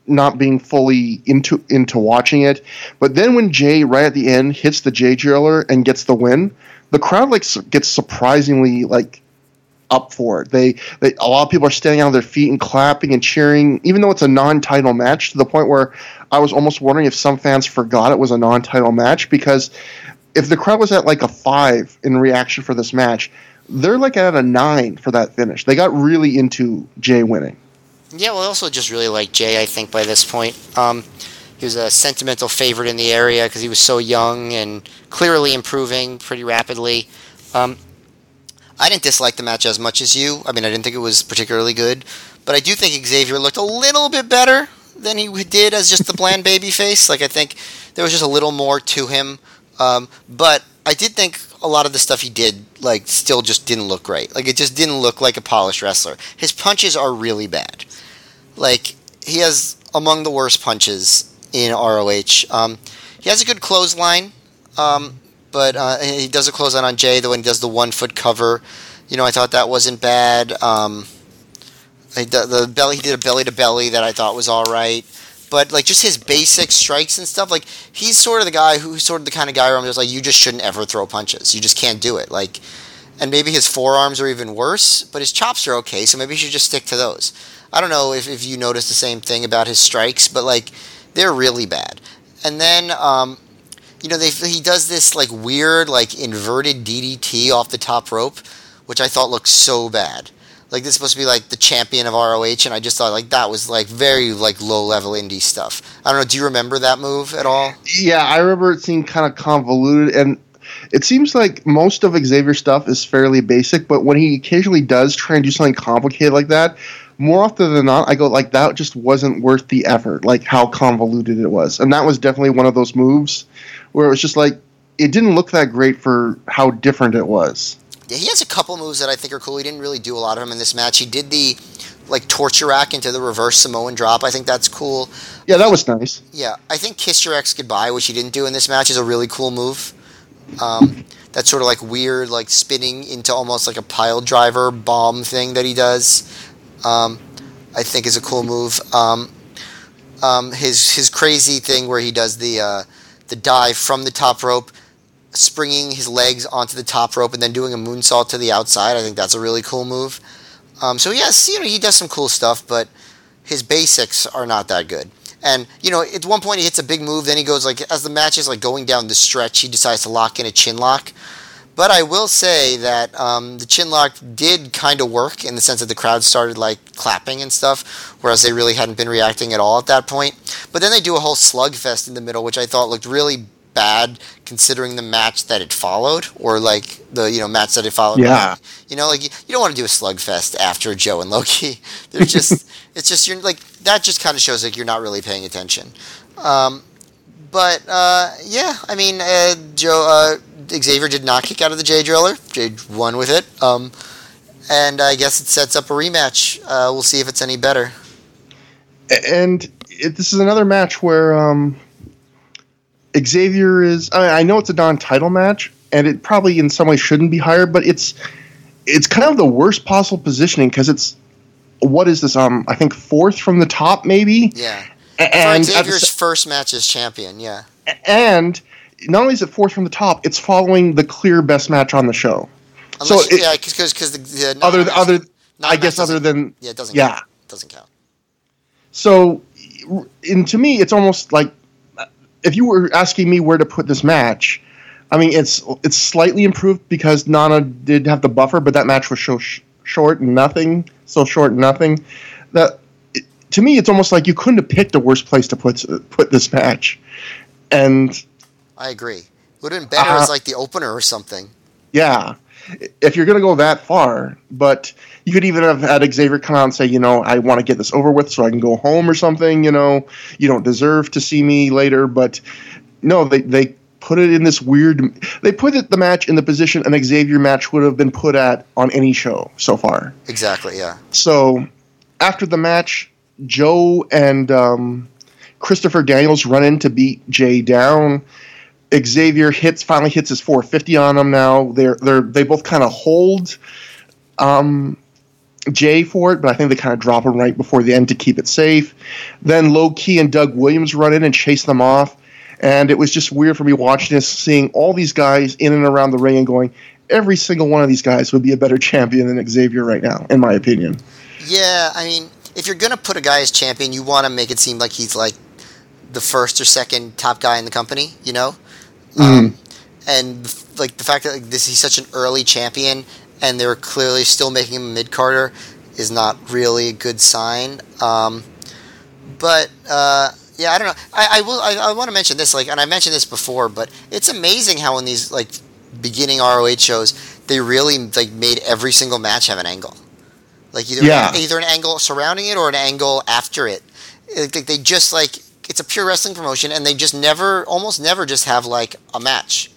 Speaker 2: not being fully into into watching it. But then when Jay right at the end hits the Jay driller and gets the win, the crowd like gets surprisingly like up for it. They, they a lot of people are standing on their feet and clapping and cheering, even though it's a non-title match. To the point where I was almost wondering if some fans forgot it was a non-title match because if the crowd was at like a five in reaction for this match, they're like at a nine for that finish. They got really into Jay winning.
Speaker 3: Yeah, well, also just really like Jay. I think by this point, um, he was a sentimental favorite in the area because he was so young and clearly improving pretty rapidly. Um, I didn't dislike the match as much as you. I mean, I didn't think it was particularly good, but I do think Xavier looked a little bit better than he did as just the bland baby face. Like I think there was just a little more to him. Um, but I did think a lot of the stuff he did, like, still just didn't look right. Like it just didn't look like a polished wrestler. His punches are really bad. Like he has among the worst punches in ROH. Um, he has a good clothesline, um, but uh, he does a clothesline on Jay. The when he does the one foot cover, you know, I thought that wasn't bad. Um, the, the belly he did a belly to belly that I thought was all right. But like just his basic strikes and stuff, like he's sort of the guy who's sort of the kind of guy where I'm just like, you just shouldn't ever throw punches. You just can't do it. Like, and maybe his forearms are even worse, but his chops are okay. So maybe he should just stick to those. I don't know if, if you noticed the same thing about his strikes, but like they're really bad. And then um, you know they, he does this like weird like inverted DDT off the top rope, which I thought looked so bad. Like this is supposed to be like the champion of ROH, and I just thought like that was like very like low level indie stuff. I don't know. Do you remember that move at all?
Speaker 2: Yeah, I remember it seemed kind of convoluted, and it seems like most of Xavier's stuff is fairly basic. But when he occasionally does try and do something complicated like that, more often than not, I go like that just wasn't worth the effort. Like how convoluted it was, and that was definitely one of those moves where it was just like it didn't look that great for how different it was.
Speaker 3: Yeah, he has a couple moves that I think are cool. He didn't really do a lot of them in this match. He did the like torture rack into the reverse Samoan drop. I think that's cool.
Speaker 2: Yeah, that was nice.
Speaker 3: Yeah, I think kiss your ex goodbye, which he didn't do in this match, is a really cool move. Um, that sort of like weird, like spinning into almost like a pile driver bomb thing that he does. Um, I think is a cool move. Um, um, his his crazy thing where he does the uh, the dive from the top rope, springing his legs onto the top rope and then doing a moonsault to the outside. I think that's a really cool move. Um, so yes, you know he does some cool stuff, but his basics are not that good. And you know, at one point he hits a big move, then he goes like as the match is like going down the stretch, he decides to lock in a chin lock. But I will say that um, the chin lock did kind of work in the sense that the crowd started like clapping and stuff, whereas they really hadn't been reacting at all at that point. But then they do a whole slugfest in the middle, which I thought looked really bad considering the match that it followed, or like the you know match that it followed.
Speaker 2: Yeah.
Speaker 3: You know, like you, you don't want to do a slugfest after Joe and Low Ki. They're just it's just you're like that just kind of shows like you're not really paying attention. Um, but uh, yeah, I mean, uh, Joe uh, Xavier did not kick out of the Jay Driller. Jay won with it, um, and I guess it sets up a rematch. Uh, we'll see if it's any better.
Speaker 2: And it, this is another match where um, Xavier is. I, mean, I know it's a non-title match, and it probably in some way shouldn't be higher, but it's it's kind of the worst possible positioning because it's what is this? Um, I think fourth from the top, maybe.
Speaker 3: Yeah.
Speaker 2: And
Speaker 3: For
Speaker 2: at the
Speaker 3: Xavier's first match as champion, yeah.
Speaker 2: and not only is it fourth from the top, it's following the clear best match on the show.
Speaker 3: Unless
Speaker 2: so it-
Speaker 3: yeah, because because the, the
Speaker 2: other other, I guess other than
Speaker 3: yeah, it doesn't
Speaker 2: yeah.
Speaker 3: count. doesn't count.
Speaker 2: So, and to me, it's almost like if you were asking me where to put this match, I mean, it's it's slightly improved because Nana did have the buffer, but that match was so sh- short and nothing, so short and nothing. That it, to me, it's almost like you couldn't have picked a worse place to put put this match. And
Speaker 3: I agree. Would have been better
Speaker 2: Uh-huh.
Speaker 3: as like the opener or something.
Speaker 2: yeah, if you're gonna go that far, but you could even have had Xavier come out and say, you know, I want to get this over with so I can go home or something. You know, you don't deserve to see me later, but no, they they put it in this weird. They put it the match in the position an Xavier match would have been put at on any show so far.
Speaker 3: Exactly. Yeah.
Speaker 2: So after the match, Joe and um, Christopher Daniels run in to beat Jay down. Xavier hits finally hits his 450 on him. Now they're they're they both kind of hold um, Jay for it, but I think they kind of drop him right before the end to keep it safe. Then Low Ki and Doug Williams run in and chase them off, and it was just weird for me watching this, seeing all these guys in and around the ring and going. Every single one of these guys would be a better champion than Xavier right now, in my opinion.
Speaker 3: Yeah. I mean, if you're gonna put a guy as champion, you want to make it seem like he's like the first or second top guy in the company. You know. Um, and like the fact that like, this he's such an early champion, and they're clearly still making him a mid carder, is not really a good sign. Um, but uh, yeah, I don't know. I, I will. I, I want to mention this, like, and I mentioned this before, but it's amazing how in these like beginning ROH shows they really like made every single match have an angle. Like either
Speaker 2: Yeah.
Speaker 3: either an angle surrounding it or an angle after it. Like they just like it's a pure wrestling promotion, and they just never, almost never, just have like a match.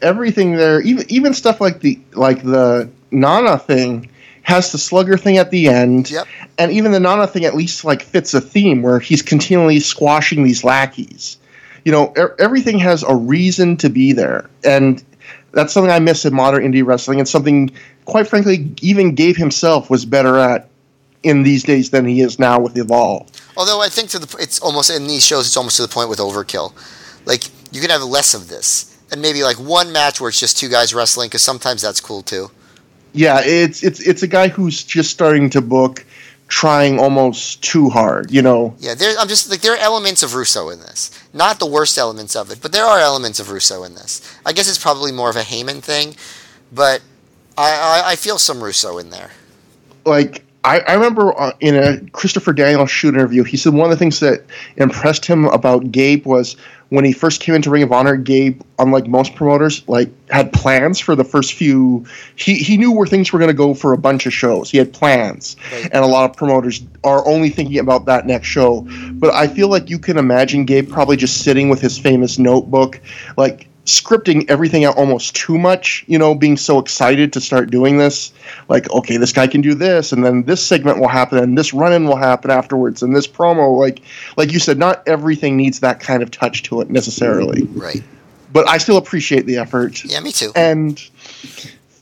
Speaker 2: everything there, even even stuff like the like the Nana thing has the slugger thing at the end.
Speaker 3: Yep.
Speaker 2: And even the Nana thing at least like fits a theme where he's continually squashing these lackeys. You know, e- everything has a reason to be there. And that's something I miss in modern indie wrestling and something quite frankly even Gabe himself was better at in these days than he is now with Evolve.
Speaker 3: Although I think to the it's almost in these shows it's almost to the point with overkill. Like you can have less of this, and maybe like one match where it's just two guys wrestling because sometimes that's cool too.
Speaker 2: Yeah, it's it's it's a guy who's just starting to book trying almost too hard, you know.
Speaker 3: Yeah, there. I'm just like there are elements of Russo in this. Not the worst elements of it, but there are elements of Russo in this. I guess it's probably more of a Heyman thing, but I, I, I feel some Russo in there.
Speaker 2: like I, I remember uh, in a Christopher Daniels shoot interview, he said one of the things that impressed him about Gabe was when he first came into Ring of Honor. Gabe, unlike most promoters, like had plans for the first few. He he knew where things were going to go for a bunch of shows. He had plans,
Speaker 3: Right.
Speaker 2: and a lot of promoters are only thinking about that next show. But I feel like you can imagine Gabe probably just sitting with his famous notebook, like scripting everything out almost too much, you know, being so excited to start doing this. Like, okay, this guy can do this, and then this segment will happen, and this run in will happen afterwards, and this promo, like like you said, not everything needs that kind of touch to it necessarily.
Speaker 3: Right.
Speaker 2: But I still appreciate the effort.
Speaker 3: Yeah, me too.
Speaker 2: And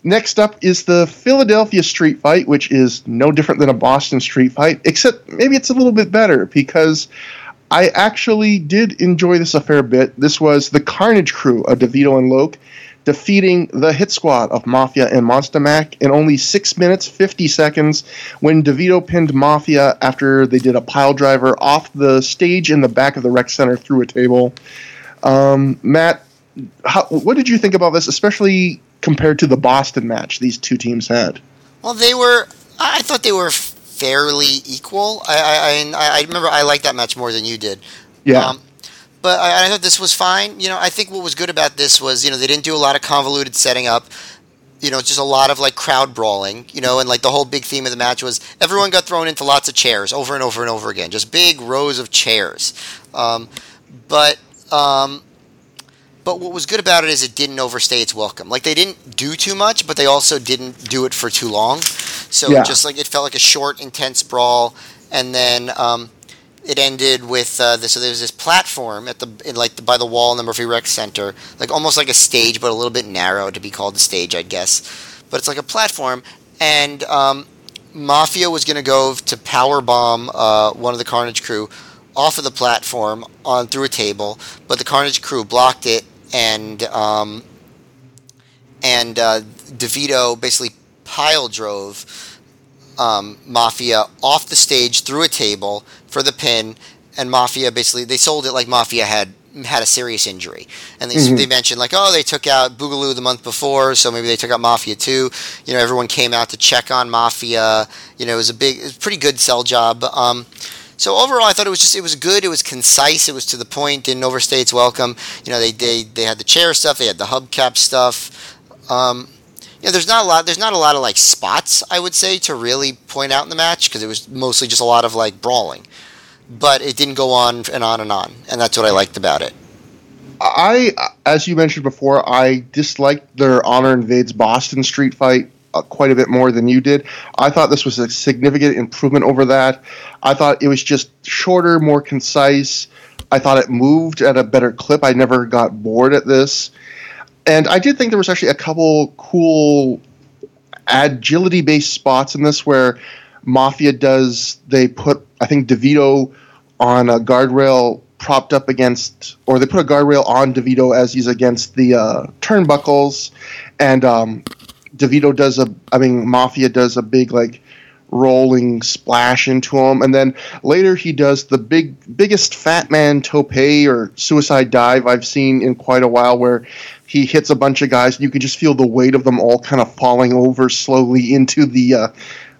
Speaker 2: next up is the Philadelphia street fight, which is no different than a Boston street fight, except maybe it's a little bit better because I actually did enjoy this a fair bit. This was the Carnage crew of DeVito and Loc defeating the hit squad of Mafia and Monsta Mack in only 6 minutes 50 seconds when DeVito pinned Mafia after they did a pile driver off the stage in the back of the rec center through a table. Um, Matt, how, what did you think about this, especially compared to the Boston match these two teams had?
Speaker 3: Well, they were. I I thought they were fairly equal. I I, I, I remember I liked that match more than you did.
Speaker 2: Yeah.
Speaker 3: Um, but I, I thought this was fine. You know, I think what was good about this was you know they didn't do a lot of convoluted setting up. You know, just a lot of like crowd brawling. You know, and like the whole big theme of the match was everyone got thrown into lots of chairs over and over and over again, just big rows of chairs. Um, but um, but what was good about it is it didn't overstay its welcome. Like they didn't do too much, but they also didn't do it for too long. So
Speaker 2: Yeah.
Speaker 3: just like it felt like a short, intense brawl, and then um, it ended with uh, this. So there was this platform at the in like the, by the wall in the Murphy Rec Center, like almost like a stage, but a little bit narrow to be called a stage, I guess. But it's like a platform, and um, Mafia was going to go to power bomb uh, one of the Carnage crew off of the platform on through a table, but the Carnage crew blocked it, and um, and uh, DeVito basically pile drove um, Mafia off the stage through a table for the pin, and Mafia basically they sold it like Mafia had had a serious injury, and they,
Speaker 2: Mhm.
Speaker 3: they mentioned like oh they took out Boogaloo the month before, so maybe they took out Mafia too. You know everyone came out to check on Mafia. You know it was a big, it was a pretty good sell job. Um, so overall, I thought it was just it was good. It was concise. It was to the point. Didn't overstay its welcome. You know they they they had the chair stuff. They had the hubcap stuff. Um, yeah, there's not a lot. There's not a lot of like spots I would say to really point out in the match because it was mostly just a lot of like brawling. But it didn't go on and on and on, and that's what I liked about it.
Speaker 2: I, as you mentioned before, I disliked their Honor Invades Boston street fight uh, quite a bit more than you did. I thought this was a significant improvement over that. I thought it was just shorter, more concise. I thought it moved at a better clip. I never got bored at this. And I did think there was actually a couple cool agility based spots in this where Mafia does, they put, I think, DeVito on a guardrail propped up against, or they put a guardrail on DeVito as he's against the uh, turnbuckles, and um, DeVito does a, I mean, Mafia does a big like rolling splash into him, and then later he does the big, biggest fat man tope or suicide dive I've seen in quite a while, where he hits a bunch of guys, and you can just feel the weight of them all kind of falling over slowly into the uh,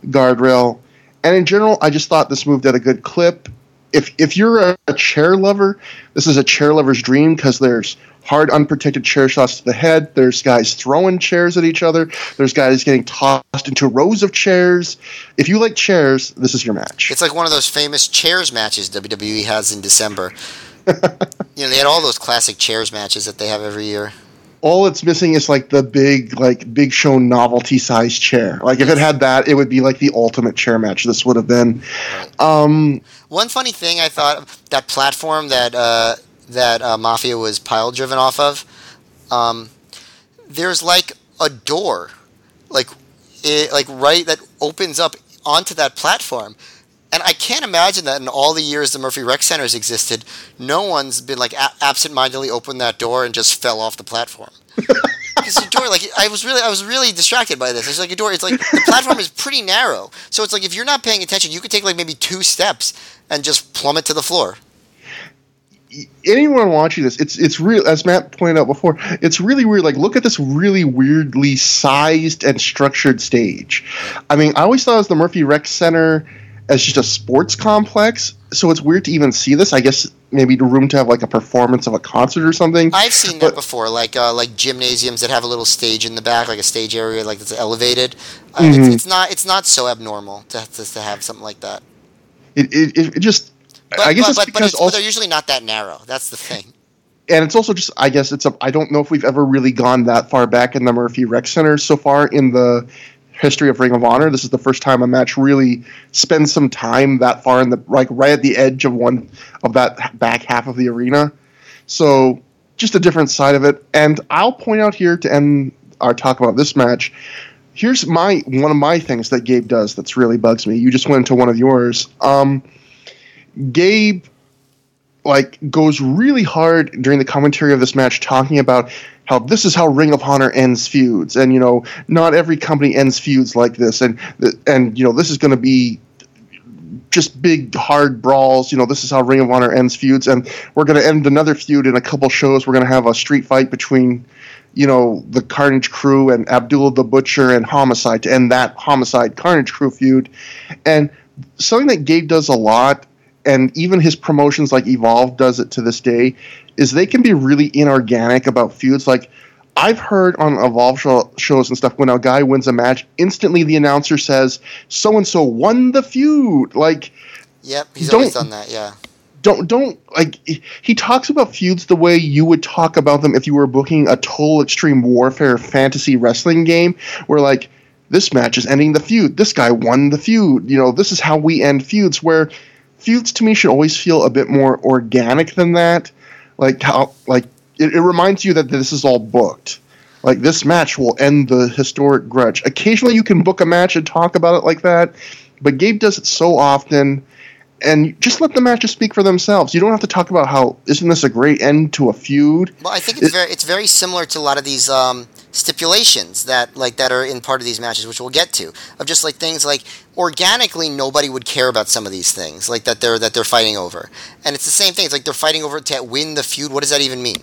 Speaker 2: guardrail. And in general, I just thought this moved at a good clip if if you're a, a chair lover, this is a chair lover's dream because there's hard, unprotected chair shots to the head. There's guys throwing chairs at each other. There's guys getting tossed into rows of chairs. If you like chairs, this is your match.
Speaker 3: It's like one of those famous chairs matches WWE has in December. you know, they had all those classic chairs matches that they have every year.
Speaker 2: All it's missing is like the big, like big show novelty size chair. Like if it had that, it would be like the ultimate chair match. This would have been. Um,
Speaker 3: One funny thing I thought that platform that uh, that uh, Mafia was pile driven off of, um, there's like a door, like it, like right that opens up onto that platform. And I can't imagine that in all the years the Murphy Rec Centers existed, no one's been like a- absent-mindedly opened that door and just fell off the platform. Because the door, like I was really, I was really distracted by this. It's like a door. It's like the platform is pretty narrow, so it's like if you're not paying attention, you could take like maybe two steps and just plummet to the floor.
Speaker 2: anyone watching this, it's it's real. As Matt pointed out before, it's really weird. Like, look at this really weirdly sized and structured stage. I mean, I always thought it was the Murphy Rec Center as just a sports complex. So it's weird to even see this. I guess maybe the room to have like a performance of a concert or something.
Speaker 3: I've seen
Speaker 2: But-
Speaker 3: that before, like uh, like gymnasiums that have a little stage in the back, like a stage area, like that's elevated. Uh,
Speaker 2: Mhm.
Speaker 3: it's, it's not it's not so abnormal to, to, to have something like that.
Speaker 2: It it, it, just.
Speaker 3: But,
Speaker 2: I guess
Speaker 3: but,
Speaker 2: it's
Speaker 3: but,
Speaker 2: because
Speaker 3: it's, but
Speaker 2: also,
Speaker 3: they're usually not that narrow. That's the thing.
Speaker 2: and it's also just. I guess it's a. I don't know if we've ever really gone that far back in the Murphy Rec Center so far in the history of Ring of Honor. This is the first time a match really spends some time that far in the like right at the edge of one of that back half of the arena. So just a different side of it. And I'll point out here to end our talk about this match. Here's my one of my things that Gabe does that's really bugs me. You just went into one of yours. Um, Gabe like goes really hard during the commentary of this match talking about how this is how Ring of Honor ends feuds. And you know not every company ends feuds like this. And and you know this is going to be just big hard brawls. You know this is how Ring of Honor ends feuds. And we're going to end another feud in a couple shows. We're going to have a street fight between you know the Carnage crew and Abdullah the Butcher and Homicide to end that Homicide Carnage crew feud. And something that Gabe does a lot and even his promotions like Evolve does it to this day, is they can be really inorganic about feuds. Like I've heard on Evolve show, shows and stuff when a guy wins a match, instantly the announcer says so and so won the feud. Like
Speaker 3: Yep, he's always done that. Yeah.
Speaker 2: don't don't like he talks about feuds the way you would talk about them if you were booking a total extreme warfare fantasy wrestling game where like this match is ending the feud this guy won the feud you know this is how we end feuds where feuds to me should always feel a bit more organic than that like how like it, it reminds you that this is all booked like this match will end the historic grudge occasionally you can book a match and talk about it like that but gabe does it so often and just let the matches speak for themselves. You don't have to talk about how isn't this a great end to a feud.
Speaker 3: Well, I think it's
Speaker 2: It-
Speaker 3: very it's very similar to a lot of these um, stipulations that like that are in part of these matches, which we'll get to. Of just like things like organically, nobody would care about some of these things, like that they're that they're fighting over, and it's the same thing. It's like they're fighting over to win the feud. What does that even mean?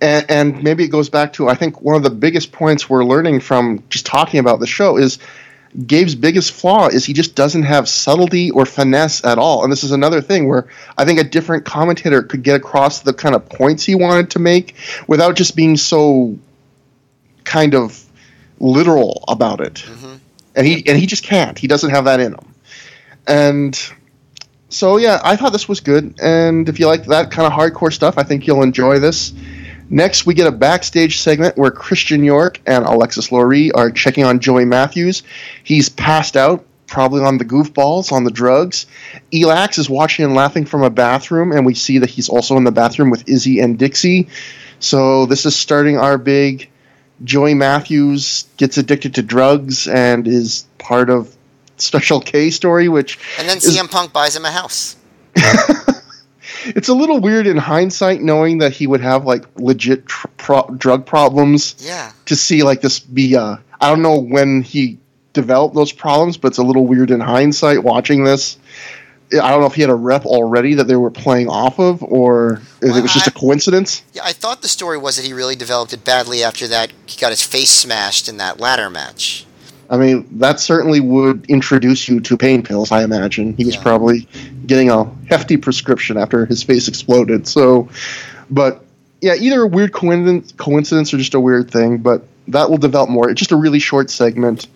Speaker 2: And, and maybe it goes back to I think one of the biggest points we're learning from just talking about the show is Gabe's biggest flaw is he just doesn't have subtlety or finesse at all. And this is another thing where I think a different commentator could get across the kind of points he wanted to make without just being so kind of literal about it. Mm-hmm. And he and he just can't. He doesn't have that in him. And so yeah, I thought this was good. And if you like that kind of hardcore stuff, I think you'll enjoy this. Next, we get a backstage segment where Christian York and Alexis Laree are checking on Joey Matthews. He's passed out, probably on the goofballs, on the drugs. Elax is watching and laughing from a bathroom, and we see that he's also in the bathroom with Izzy and Dixie. So this is starting our big Joey Matthews gets addicted to drugs and is part of Special K story, which
Speaker 3: And then
Speaker 2: Is-
Speaker 3: CM Punk buys him a house.
Speaker 2: it's a little weird in hindsight knowing that he would have like legit tr- pro- drug problems
Speaker 3: Yeah.
Speaker 2: to see like this be uh I don't know when he developed those problems, but it's a little weird in hindsight watching this. I don't know if he had a rep already that they were playing off of, or if it was just a coincidence.
Speaker 3: Yeah, I thought the story was that he really developed it badly after that. He got his face smashed in that ladder match.
Speaker 2: I mean, that certainly would introduce you to pain pills. I imagine he was
Speaker 3: Yeah.
Speaker 2: probably getting a hefty prescription after his face exploded. So, but yeah, either a weird coincidence, coincidence or just a weird thing, but that will develop more. It's just a really short segment.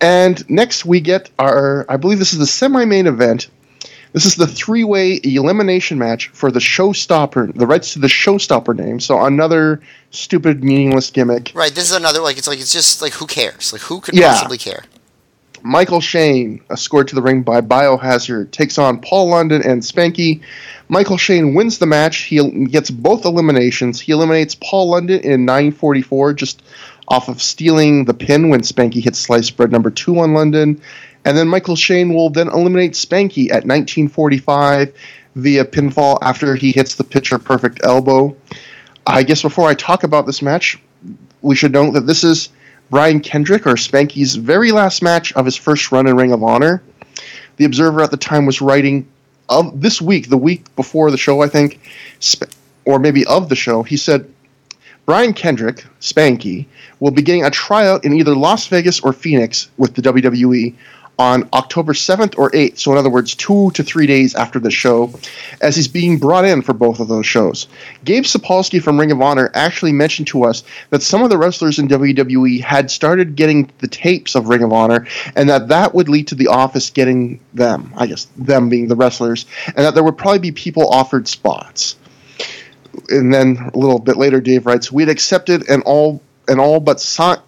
Speaker 2: And next we get our, I believe this is the semi-main event. This is the three-way elimination match for the showstopper, the rights to the showstopper name. So another stupid, meaningless gimmick.
Speaker 3: Right. This is another like it's like it's just like who cares? Like who could
Speaker 2: Yeah.
Speaker 3: possibly care?
Speaker 2: Michael Shane, escorted to the ring by Biohazard, takes on Paul London and Spanky. Michael Shane wins the match. He gets both eliminations. He eliminates Paul London in 944, just off of stealing the pin when Spanky hits sliced bread number two on London. And then Michael Shane will then eliminate Spanky at 1945 via pinfall after he hits the picture perfect elbow. I guess before I talk about this match, we should note that this is Brian Kendrick or Spanky's very last match of his first run in Ring of Honor. The Observer at the time was writing of this week, the week before the show, I think, or maybe of the show. He said Brian Kendrick, Spanky, will be getting a tryout in either Las Vegas or Phoenix with the WWE on October 7th or 8th, so in other words, two to three days after the show, as he's being brought in for both of those shows. Gabe Sapolsky from Ring of Honor actually mentioned to us that some of the wrestlers in WWE had started getting the tapes of Ring of Honor, and that that would lead to the office getting them, I guess, them being the wrestlers, and that there would probably be people offered spots and then a little bit later, Dave writes, "We'd accepted and all and all but signed."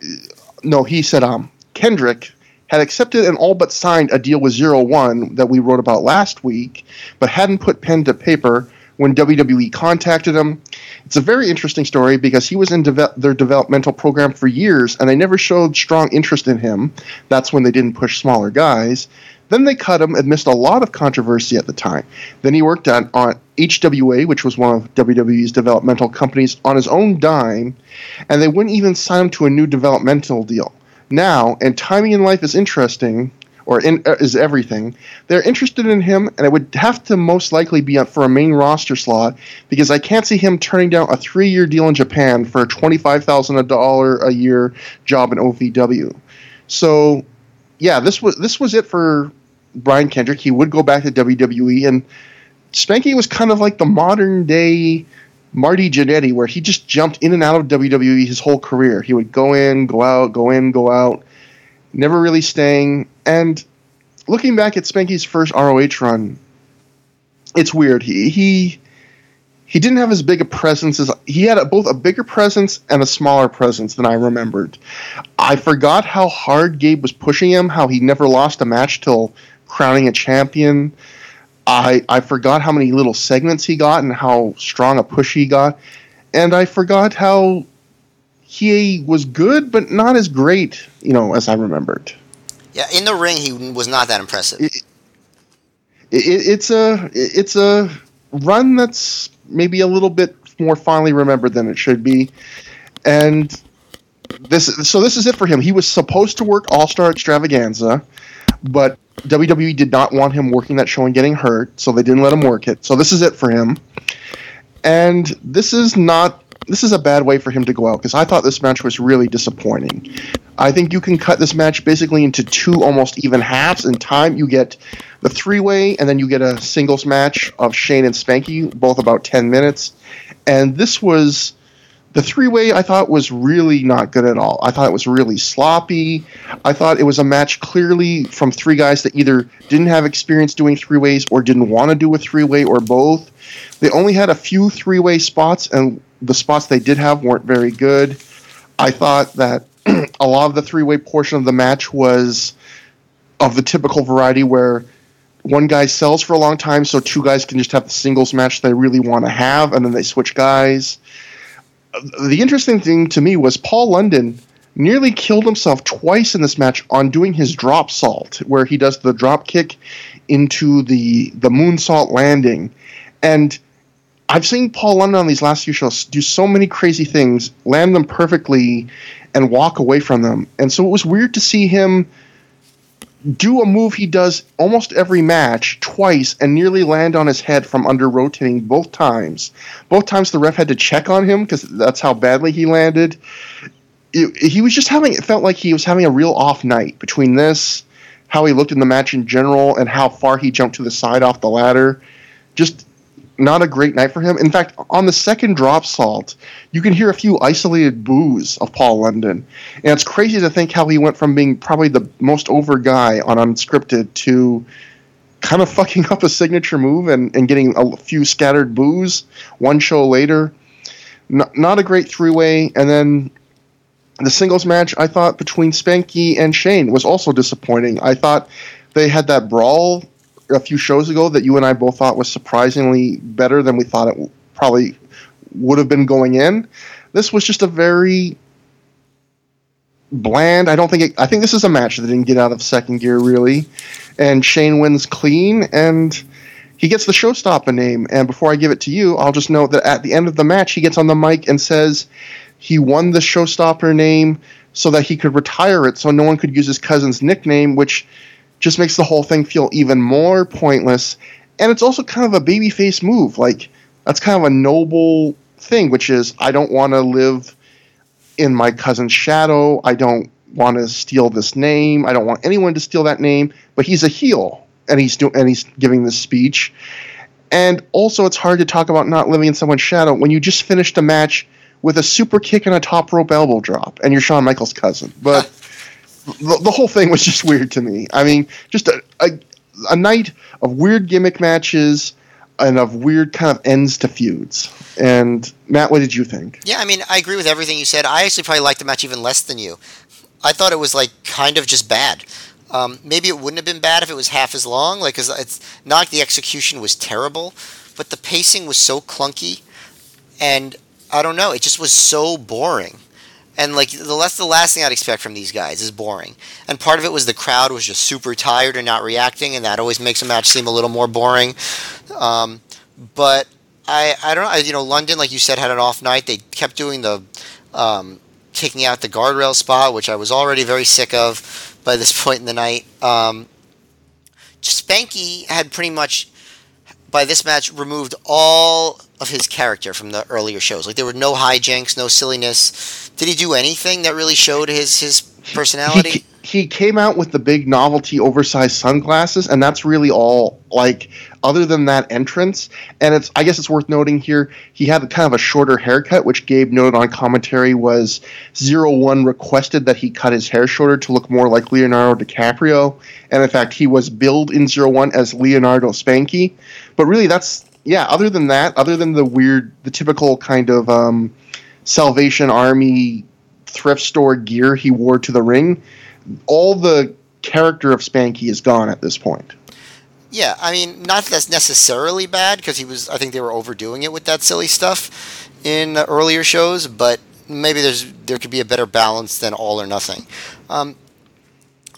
Speaker 2: No, he said, "Um, Kendrick had accepted and all but signed a deal with Zero One that we wrote about last week, but hadn't put pen to paper when WWE contacted him. It's a very interesting story because he was in deve- their developmental program for years, and they never showed strong interest in him. That's when they didn't push smaller guys." Then they cut him and missed a lot of controversy at the time. Then he worked on, on HWA, which was one of WWE's developmental companies, on his own dime, and they wouldn't even sign him to a new developmental deal. Now, and timing in life is interesting, or in, uh, is everything. They're interested in him, and it would have to most likely be for a main roster slot because I can't see him turning down a three-year deal in Japan for a twenty-five thousand dollar a year job in OVW. So yeah, this was this was it for Brian Kendrick. He would go back to WWE, and Spanky was kind of like the modern day Marty Jannetty, where he just jumped in and out of WWE his whole career. He would go in, go out, go in, go out, never really staying. And looking back at Spanky's first ROH run, it's weird. He he he didn't have as big a presence as he had a, both a bigger presence and a smaller presence than I remembered. I forgot how hard Gabe was pushing him, how he never lost a match till crowning a champion. I I forgot how many little segments he got and how strong a push he got, and I forgot how he was good but not as great, you know, as I remembered.
Speaker 3: Yeah, in the ring he was not that impressive.
Speaker 2: It, it, it's a it's a run that's maybe a little bit more fondly remembered than it should be, and this so this is it for him. He was supposed to work All Star Extravaganza, but WWE did not want him working that show and getting hurt, so they didn't let him work it. So this is it for him, and this is not. This is a bad way for him to go out because I thought this match was really disappointing. I think you can cut this match basically into two almost even halves. In time, you get the three way, and then you get a singles match of Shane and Spanky, both about 10 minutes. And this was the three way, I thought was really not good at all. I thought it was really sloppy. I thought it was a match clearly from three guys that either didn't have experience doing three ways or didn't want to do a three way or both. They only had a few three way spots, and the spots they did have weren't very good. I thought that a lot of the three way portion of the match was of the typical variety where one guy sells for a long time, so two guys can just have the singles match they really want to have, and then they switch guys. The interesting thing to me was Paul London nearly killed himself twice in this match on doing his drop salt, where he does the drop kick into the the moonsault landing, and I've seen Paul London on these last few shows do so many crazy things, land them perfectly, and walk away from them. And so it was weird to see him do a move he does almost every match twice and nearly land on his head from under rotating both times. Both times the ref had to check on him because that's how badly he landed. It, he was just having, it felt like he was having a real off night between this, how he looked in the match in general, and how far he jumped to the side off the ladder. Just not a great night for him. In fact, on the second drop salt, you can hear a few isolated boos of Paul London. And it's crazy to think how he went from being probably the most over guy on unscripted to kind of fucking up a signature move and, and getting a few scattered boos one show later. Not, not a great three way. And then the singles match, I thought, between Spanky and Shane was also disappointing. I thought they had that brawl a few shows ago that you and I both thought was surprisingly better than we thought it probably would have been going in. This was just a very bland. I don't think it, I think this is a match that didn't get out of second gear really, and Shane wins clean and he gets the showstopper name. And before I give it to you, I'll just note that at the end of the match, he gets on the mic and says he won the showstopper name so that he could retire it, so no one could use his cousin's nickname, which just makes the whole thing feel even more pointless. And it's also kind of a babyface move. Like that's kind of a noble thing, which is I don't want to live in my cousin's shadow. I don't want to steal this name. I don't want anyone to steal that name. But he's a heel, and he's doing and he's giving this speech. And also, it's hard to talk about not living in someone's shadow when you just finished a match with a super kick and a top rope elbow drop, and you're Shawn Michaels' cousin. But the, the whole thing was just weird to me. I mean, just a, a, a night of weird gimmick matches and of weird kind of ends to feuds. And Matt, what did you think?
Speaker 3: Yeah, I mean, I agree with everything you said. I actually probably liked the match even less than you. I thought it was like kind of just bad. Um, maybe it wouldn't have been bad if it was half as long. Like, cause it's not like the execution was terrible, but the pacing was so clunky, and I don't know, it just was so boring. And like the less the last thing I'd expect from these guys is boring. And part of it was the crowd was just super tired and not reacting, and that always makes a match seem a little more boring. Um, but I I don't know. You know, London, like you said, had an off night. They kept doing the um, kicking out the guardrail spot, which I was already very sick of by this point in the night. Um, Spanky had pretty much by this match removed all of his character from the earlier shows. Like there were no hijinks, no silliness. Did he do anything that really showed his his personality?
Speaker 2: He, he came out with the big novelty oversized sunglasses, and that's really all. Like other than that entrance, and it's I guess it's worth noting here he had kind of a shorter haircut, which Gabe noted on commentary was zero one requested that he cut his hair shorter to look more like Leonardo DiCaprio, and in fact he was billed in zero one as Leonardo Spanky. But really, that's yeah. Other than that, other than the weird, the typical kind of um, Salvation Army thrift store gear he wore to the ring, all the character of Spanky is gone at this point.
Speaker 3: Yeah, I mean, not that that's necessarily bad because he was. I think they were overdoing it with that silly stuff in earlier shows, but maybe there's there could be a better balance than all or nothing. Um,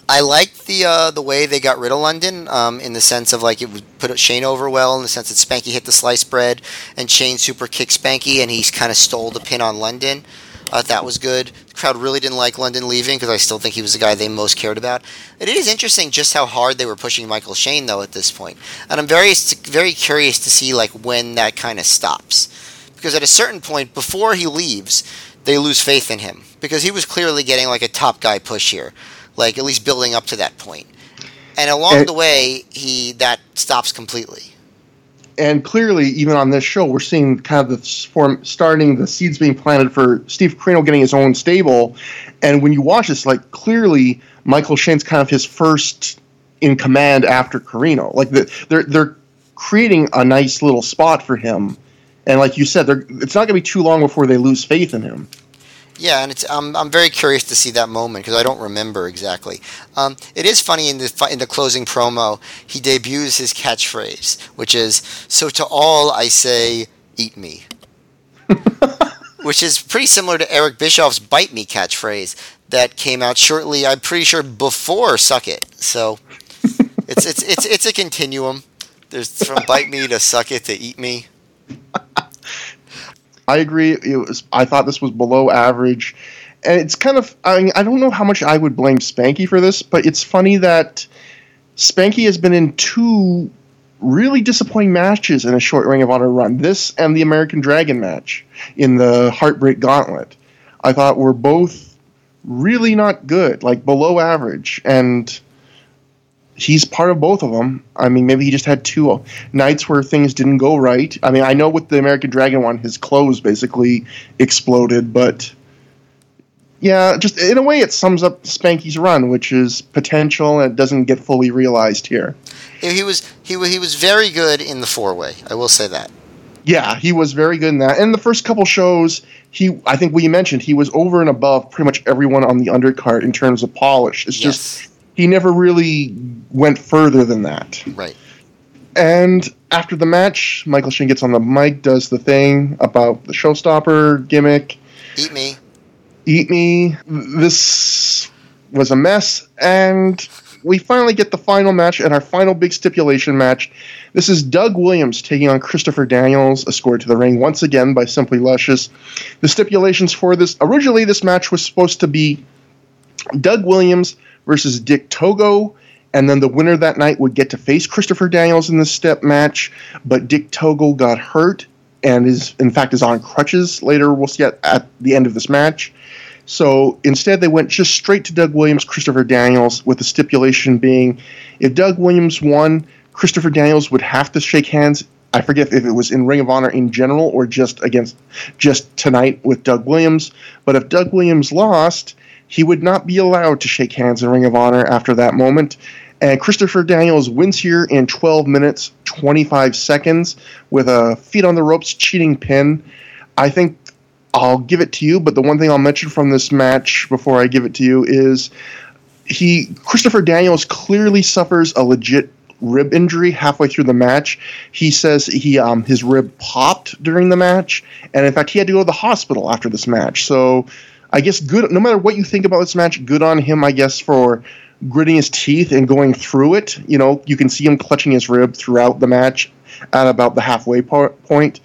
Speaker 3: I liked the uh, the way they got rid of London um, in the sense of like it would put Shane over well in the sense that Spanky hit the slice bread and Shane super kicked Spanky and he kind of stole the pin on London. Uh, that was good. The crowd really didn't like London leaving because I still think he was the guy they most cared about. It is interesting just how hard they were pushing Michael Shane though at this point, and I'm very very curious to see like when that kind of stops because at a certain point before he leaves, they lose faith in him because he was clearly getting like a top guy push here like at least building up to that point. And along and, the way, he that stops completely.
Speaker 2: And clearly, even on this show, we're seeing kind of the form starting the seeds being planted for Steve Corino getting his own stable. And when you watch this, like clearly, Michael Shane's kind of his first in command after Corino. Like the, they're they're creating a nice little spot for him. And like you said, it's not going to be too long before they lose faith in him.
Speaker 3: Yeah, and it's I'm I'm very curious to see that moment because I don't remember exactly. Um, it is funny in the in the closing promo he debuts his catchphrase, which is "So to all I say, eat me," which is pretty similar to Eric Bischoff's "Bite me" catchphrase that came out shortly. I'm pretty sure before "Suck it." So it's it's it's it's a continuum. There's from "Bite me" to "Suck it" to "Eat me."
Speaker 2: I agree. It was. I thought this was below average, and it's kind of. I mean, I don't know how much I would blame Spanky for this, but it's funny that Spanky has been in two really disappointing matches in a short Ring of Honor run. This and the American Dragon match in the Heartbreak Gauntlet. I thought were both really not good, like below average, and he's part of both of them. I mean, maybe he just had two nights where things didn't go right. I mean, I know with the American Dragon one, his clothes basically exploded, but yeah, just in a way, it sums up Spanky's run, which is potential and it doesn't get fully realized here.
Speaker 3: He was he he was very good in the four way. I will say that.
Speaker 2: Yeah, he was very good in that. And the first couple shows, he I think we mentioned he was over and above pretty much everyone on the undercard in terms of polish. It's yes. just he never really went further than that.
Speaker 3: Right.
Speaker 2: And after the match, Michael Shane gets on the mic, does the thing about the showstopper gimmick.
Speaker 3: Eat me.
Speaker 2: Eat me. This was a mess, and we finally get the final match and our final big stipulation match. This is Doug Williams taking on Christopher Daniels, escorted to the ring once again by Simply Luscious. The stipulations for this originally, this match was supposed to be Doug Williams versus Dick Togo. And then the winner that night would get to face Christopher Daniels in the step match, but Dick Togo got hurt and is in fact is on crutches later. We'll see at, at the end of this match. So instead, they went just straight to Doug Williams, Christopher Daniels, with the stipulation being if Doug Williams won, Christopher Daniels would have to shake hands. I forget if it was in Ring of Honor in general or just against just tonight with Doug Williams. But if Doug Williams lost, he would not be allowed to shake hands in Ring of Honor after that moment. And Christopher Daniels wins here in 12 minutes 25 seconds with a feet on the ropes cheating pin. I think I'll give it to you, but the one thing I'll mention from this match before I give it to you is he Christopher Daniels clearly suffers a legit rib injury halfway through the match. He says he um, his rib popped during the match, and in fact he had to go to the hospital after this match. So I guess good. No matter what you think about this match, good on him. I guess for gritting his teeth and going through it. You know, you can see him clutching his rib throughout the match at about the halfway point.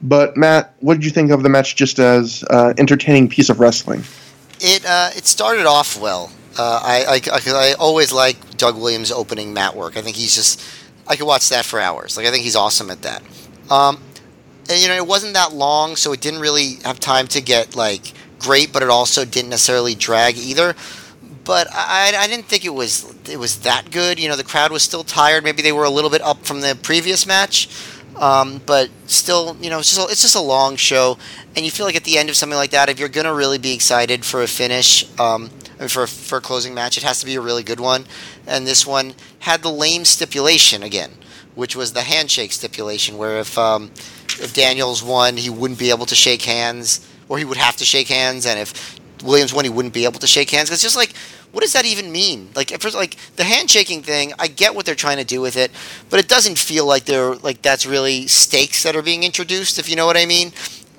Speaker 2: But Matt, what did you think of the match just as uh, entertaining piece of wrestling?
Speaker 3: It uh, it started off well. Uh, I, I, I always like Doug Williams opening mat work. I think he's just I could watch that for hours. Like I think he's awesome at that. Um, and you know it wasn't that long, so it didn't really have time to get like great, but it also didn't necessarily drag either. But I, I didn't think it was it was that good. You know the crowd was still tired. Maybe they were a little bit up from the previous match. Um, but still, you know, it's just, a, it's just a long show, and you feel like at the end of something like that, if you're gonna really be excited for a finish, um, for for a closing match, it has to be a really good one. And this one had the lame stipulation again, which was the handshake stipulation, where if um, if Daniels won, he wouldn't be able to shake hands, or he would have to shake hands, and if Williams won, he wouldn't be able to shake hands. It's just like what does that even mean? Like, first, like the handshaking thing, I get what they're trying to do with it, but it doesn't feel like they're like that's really stakes that are being introduced. If you know what I mean,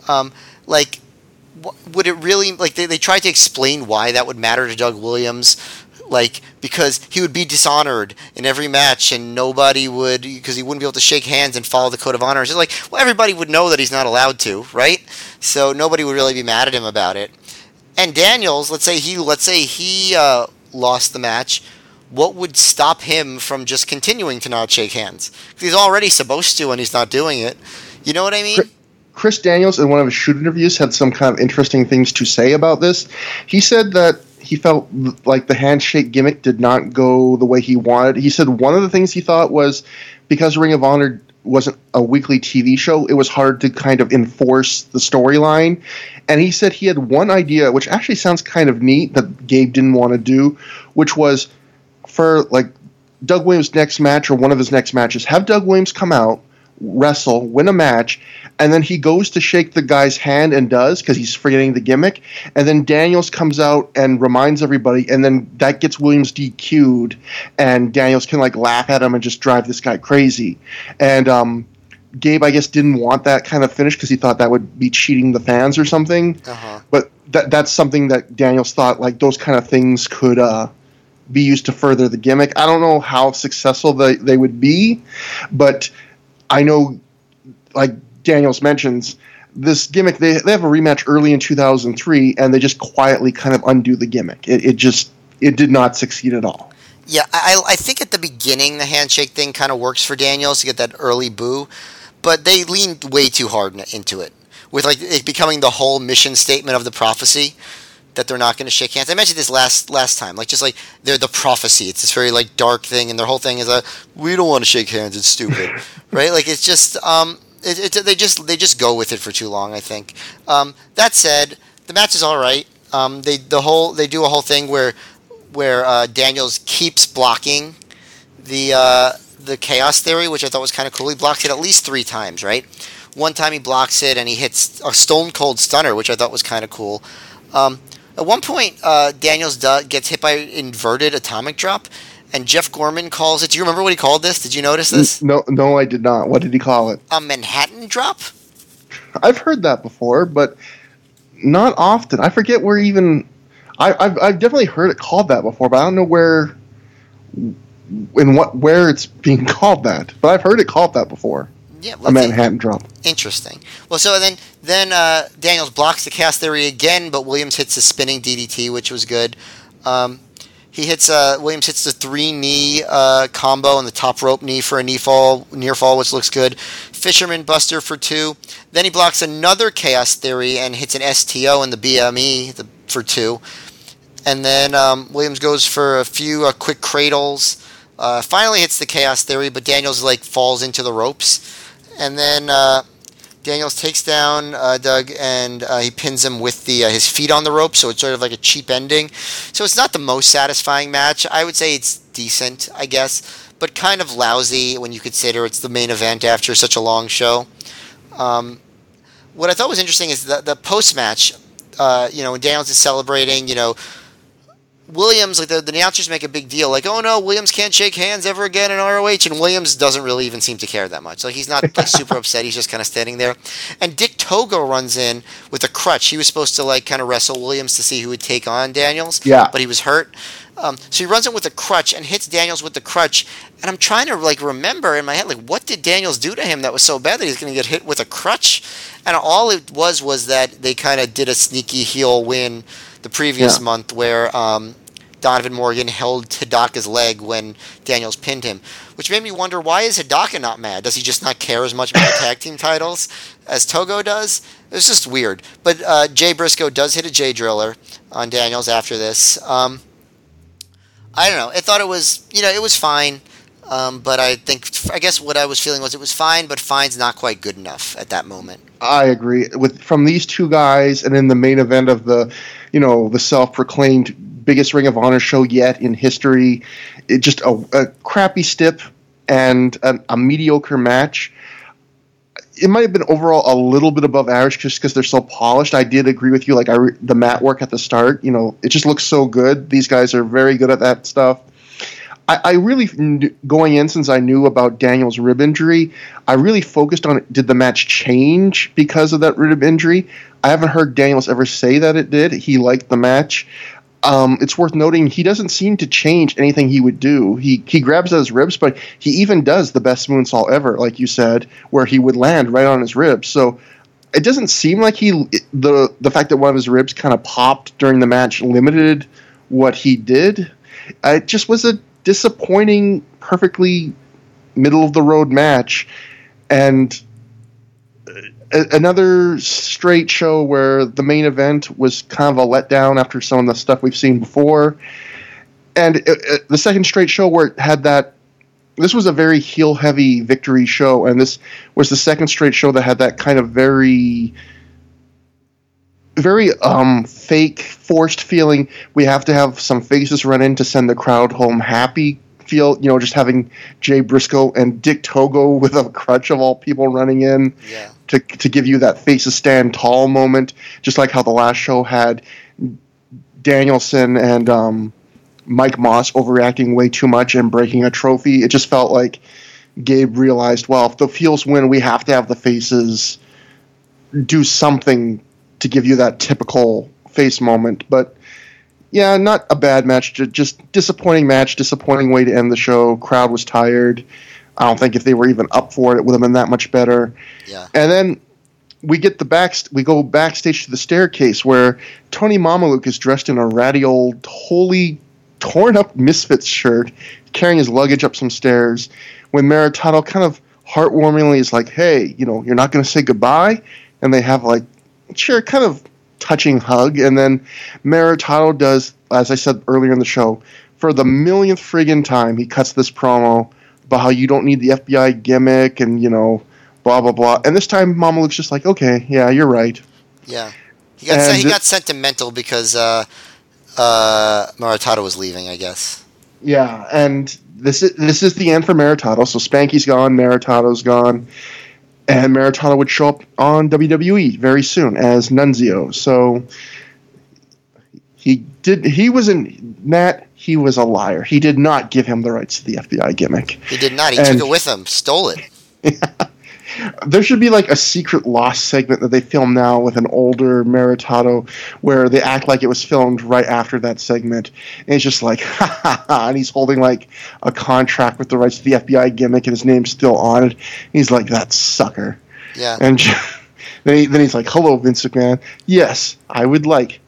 Speaker 3: um, like, would it really like they, they tried to explain why that would matter to Doug Williams? Like because he would be dishonored in every match, and nobody would because he wouldn't be able to shake hands and follow the code of honor. It's like well, everybody would know that he's not allowed to, right? So nobody would really be mad at him about it and Daniels, let's say he let's say he uh, lost the match, what would stop him from just continuing to not shake hands? He's already supposed to, and he's not doing it. You know what I mean?
Speaker 2: Chris Daniels, in one of his shoot interviews, had some kind of interesting things to say about this. He said that he felt like the handshake gimmick did not go the way he wanted. He said one of the things he thought was because Ring of Honor wasn't a weekly TV show, it was hard to kind of enforce the storyline. And he said he had one idea, which actually sounds kind of neat, that Gabe didn't want to do, which was for like Doug Williams' next match or one of his next matches, have Doug Williams come out, wrestle, win a match, and then he goes to shake the guy's hand and does because he's forgetting the gimmick. And then Daniels comes out and reminds everybody, and then that gets Williams DQ'd, and Daniels can like laugh at him and just drive this guy crazy. And um, Gabe, I guess, didn't want that kind of finish because he thought that would be cheating the fans or something. Uh-huh. But that that's something that Daniels thought like those kind of things could uh, be used to further the gimmick. I don't know how successful they, they would be, but I know like Daniels mentions, this gimmick they they have a rematch early in 2003, and they just quietly kind of undo the gimmick. It, it just it did not succeed at all.
Speaker 3: Yeah, I, I think at the beginning the handshake thing kind of works for Daniels to get that early boo, but they leaned way too hard into it with like it becoming the whole mission statement of the prophecy that they're not going to shake hands. I mentioned this last last time, like just like they're the prophecy. It's this very like dark thing, and their whole thing is a we don't want to shake hands. It's stupid, right? Like it's just um, it, it, they just they just go with it for too long. I think. Um, that said, the match is all right. Um, they the whole they do a whole thing where where uh, Daniels keeps blocking the uh, the chaos theory, which I thought was kind of cool. He blocks it at least three times, right? One time he blocks it and he hits a stone cold stunner, which I thought was kind of cool. Um, at one point, uh, Daniels gets hit by inverted atomic drop, and Jeff Gorman calls it. Do you remember what he called this? Did you notice this?
Speaker 2: No, no, I did not. What did he call it?
Speaker 3: A Manhattan drop.
Speaker 2: I've heard that before, but not often. I forget where even. I, have I've definitely heard it called that before, but I don't know where in what where it's being called that. But I've heard it called that before.
Speaker 3: Yeah,
Speaker 2: well, a Manhattan drop.
Speaker 3: Interesting. Well, so then then uh, Daniels blocks the Chaos Theory again, but Williams hits a spinning DDT, which was good. Um, he hits uh, Williams hits the three knee uh, combo and the top rope knee for a knee fall, near fall, which looks good. Fisherman Buster for two. Then he blocks another Chaos Theory and hits an STO in the BME the, for two. And then um, Williams goes for a few uh, quick cradles. Uh, finally hits the Chaos Theory, but Daniels like falls into the ropes and then uh, Daniels takes down uh, Doug and uh, he pins him with the uh, his feet on the rope, so it's sort of like a cheap ending. So it's not the most satisfying match. I would say it's decent, I guess, but kind of lousy when you consider it's the main event after such a long show. Um, what I thought was interesting is the the post match. Uh, you know, when Daniels is celebrating, you know, Williams, like the, the announcers make a big deal, like, oh no, Williams can't shake hands ever again in ROH, and Williams doesn't really even seem to care that much. Like he's not like super upset. He's just kind of standing there. And Dick Togo runs in with a crutch. He was supposed to like kind of wrestle Williams to see who would take on Daniels.
Speaker 2: Yeah.
Speaker 3: But he was hurt. Um, so he runs in with a crutch and hits Daniels with the crutch. And I'm trying to like remember in my head, like, what did Daniels do to him that was so bad that he's going to get hit with a crutch? And all it was was that they kind of did a sneaky heel win the previous yeah. month where. Um, Donovan Morgan held Hidaka's leg when Daniels pinned him, which made me wonder why is Hidaka not mad? Does he just not care as much about tag team titles as Togo does? It's just weird. But uh, Jay Briscoe does hit a Jay driller on Daniels after this. Um, I don't know. I thought it was you know it was fine. Um, but I think I guess what I was feeling was it was fine, but fine's not quite good enough at that moment.
Speaker 2: I agree with from these two guys, and in the main event of the, you know, the self-proclaimed biggest Ring of Honor show yet in history. It just a, a crappy stip and a, a, mediocre match. It might have been overall a little bit above average just because they're so polished. I did agree with you. Like I re- the mat work at the start, you know, it just looks so good. These guys are very good at that stuff. I, I really going in since I knew about Daniel's rib injury. I really focused on did the match change because of that rib injury. I haven't heard Daniels ever say that it did. He liked the match. Um, it's worth noting he doesn't seem to change anything he would do. He he grabs at his ribs, but he even does the best moonsault ever, like you said, where he would land right on his ribs. So it doesn't seem like he the the fact that one of his ribs kind of popped during the match limited what he did. Uh, it just was a disappointing, perfectly middle of the road match, and another straight show where the main event was kind of a letdown after some of the stuff we've seen before, and it, it, the second straight show where it had that. This was a very heel heavy victory show, and this was the second straight show that had that kind of very very um, fake, forced feeling. We have to have some faces run in to send the crowd home happy. Feel you know, just having Jay Briscoe and Dick Togo with a crutch of all people running in.
Speaker 3: Yeah
Speaker 2: to to give you that faces stand tall moment, just like how the last show had Danielson and um, Mike Moss overreacting way too much and breaking a trophy. It just felt like Gabe realized, well, if the heels win, we have to have the faces do something to give you that typical face moment. But yeah, not a bad match, just disappointing match, disappointing way to end the show. Crowd was tired. I don't think if they were even up for it, it would have been that much better.
Speaker 3: Yeah.
Speaker 2: And then we get the back. We go backstage to the staircase where Tony Mamaluke is dressed in a ratty old, wholly torn up Misfits shirt, carrying his luggage up some stairs. When Maritato kind of heartwarmingly is like, "Hey, you know, you're not going to say goodbye," and they have like, sure, kind of touching hug, and then Maritato does, as I said earlier in the show, for the millionth friggin' time, he cuts this promo about how you don't need the FBI gimmick and you know, blah blah blah. And this time, Mamaluke's just like, okay, yeah, you're right.
Speaker 3: Yeah, he got he got sentimental because uh, uh, Maritato was leaving. I guess.
Speaker 2: Yeah, and this is this is the end for Maritato. So Spanky's gone, Maritato's gone, and Maritato would show up on WWE very soon as Nunzio. So he did. He was in Matt. He was a liar. He did not give him the rights to the FBI gimmick.
Speaker 3: He did not. He
Speaker 2: And-
Speaker 3: took it with him. Stole it.
Speaker 2: There should be like a secret lost segment that they film now with an older Maritato where they act like it was filmed right after that segment. And it's just like, ha ha ha. And he's holding like a contract with the rights to the FBI gimmick and his name's still on it. He's like, that sucker.
Speaker 3: Yeah.
Speaker 2: And then, he, then he's like, hello, Vince McMahon. Yes, I would like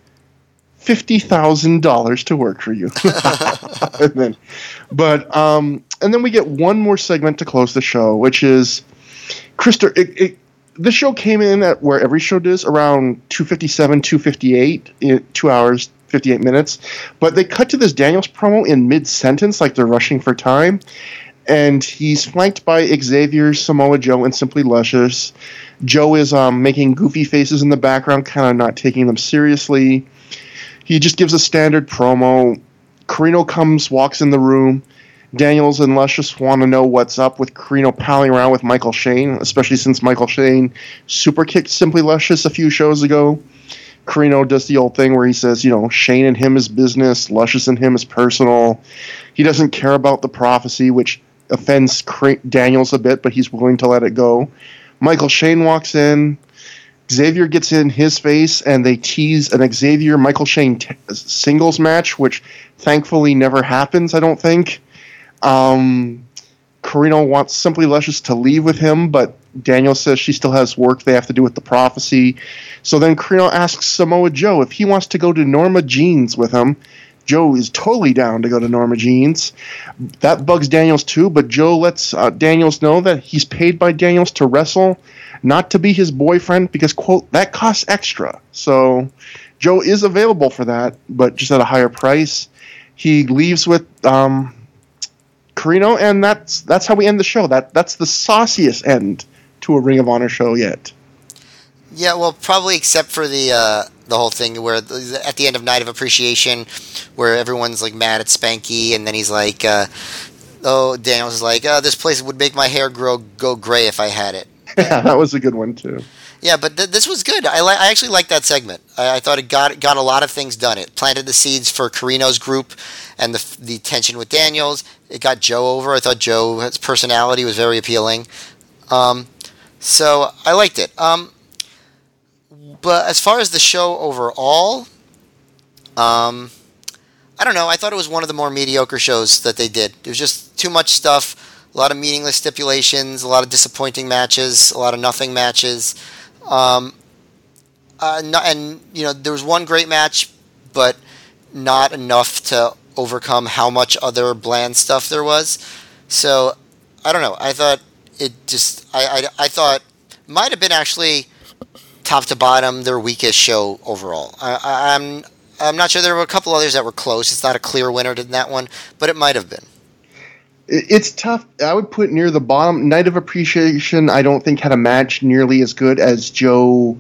Speaker 2: $50,000 to work for you. and then, but, um, and then we get one more segment to close the show, which is Krister. It, it, the show came in at where every show does around 257, 258, two hours, 58 minutes. But they cut to this Daniels promo in mid sentence, like they're rushing for time. And he's flanked by Xavier, Samoa Joe, and Simply Luscious. Joe is um, making goofy faces in the background, kind of not taking them seriously. He just gives a standard promo. Corino comes, walks in the room. Daniels and Luscious want to know what's up with Corino palling around with Michael Shane, especially since Michael Shane super kicked Simply Luscious a few shows ago. Corino does the old thing where he says, you know, Shane and him is business, Luscious and him is personal. He doesn't care about the prophecy, which offends Daniels a bit, but he's willing to let it go. Michael Shane walks in. Xavier gets in his face, and they tease an Xavier Michael Shane t- singles match, which thankfully never happens, I don't think. Um, Corino wants Simply Luscious to leave with him, but Daniel says she still has work they have to do with the prophecy. So then Corino asks Samoa Joe if he wants to go to Norma Jeans with him. Joe is totally down to go to Norma Jeans. That bugs Daniels too, but Joe lets uh, Daniels know that he's paid by Daniels to wrestle, not to be his boyfriend, because, quote, that costs extra. So Joe is available for that, but just at a higher price. He leaves with um, Corino, and that's that's how we end the show. That that's the sauciest end to a Ring of Honor show yet.
Speaker 3: Yeah, well, probably except for the uh, the whole thing where the, at the end of Night of Appreciation, where everyone's like mad at Spanky, and then he's like, uh, "Oh, Daniels is like, oh, this place would make my hair grow go gray if I had it."
Speaker 2: Yeah, that was a good one too.
Speaker 3: Yeah, but th- this was good. I, li- I actually liked that segment. I-, I thought it got got a lot of things done. It planted the seeds for Corino's group and the f- the tension with Daniels. It got Joe over. I thought Joe's personality was very appealing. Um, so I liked it. Um, but as far as the show overall, um, I don't know. I thought it was one of the more mediocre shows that they did. There was just too much stuff, a lot of meaningless stipulations, a lot of disappointing matches, a lot of nothing matches. Um, uh, and you know there was one great match, but not enough to overcome how much other bland stuff there was. So I don't know. I thought it just I I, I thought might have been actually top to bottom their weakest show overall. I, I, I'm I'm not sure there were a couple others that were close. It's not a clear winner than that one, but it might have been.
Speaker 2: It's tough. I would put near the bottom. Night of Appreciation, I don't think had a match nearly as good as Joe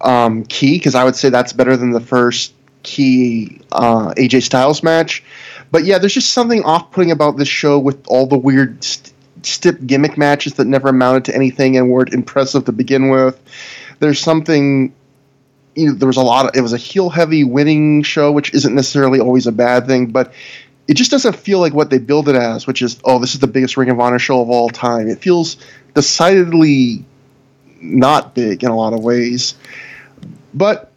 Speaker 2: um, Ki because I would say that's better than the first Ki uh, AJ Styles match. But yeah, there's just something off-putting about this show with all the weird st- stip gimmick matches that never amounted to anything and weren't impressive to begin with. There's something. You know, there was a lot of. It was a heel-heavy winning show, which isn't necessarily always a bad thing, but it just doesn't feel like what they build it as, which is, oh, this is the biggest Ring of Honor show of all time. It feels decidedly not big in a lot of ways. But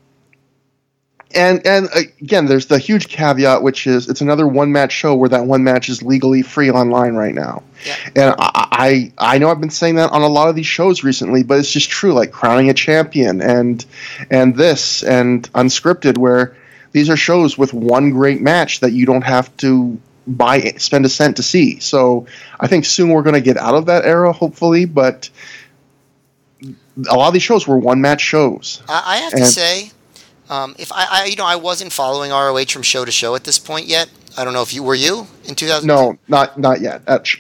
Speaker 2: and and again, there's the huge caveat, which is it's another one match show where that one match is legally free online right now.
Speaker 3: Yeah.
Speaker 2: And I, I I know I've been saying that on a lot of these shows recently, but it's just true. Like crowning a champion and and this and unscripted, where these are shows with one great match that you don't have to buy spend a cent to see. So I think soon we're going to get out of that era, hopefully. But a lot of these shows were one match shows.
Speaker 3: I, I have to say Um, if I, I, you know, I wasn't following ROH from show to show at this point yet. I don't know if you were you in 2000.
Speaker 2: No, not not yet. Sh-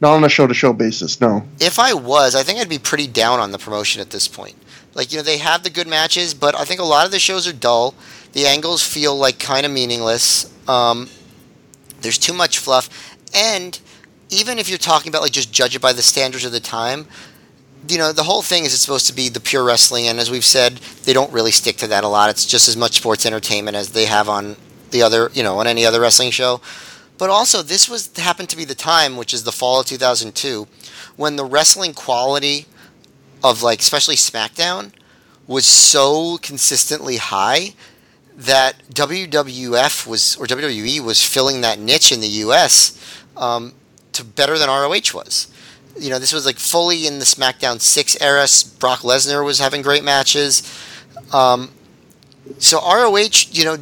Speaker 2: not on a show to show basis. No.
Speaker 3: If I was, I think I'd be pretty down on the promotion at this point. Like you know, they have the good matches, but I think a lot of the shows are dull. The angles feel like kind of meaningless. Um, there's too much fluff, and even if you're talking about like just judge it by the standards of the time, you know, the whole thing is it's supposed to be the pure wrestling, and as we've said, they don't really stick to that a lot. It's just as much sports entertainment as they have on the other, you know, on any other wrestling show. But also, this was happened to be the time, which is the fall of 2002, when the wrestling quality of like, especially SmackDown, was so consistently high that WWF was or WWE was filling that niche in the U.S. Um, to better than ROH was. You know, this was like fully in the SmackDown six era. Brock Lesnar was having great matches. Um, so ROH, you know,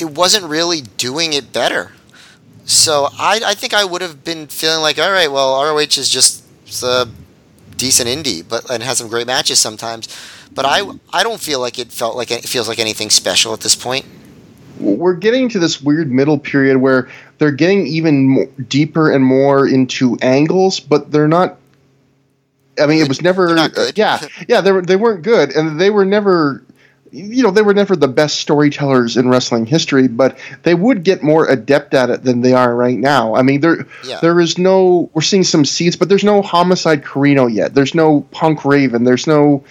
Speaker 3: it wasn't really doing it better. So I, I think I would have been feeling like, all right, well, ROH is just a decent indie, but and has some great matches sometimes. But I, I don't feel like it felt like it feels like anything special at this point.
Speaker 2: We're getting to this weird middle period where they're getting even more, deeper and more into angles, but they're not. I mean, it was never. Uh, yeah, yeah, they were they weren't good, and they were never. You know, they were never the best storytellers in wrestling history, but they would get more adept at it than they are right now. I mean, there yeah. there is no. We're seeing some seeds, but there's no homicide Corino yet. There's no Punk Raven. There's no.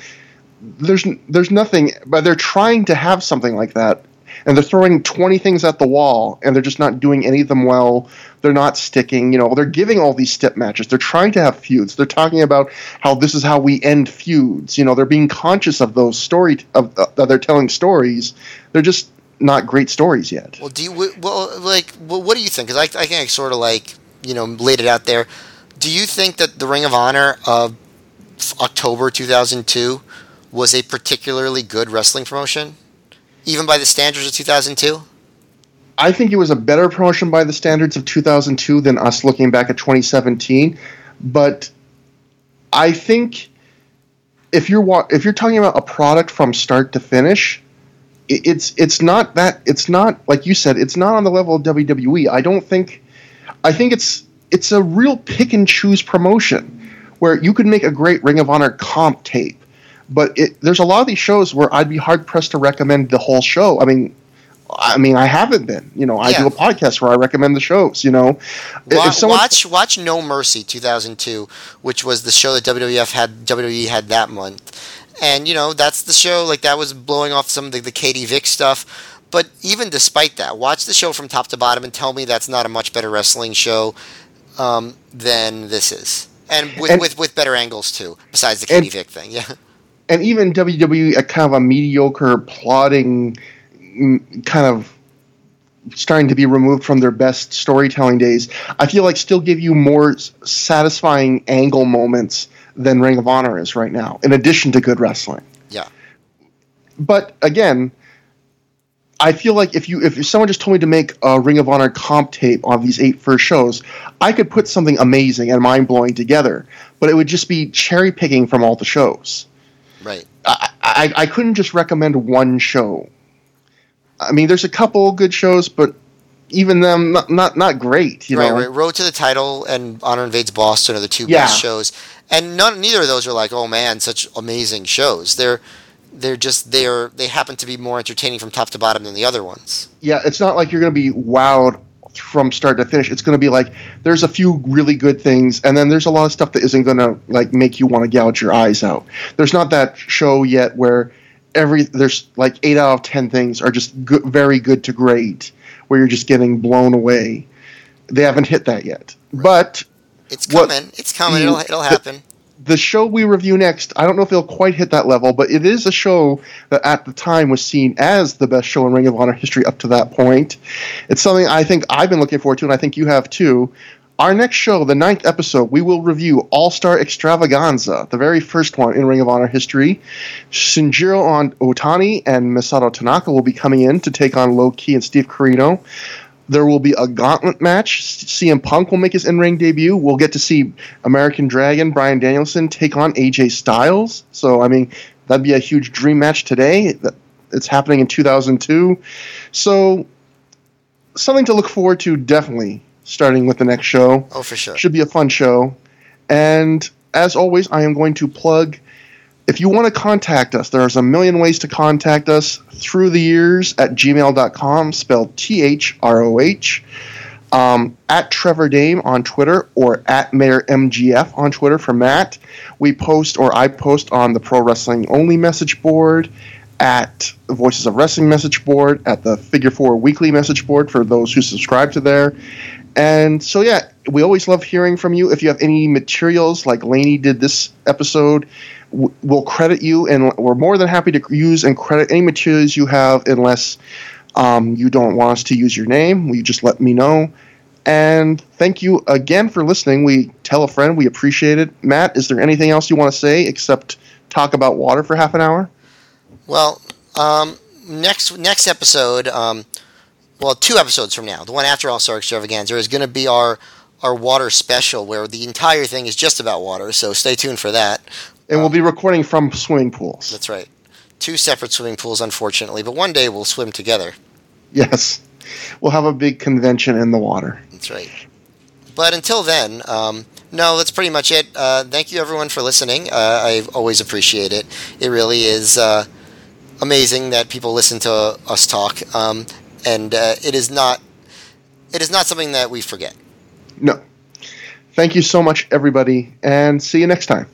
Speaker 2: There's there's nothing, but they're trying to have something like that and they're throwing 20 things at the wall and they're just not doing any of them well. They're not sticking you know they're giving all these step matches. They're trying to have feuds. They're talking about how this is how we end feuds. You know they're being conscious of those story of uh, they're telling stories. They're just not great stories yet.
Speaker 3: Well do you well like well, what do you think? Because I, I I sort of like you know laid it out there. Do you think that the ring of honor of october 2002 was a particularly good wrestling promotion even by the standards of 2002?
Speaker 2: I think it was a better promotion by the standards of 2002 than us looking back at 2017. But I think if you're if you're talking about a product from start to finish, it's it's not that it's not like you said it's not on the level of WWE. I don't think I think it's it's a real pick and choose promotion where you could make a great Ring of Honor comp tape but it, there's a lot of these shows where I'd be hard pressed to recommend the whole show. I mean, I mean, I haven't been. You know, I yeah. do a podcast where I recommend the shows. You know,
Speaker 3: watch, someone... watch watch No Mercy 2002, which was the show that WWF had WWE had that month, and you know that's the show like that was blowing off some of the, the Katie Vick stuff. But even despite that, watch the show from top to bottom and tell me that's not a much better wrestling show um, than this is, and with, and, with with better angles too. Besides the Katie Vick thing, yeah
Speaker 2: and even WWE, a kind of a mediocre, plodding, mm, kind of starting to be removed from their best storytelling days, I feel like still give you more satisfying angle moments than Ring of Honor is right now, in addition to good wrestling.
Speaker 3: Yeah.
Speaker 2: But again, I feel like if you if someone just told me to make a Ring of Honor comp tape on these eight first shows, I could put something amazing and mind blowing together. But it would just be cherry picking from all the shows.
Speaker 3: Right.
Speaker 2: I, I, I couldn't just recommend one show. I mean, there's a couple good shows, but even them not not, not great. You
Speaker 3: right,
Speaker 2: know?
Speaker 3: right. Road to the Title and Honor Invades Boston are the two yeah. best shows, and none neither of those are like, oh man, such amazing shows. They're they're just they're they happen to be more entertaining from top to bottom than the other ones.
Speaker 2: Yeah, it's not like you're going to be wowed from start to finish. It's going to be like there's a few really good things, and then there's a lot of stuff that isn't going to like make you want to gouge your eyes out. There's not that show yet where every there's like eight out of ten things are just good, very good to great, where you're just getting blown away. They haven't hit that yet, right. but
Speaker 3: it's coming. What, it's coming. It'll, it'll happen
Speaker 2: the show we review next, I don't know if it'll quite hit that level, but it is a show that at the time was seen as the best show in Ring of Honor history up to that point. It's something I think I've been looking forward to, and I think you have too. Our next show, the ninth episode, we will review All Star Extravaganza, the very first one in Ring of Honor history. Shinjiro Otani and Masato Tanaka will be coming in to take on Low Ki and Steve Corino. There will be a gauntlet match. CM Punk will make his in ring debut. We'll get to see American Dragon Bryan Danielson take on AJ Styles. So, I mean, that'd be a huge dream match today. It's happening in 2002. So, something to look forward to definitely starting with the next show.
Speaker 3: Oh, for sure.
Speaker 2: Should be a fun show. And as always, I am going to plug if you want to contact us, there's a million ways to contact us through the years at gmail.com, spelled T H R O H, um, at Trevor Dame on Twitter, or at Mayor MGF on Twitter for Matt. We post, or I post, on the Pro Wrestling Only message board, at Voices of Wrestling message board, at the Figure Four Weekly message board for those who subscribe to there. And so, yeah, we always love hearing from you. If you have any materials like Laney did this episode, we'll credit you, and we're more than happy to use and credit any materials you have, unless um, you don't want us to use your name. You just let me know. And thank you again for listening. We tell a friend. We appreciate it. Matt, is there anything else you want to say except talk about water for half an hour?
Speaker 3: Well, um, next next episode. Um, well, two episodes from now, the one after All Star Extravaganza is going to be our our water special, where the entire thing is just about water. So stay tuned for that.
Speaker 2: And we'll be recording from swimming pools.
Speaker 3: That's right. Two separate swimming pools, unfortunately, but one day we'll swim together.
Speaker 2: Yes, we'll have a big convention in the water.
Speaker 3: That's right. But until then, um, no, that's pretty much it. Uh, thank you, everyone, for listening. Uh, I always appreciate it. It really is uh, amazing that people listen to us talk. Um, and uh, it is not it is not something that we forget.
Speaker 2: No. Thank you so much, everybody, and see you next time.